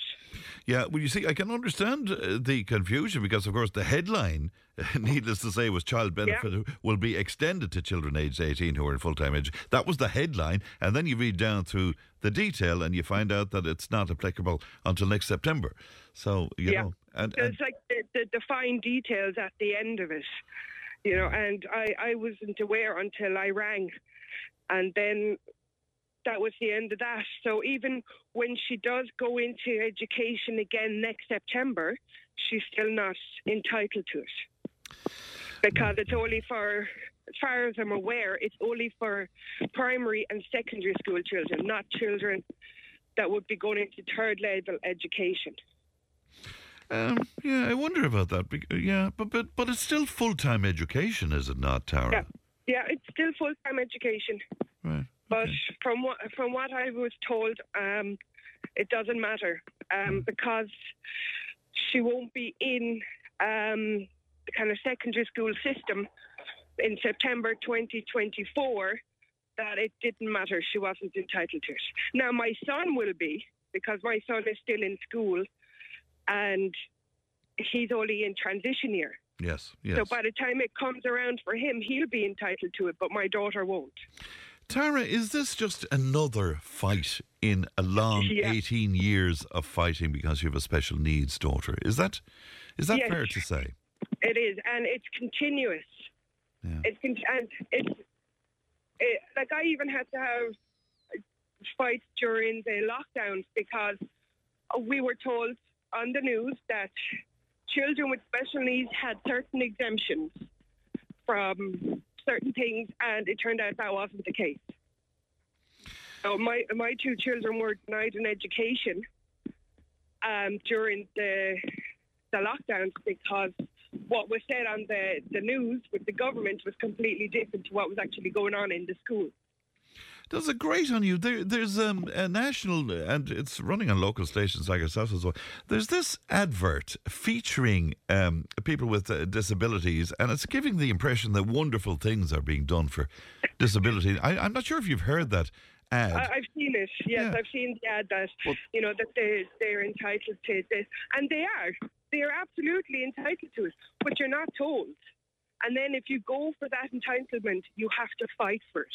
Yeah, well, you see, I can understand uh, the confusion because, of course, the headline, needless to say, was child benefit will be extended to children aged 18 who are in full time age. That was the headline. And then you read down through the detail and you find out that it's not applicable until next September. So, you Yeah. know, and, and it's like the, the, the fine details at the end of it, you know. And I, I wasn't aware until I rang, and then that was the end of that. So even when she does go into education again next September, she's still not entitled to it because it's only for, as far as I'm aware, it's only for primary and secondary school children, not children that would be going into third level education. um, yeah, I wonder about that. Yeah, but, but, but it's still full time education, is it not, Tara? Yeah, yeah, it's still full time education. Right. But from what from what I was told, um, it doesn't matter um, because she won't be in um, the kind of secondary school system in September 2024. That it didn't matter; she wasn't entitled to it. Now my son will be because my son is still in school, and he's only in transition year. Yes, yes. So by the time it comes around for him, he'll be entitled to it, but my daughter won't. Tara, is this just another fight in a long Yeah. 18 years of fighting because you have a special needs daughter? Is that is that Yes. fair to say? It is, and it's continuous. Yeah. It's con- and it's it, like I even had to have fights during the lockdowns because we were told on the news that children with special needs had certain exemptions from certain things, and it turned out that wasn't the case. So my my two children were denied an education um, during the the lockdowns because what was said on the, the news with the government was completely different to what was actually going on in the school. Does it great on you? There, there's um, a national, and it's running on local stations like ourselves as well. There's this advert featuring um, people with uh, disabilities, and it's giving the impression that wonderful things are being done for disability. I, I'm not sure if you've heard that ad. I, I've seen it. Yes, Yeah. I've seen the ad that you know that they they're entitled to this, and they are. They are absolutely entitled to it, but you're not told. And then if you go for that entitlement, you have to fight for it.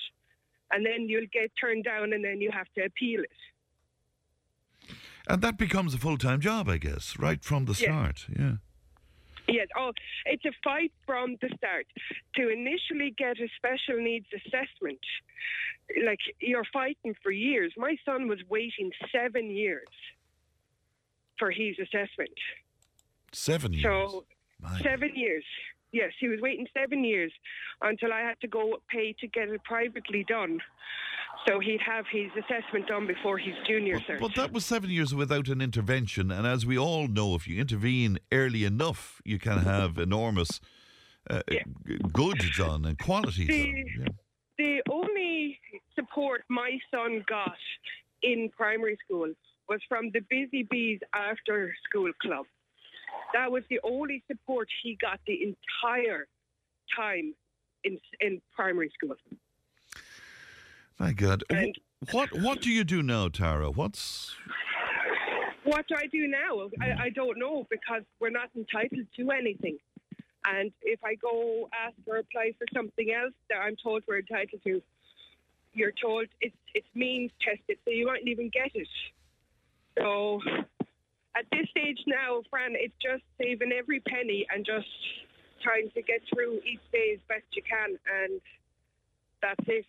And then you'll get turned down and then you have to appeal it. And that becomes a full time job, I guess, right from the start. Yeah. Yes, oh, it's a fight from the start. To initially get a special needs assessment, like you're fighting for years. My son was waiting seven years for his assessment. Seven years. So, seven years. Yes, he was waiting seven years until I had to go pay to get it privately done. So he'd have his assessment done before his junior cert. But that was seven years without an intervention. And as we all know, if you intervene early enough, you can have enormous uh, g- goods done and quality the, done. the only support my son got in primary school was from the Busy Bees after school club. That was the only support he got the entire time in in primary school. My God. Wh- What what do you do now, Tara? What's What do I do now? I, I don't know because we're not entitled to anything. And if I go ask or apply for something else that I'm told we're entitled to, you're told it's it's means tested, so you won't even get it. So at this stage now, Fran, it's just saving every penny and just trying to get through each day as best you can, and that's it.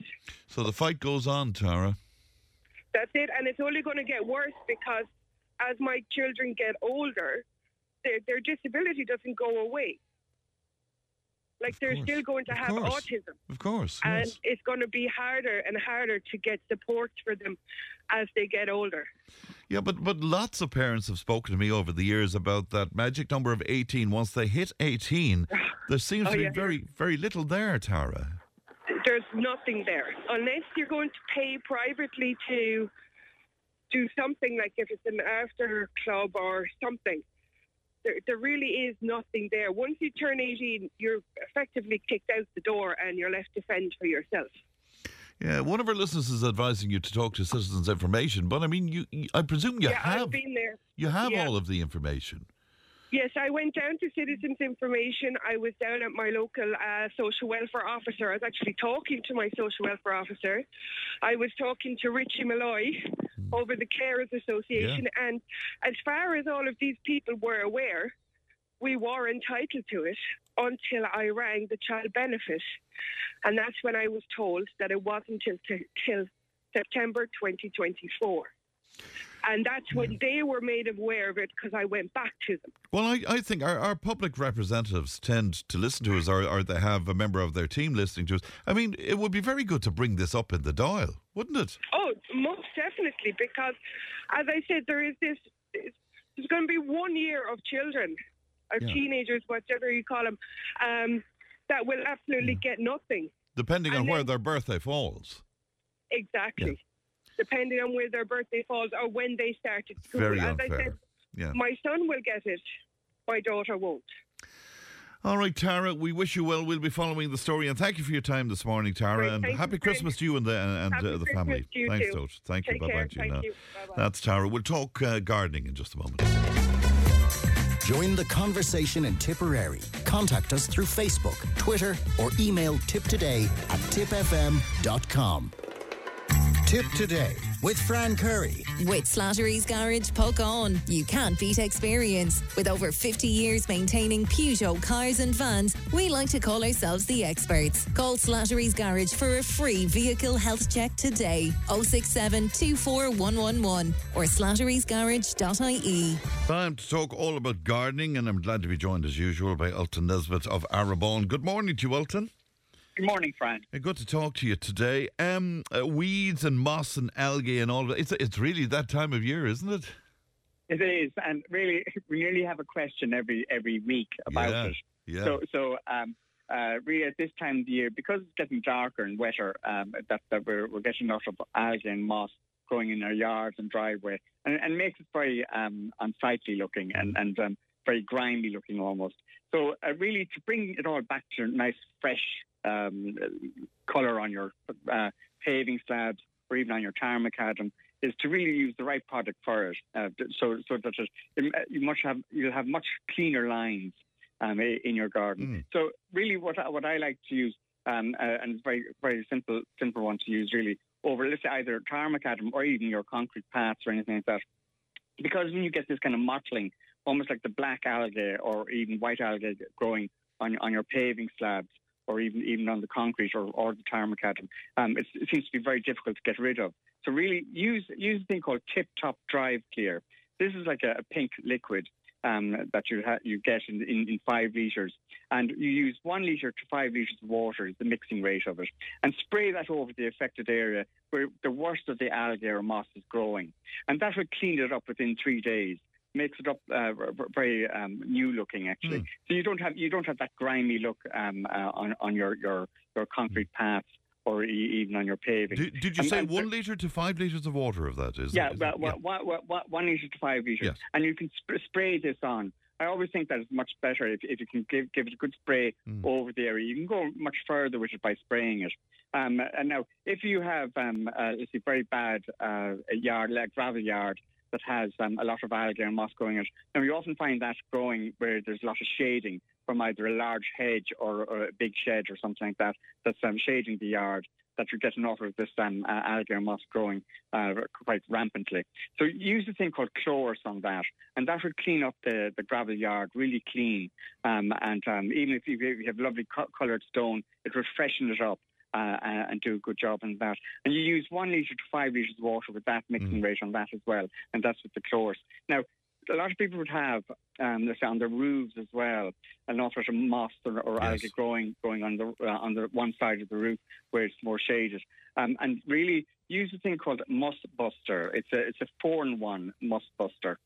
so the fight goes on, Tara? That's it, and it's only going to get worse because as my children get older, their, their disability doesn't go away. Like they're still going to have course. autism, Of course. and yes. it's going to be harder and harder to get support for them as they get older. Yeah, but but lots of parents have spoken to me over the years about that magic number of eighteen. Once they hit eighteen, there seems Oh, to be yeah. very very little there, Tara. There's nothing there unless you're going to pay privately to do something like if it's an after club or something. There, there really is nothing there. Once you turn 18, you're effectively kicked out the door and you're left to fend for yourself. Yeah, one of our listeners is advising you to talk to Citizens Information, but I mean, you, I presume you yeah, have I've been there. you have Yeah. all of the information. Yes, I went down to Citizens Information. I was down at my local uh, social welfare officer. I was actually talking to my social welfare officer. I was talking to Richie Malloy over the Carers Association. And as far as all of these people were aware, we were entitled to it until I rang the child benefit. And that's when I was told that it wasn't till, till September 2024. And that's when they were made aware of it because I went back to them. Well, I, I think our, our public representatives tend to listen to us, or, or they have a member of their team listening to us. I mean, it would be very good to bring this up in the Dáil, wouldn't it? Oh, most definitely, because as I said, there is this. There's going to be one year of children, or Yeah. teenagers, whatever you call them, um, that will absolutely get nothing. Depending on And where their birthday falls. Exactly. Depending on where their birthday falls or when they started school. Very as I unfair. said, Yeah. my son will get it. My daughter won't. All right, Tara, we wish you well. We'll be following the story, and thank you for your time this morning, Tara. And thank you, happy Christmas to you and the, and Happy uh, the family. Thanks. Doge. Thank you. Bye bye to you now. That's Tara. We'll talk uh, gardening in just a moment. Join the conversation in Tipperary. Contact us through Facebook, Twitter, or email tipptoday at tippfm.com. Tipp Today with Fran Curry. With Slattery's Garage Puckane. you can't beat experience. With over 50 years maintaining Peugeot cars and vans, we like to call ourselves the experts. Call Slattery's Garage for a free vehicle health check today. 067 24111 or slatterysgarage.ie. Time to talk all about gardening, and I'm glad to be joined as usual by Ultan Nesbitt of Arrabawn. Good morning to you, Ultan. Good morning, Fran. Uh, Good to talk to you today. Um, uh, weeds and moss and algae and all that. It's, it's really that time of year, isn't it? It is, and really, we nearly have a question every every week about Yeah, it. yeah. So, so um, uh, really, at this time of the year, because it's getting darker and wetter, um, that, that we're we're getting a lot of algae and moss growing in our yards and driveway, and, and makes it very um, unsightly looking and and um, very grimy looking almost. So, uh, really, to bring it all back to a nice fresh um, colour on your uh, paving slabs or even on your tarmac macadam is to really use the right product for it. Uh, so, so that it, you much have you'll have much cleaner lines um, in your garden. Mm. So really, what I, what I like to use, um, uh, and it's very very simple simple one to use really over let's say either tarmac adam or even your concrete paths or anything like that, because when you get this kind of mottling, almost like the black algae or even white algae growing on on your paving slabs or even even on the concrete or, or the tarmac adam, um, it seems to be very difficult to get rid of. So really, use use a thing called Tip Top Drive Clear. This is like a, a pink liquid um, that you ha- you get in, in, in five litres, and you use one litre to five litres of water is the mixing rate of it, and spray that over the affected area where the worst of the algae or moss is growing, and that will clean it up within three days. Makes it up uh, very um, new looking actually. So you don't have you don't have that grimy look um, uh, on on your your your concrete paths or e- even on your paving. Did, did you And- say and- one litre to five litres of water of that? Is yeah, it, is well, it- well, one- one- one- one litre to five litres. Yes. And you can sp- spray this on. I always think that is much better if, if you can give, give it a good spray Hmm. over the area. You can go much further with it by spraying it. Um, and now, if you have, um, uh, let's see, very bad uh, yard, like gravel yard, that has um, a lot of algae and moss growing in it. Now, you often find that growing where there's a lot of shading from either a large hedge or, or a big shed or something like that that's um, shading the yard that you're getting off of this um, uh, algae and moss growing uh, quite rampantly. So use a thing called chlorus on that, and that would clean up the, the gravel yard really clean. Um, and um, even if you, have lovely co- coloured stone, it would freshen it up. Uh, and do a good job on that. And you use one litre to five litres of water with that mixing rate on that as well, and that's with the chlorus. Now, a lot of people would have, um, let's say, on their roofs as well, an awful lot of moss or, or algae growing growing on the uh, on the one side of the roof where it's more shaded. Um, and really use a thing called Moss Buster. It's a it's a four in one Moss Buster.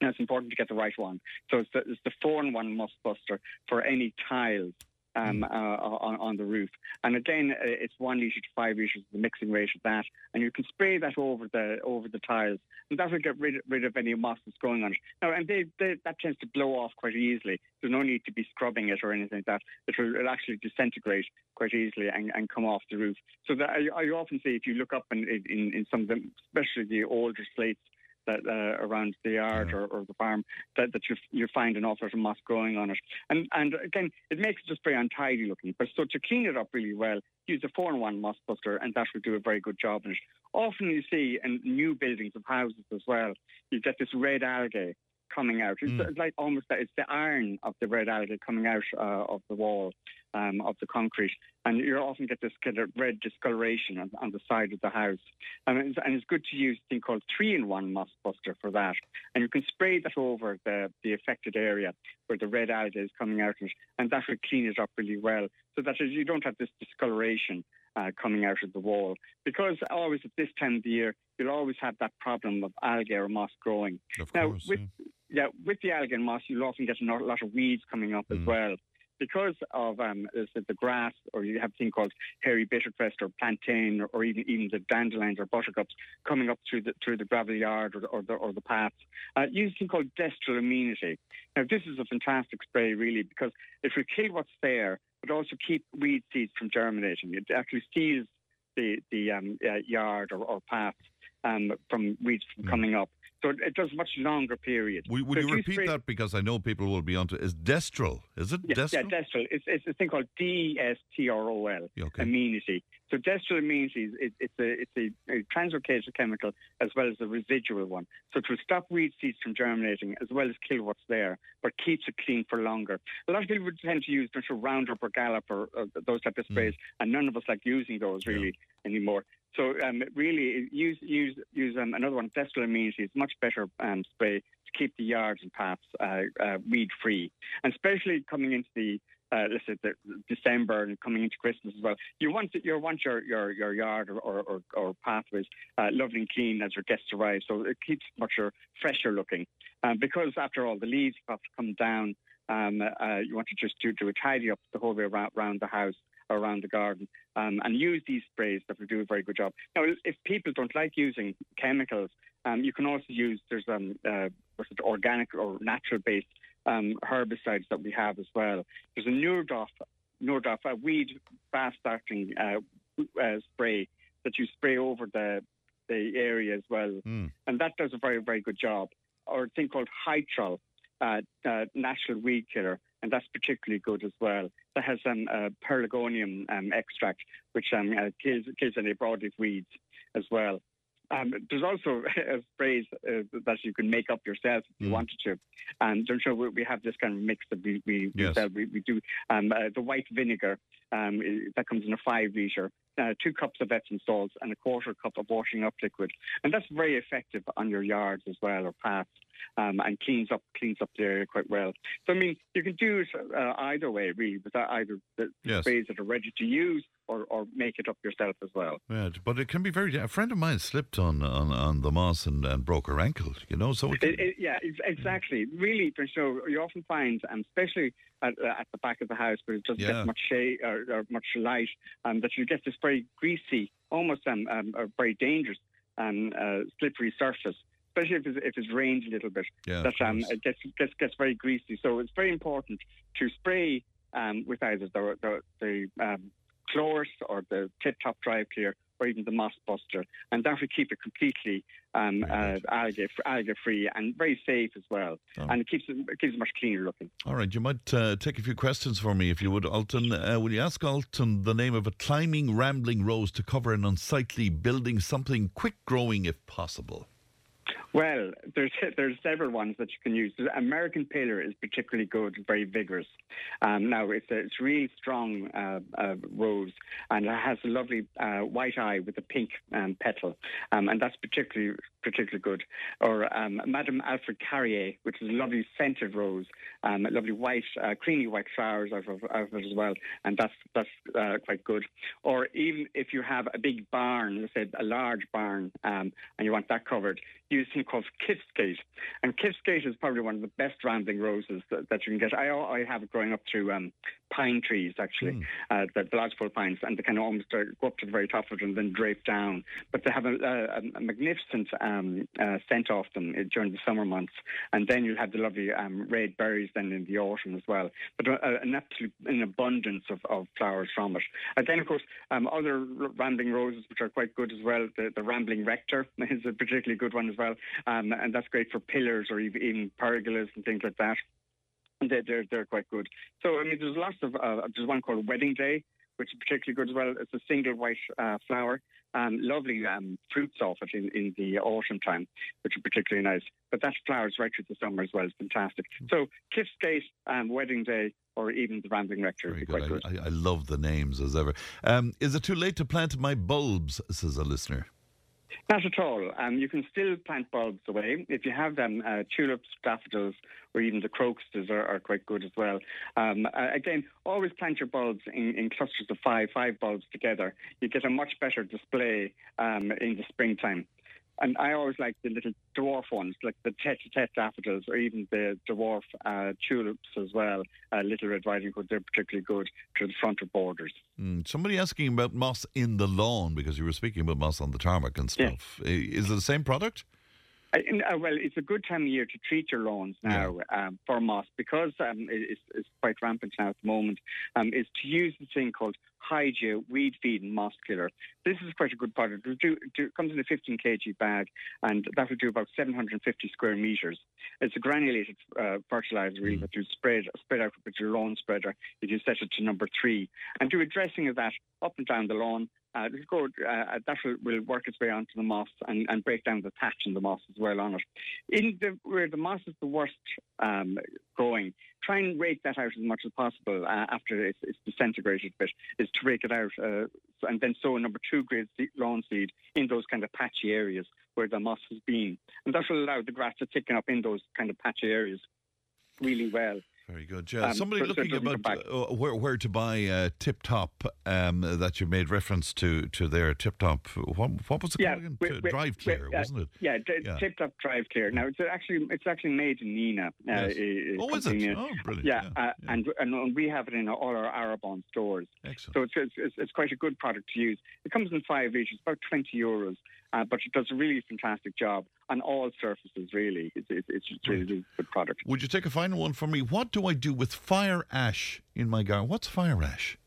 Now it's important to get the right one. So it's the, it's the four in one Moss Buster for any tiles. Um, uh, on, on the roof, and again, uh, it's one litre to five litres, the mixing rate of that, and you can spray that over the over the tiles, and that will get rid, rid of any moss that's growing on it. Now, and they, they, that tends to blow off quite easily. There's no need to be scrubbing it or anything like that. It will it'll actually disintegrate quite easily and, and come off the roof. So that I, I often see if you look up in, in, in some of them, especially the older slates that uh, around the yard or, or the farm, that, that you you find an awful lot of moss growing on it. And and again, it makes it just very untidy looking. But so to clean it up really well, use a four in one moss buster, and that will do a very good job in it. Often you see in new buildings of houses as well, you get this red algae coming out. It's, it's like almost that it's the iron of the red algae coming out uh, of the wall um, of the concrete, and you often get this kind of red discoloration on, on the side of the house. And it's, and it's good to use a thing called three-in-one moss buster for that, and you can spray that over the, the affected area where the red algae is coming out, of it, and that will clean it up really well, so that you don't have this discoloration. Uh, coming out of the wall because always at this time of the year you'll always have that problem of algae or moss growing. Of now, course, with yeah. with the algae and moss, you'll often get a lot lot of weeds coming up as well. Because of um, the grass, or you have a thing called hairy bittercress or plantain, or, even even the dandelions or buttercups coming up through the through the gravel yard or, or the or the paths. Uh, use a thing called Destrol amenity. Now, this is a fantastic spray, really, because it will kill what's there, but also keep weed seeds from germinating. It actually seals the the um, uh, yard or, or path um, from weeds from coming up. So it, it does much longer period. Would, would So you repeat spray- that because I know people will be onto Is Destrol? Is it Yeah, Destrol? yeah, Destrol. It's, it's a thing called D-E-S-T-R-O-L, Okay. amenity. So Destrol amenity is it, it's a it's a, a translocated chemical as well as a residual one. So it will stop weed seeds from germinating as well as kill what's there, but keeps it clean for longer. A lot of people would tend to use don't Roundup or Gallup or, or those type of sprays, and none of us like using those really anymore. So um, really, use use use um, another one. Destrol amenity is much better um, spray to keep the yards and paths uh, uh, weed free, and especially coming into the uh, let's say the, December and coming into Christmas as well. You want you want your your, your yard or, or, or, or pathways uh, lovely and clean as your guests arrive, so it keeps much more fresher looking. Um, because after all, the leaves have to come down. Um, uh, you want to just do, do a tidy up the whole way around, around the house around the garden um, and use these sprays that will do a very good job. Now, if people don't like using chemicals, um, you can also use there's um, uh, what's organic or natural based um, herbicides that we have as well. There's a Nurdoff, Nurdoff a weed fast starting uh, uh, spray that you spray over the the area as well, Hmm. and that does a very very good job. Or a thing called Hytrol. uh, uh, natural weed killer, and that's particularly good as well. That has some um, uh, pelargonium um, extract, which um, uh, kills kills any broadleaf weeds as well. Um, there's also a phrase uh, that you can make up yourself if you mm. wanted to. And I'm sure we have this kind of mix that we we, yes. we, we, do. Um, uh, the white vinegar um, that comes in a five litre, uh, two cups of Epsom salts, and a quarter cup of washing up liquid, and that's very effective on your yards as well or paths um, and cleans up cleans up the area quite well. So I mean, you can do it uh, either way, really, with either the yes. sprays that are ready to use or, or make it up yourself as well. Yeah, but it can be very. A friend of mine slipped on on, on the moss and, and broke her ankle. You know, so it, it, it, yeah, exactly. Really, for sure, you often find, um, especially at, uh, at, the back of the house where it doesn't yeah. get much shade or, or much light, um, that you get this very greasy, almost um, um very dangerous um, uh, slippery surface especially if it's, if it's rained a little bit, yeah, that um, it gets, gets gets very greasy. So it's very important to spray um, with either the the, the um, or the Tip Top Drive Clear or even the Moss Buster, and that will keep it completely um, uh, algae algae free and very safe as well. Oh. And it keeps it, it keeps it much cleaner looking. All right, you might uh, take a few questions for me if you would, Ultan. Uh, will you ask Ultan the name of a climbing rambling rose to cover an unsightly building, something quick growing if possible? Well, there's there's several ones that you can use. The American Pillar is particularly good, very vigorous. Um, now it's a, it's really strong uh, uh, rose, and it has a lovely uh, white eye with a pink um, petal, um, and that's particularly particularly good. Or um, Madame Alfred Carrière, which is a lovely scented rose, um, lovely white, uh, creamy white flowers out of, out of, it as well, and that's that's uh, quite good. Or even if you have a big barn, let's say a large barn, um, and you want that covered, use something called Kiftsgate. And Kiftsgate is probably one of the best rambling roses that, that you can get. I, I have it growing up through um, pine trees, actually, mm. uh, the, the lodgepole pines, and they kind of almost uh, go up to the very top of it and then drape down. But they have a, a, a magnificent um, uh, scent off them uh, during the summer months. And then you'll have the lovely um, red berries then in the autumn as well. But uh, an absolute an abundance of, of flowers from it. And then, of course, um, other rambling roses, which are quite good as well. The, the rambling rector is a particularly good one as well. Um, and that's great for pillars or even, even pergolas and things like that. They're, they're, they're quite good. So, I mean, there's lots of, uh, there's one called Wedding Day, which is particularly good as well. It's a single white uh, flower. Um, lovely um, fruits off it in, in the autumn time, which are particularly nice. But that flowers right through the summer as well. It's fantastic. Mm. So, Kiftsgate, um, Wedding Day, or even the Rambling Rector Very good. good. I, I, love the names as ever. Um, is it too late to plant my bulbs, says a listener? Not at all. Um, you can still plant bulbs away. If you have them, uh, tulips, daffodils, or even the crocuses are, are quite good as well. Um, uh, again, always plant your bulbs in, in, clusters of five, five bulbs together. You get a much better display um, in the springtime. And I always like the little dwarf ones, like the tete-a-tete daffodils or even the dwarf uh, tulips as well. Uh, little Red Riding Hood, they're particularly good to the front of borders. Mm, somebody asking about moss in the lawn because you were speaking about moss on the tarmac and stuff. Yeah. Is it the same product? Uh, well, it's a good time of year to treat your lawns now yeah. um, for moss because um, it's, it's, quite rampant now at the moment. Um, is to use the thing called Hygia Weed Feed and Moss Killer. This is quite a good product. It do, comes in a 15 kg bag, and that will do about 750 square meters. It's a granulated uh, fertilizer, really, mm. that you spread spread out with your lawn spreader. You can set it to number three and do a dressing of that up and down the lawn uh, go, uh, that will, will, work its way onto the moss and, and, break down the thatch in the moss as well on it. In the, where the moss is the worst um, growing, try and rake that out as much as possible uh, after it's, it's, disintegrated a bit, is to rake it out uh, and then sow a number two grade lawn seed in those kind of patchy areas where the moss has been. And that will allow the grass to thicken up in those kind of patchy areas really well. Very good. Yeah. Um, Somebody looking about uh, where, where to buy uh, Tip Top um, that you made reference to to there. Tip Top. What, what was it yeah, called again? Drive Clear, uh, wasn't it? Yeah, d- yeah. Tip Top Drive Clear. Now it's actually it's actually made in Nenagh. Uh, yes. oh, is it? Oh, brilliant. Yeah, yeah, uh, yeah. And, and we have it in all our Arrabawn stores. Excellent. So it's, it's, it's quite a good product to use. It comes in five litres, about twenty euros uh, but it does a really fantastic job on all surfaces, really. It's, it's, it's really, really good product. Would you take a final one for me? What do I do with fire ash in my garden? What's fire ash?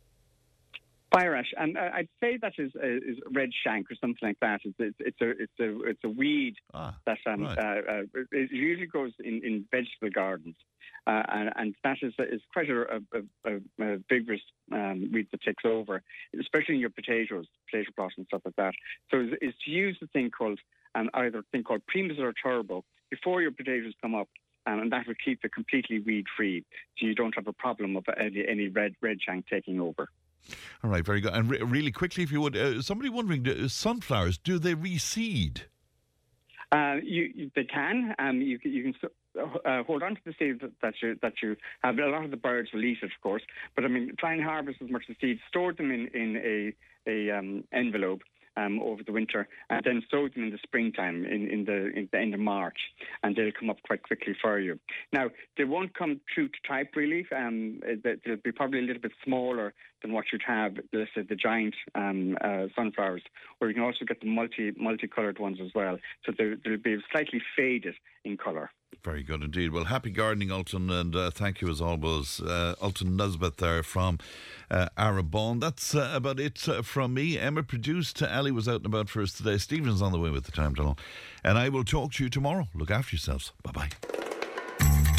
Fire ash, and uh, I'd say that is uh, is red shank or something like that. It's, it's, it's a it's a it's a weed ah, that um, right. uh, uh, it usually grows in, in vegetable gardens, uh, and, and that is is quite a, a, a, a vigorous um, weed that takes over, especially in your potatoes, potato plot and stuff like that. So is, is to use the thing called um, either thing called Primus or Turbo before your potatoes come up. Um, and that will keep it completely weed free, so you don't have a problem of any, any red red shank taking over. All right, very good. And re- really quickly, if you would, uh, somebody wondering, do, sunflowers do they reseed? Uh, you, you, they can. Um, you, you can uh, hold on to the seed that, that you that you have. A lot of the birds will eat it, of course. But I mean, try and harvest as much of the seeds. Store them in in a a um, envelope. Um, over the winter, and then sow them in the springtime, in, in the in the end of March, and they'll come up quite quickly for you. Now, they won't come true to type really. Um, they- they'll be probably a little bit smaller than what you'd have, let's say, the giant um, uh, sunflowers, or you can also get the multi multicolored ones as well. So they'll, they'll be slightly faded in colour. Very good indeed. Well, happy gardening, Ultan, and uh, thank you as always, uh, Ultan Nesbitt there from uh, Arrabawn. That's uh, about it uh, from me. Emma produced. Ali was out and about for us today. Stephen's on the way with the time tunnel. And I will talk to you tomorrow. Look after yourselves. Bye bye.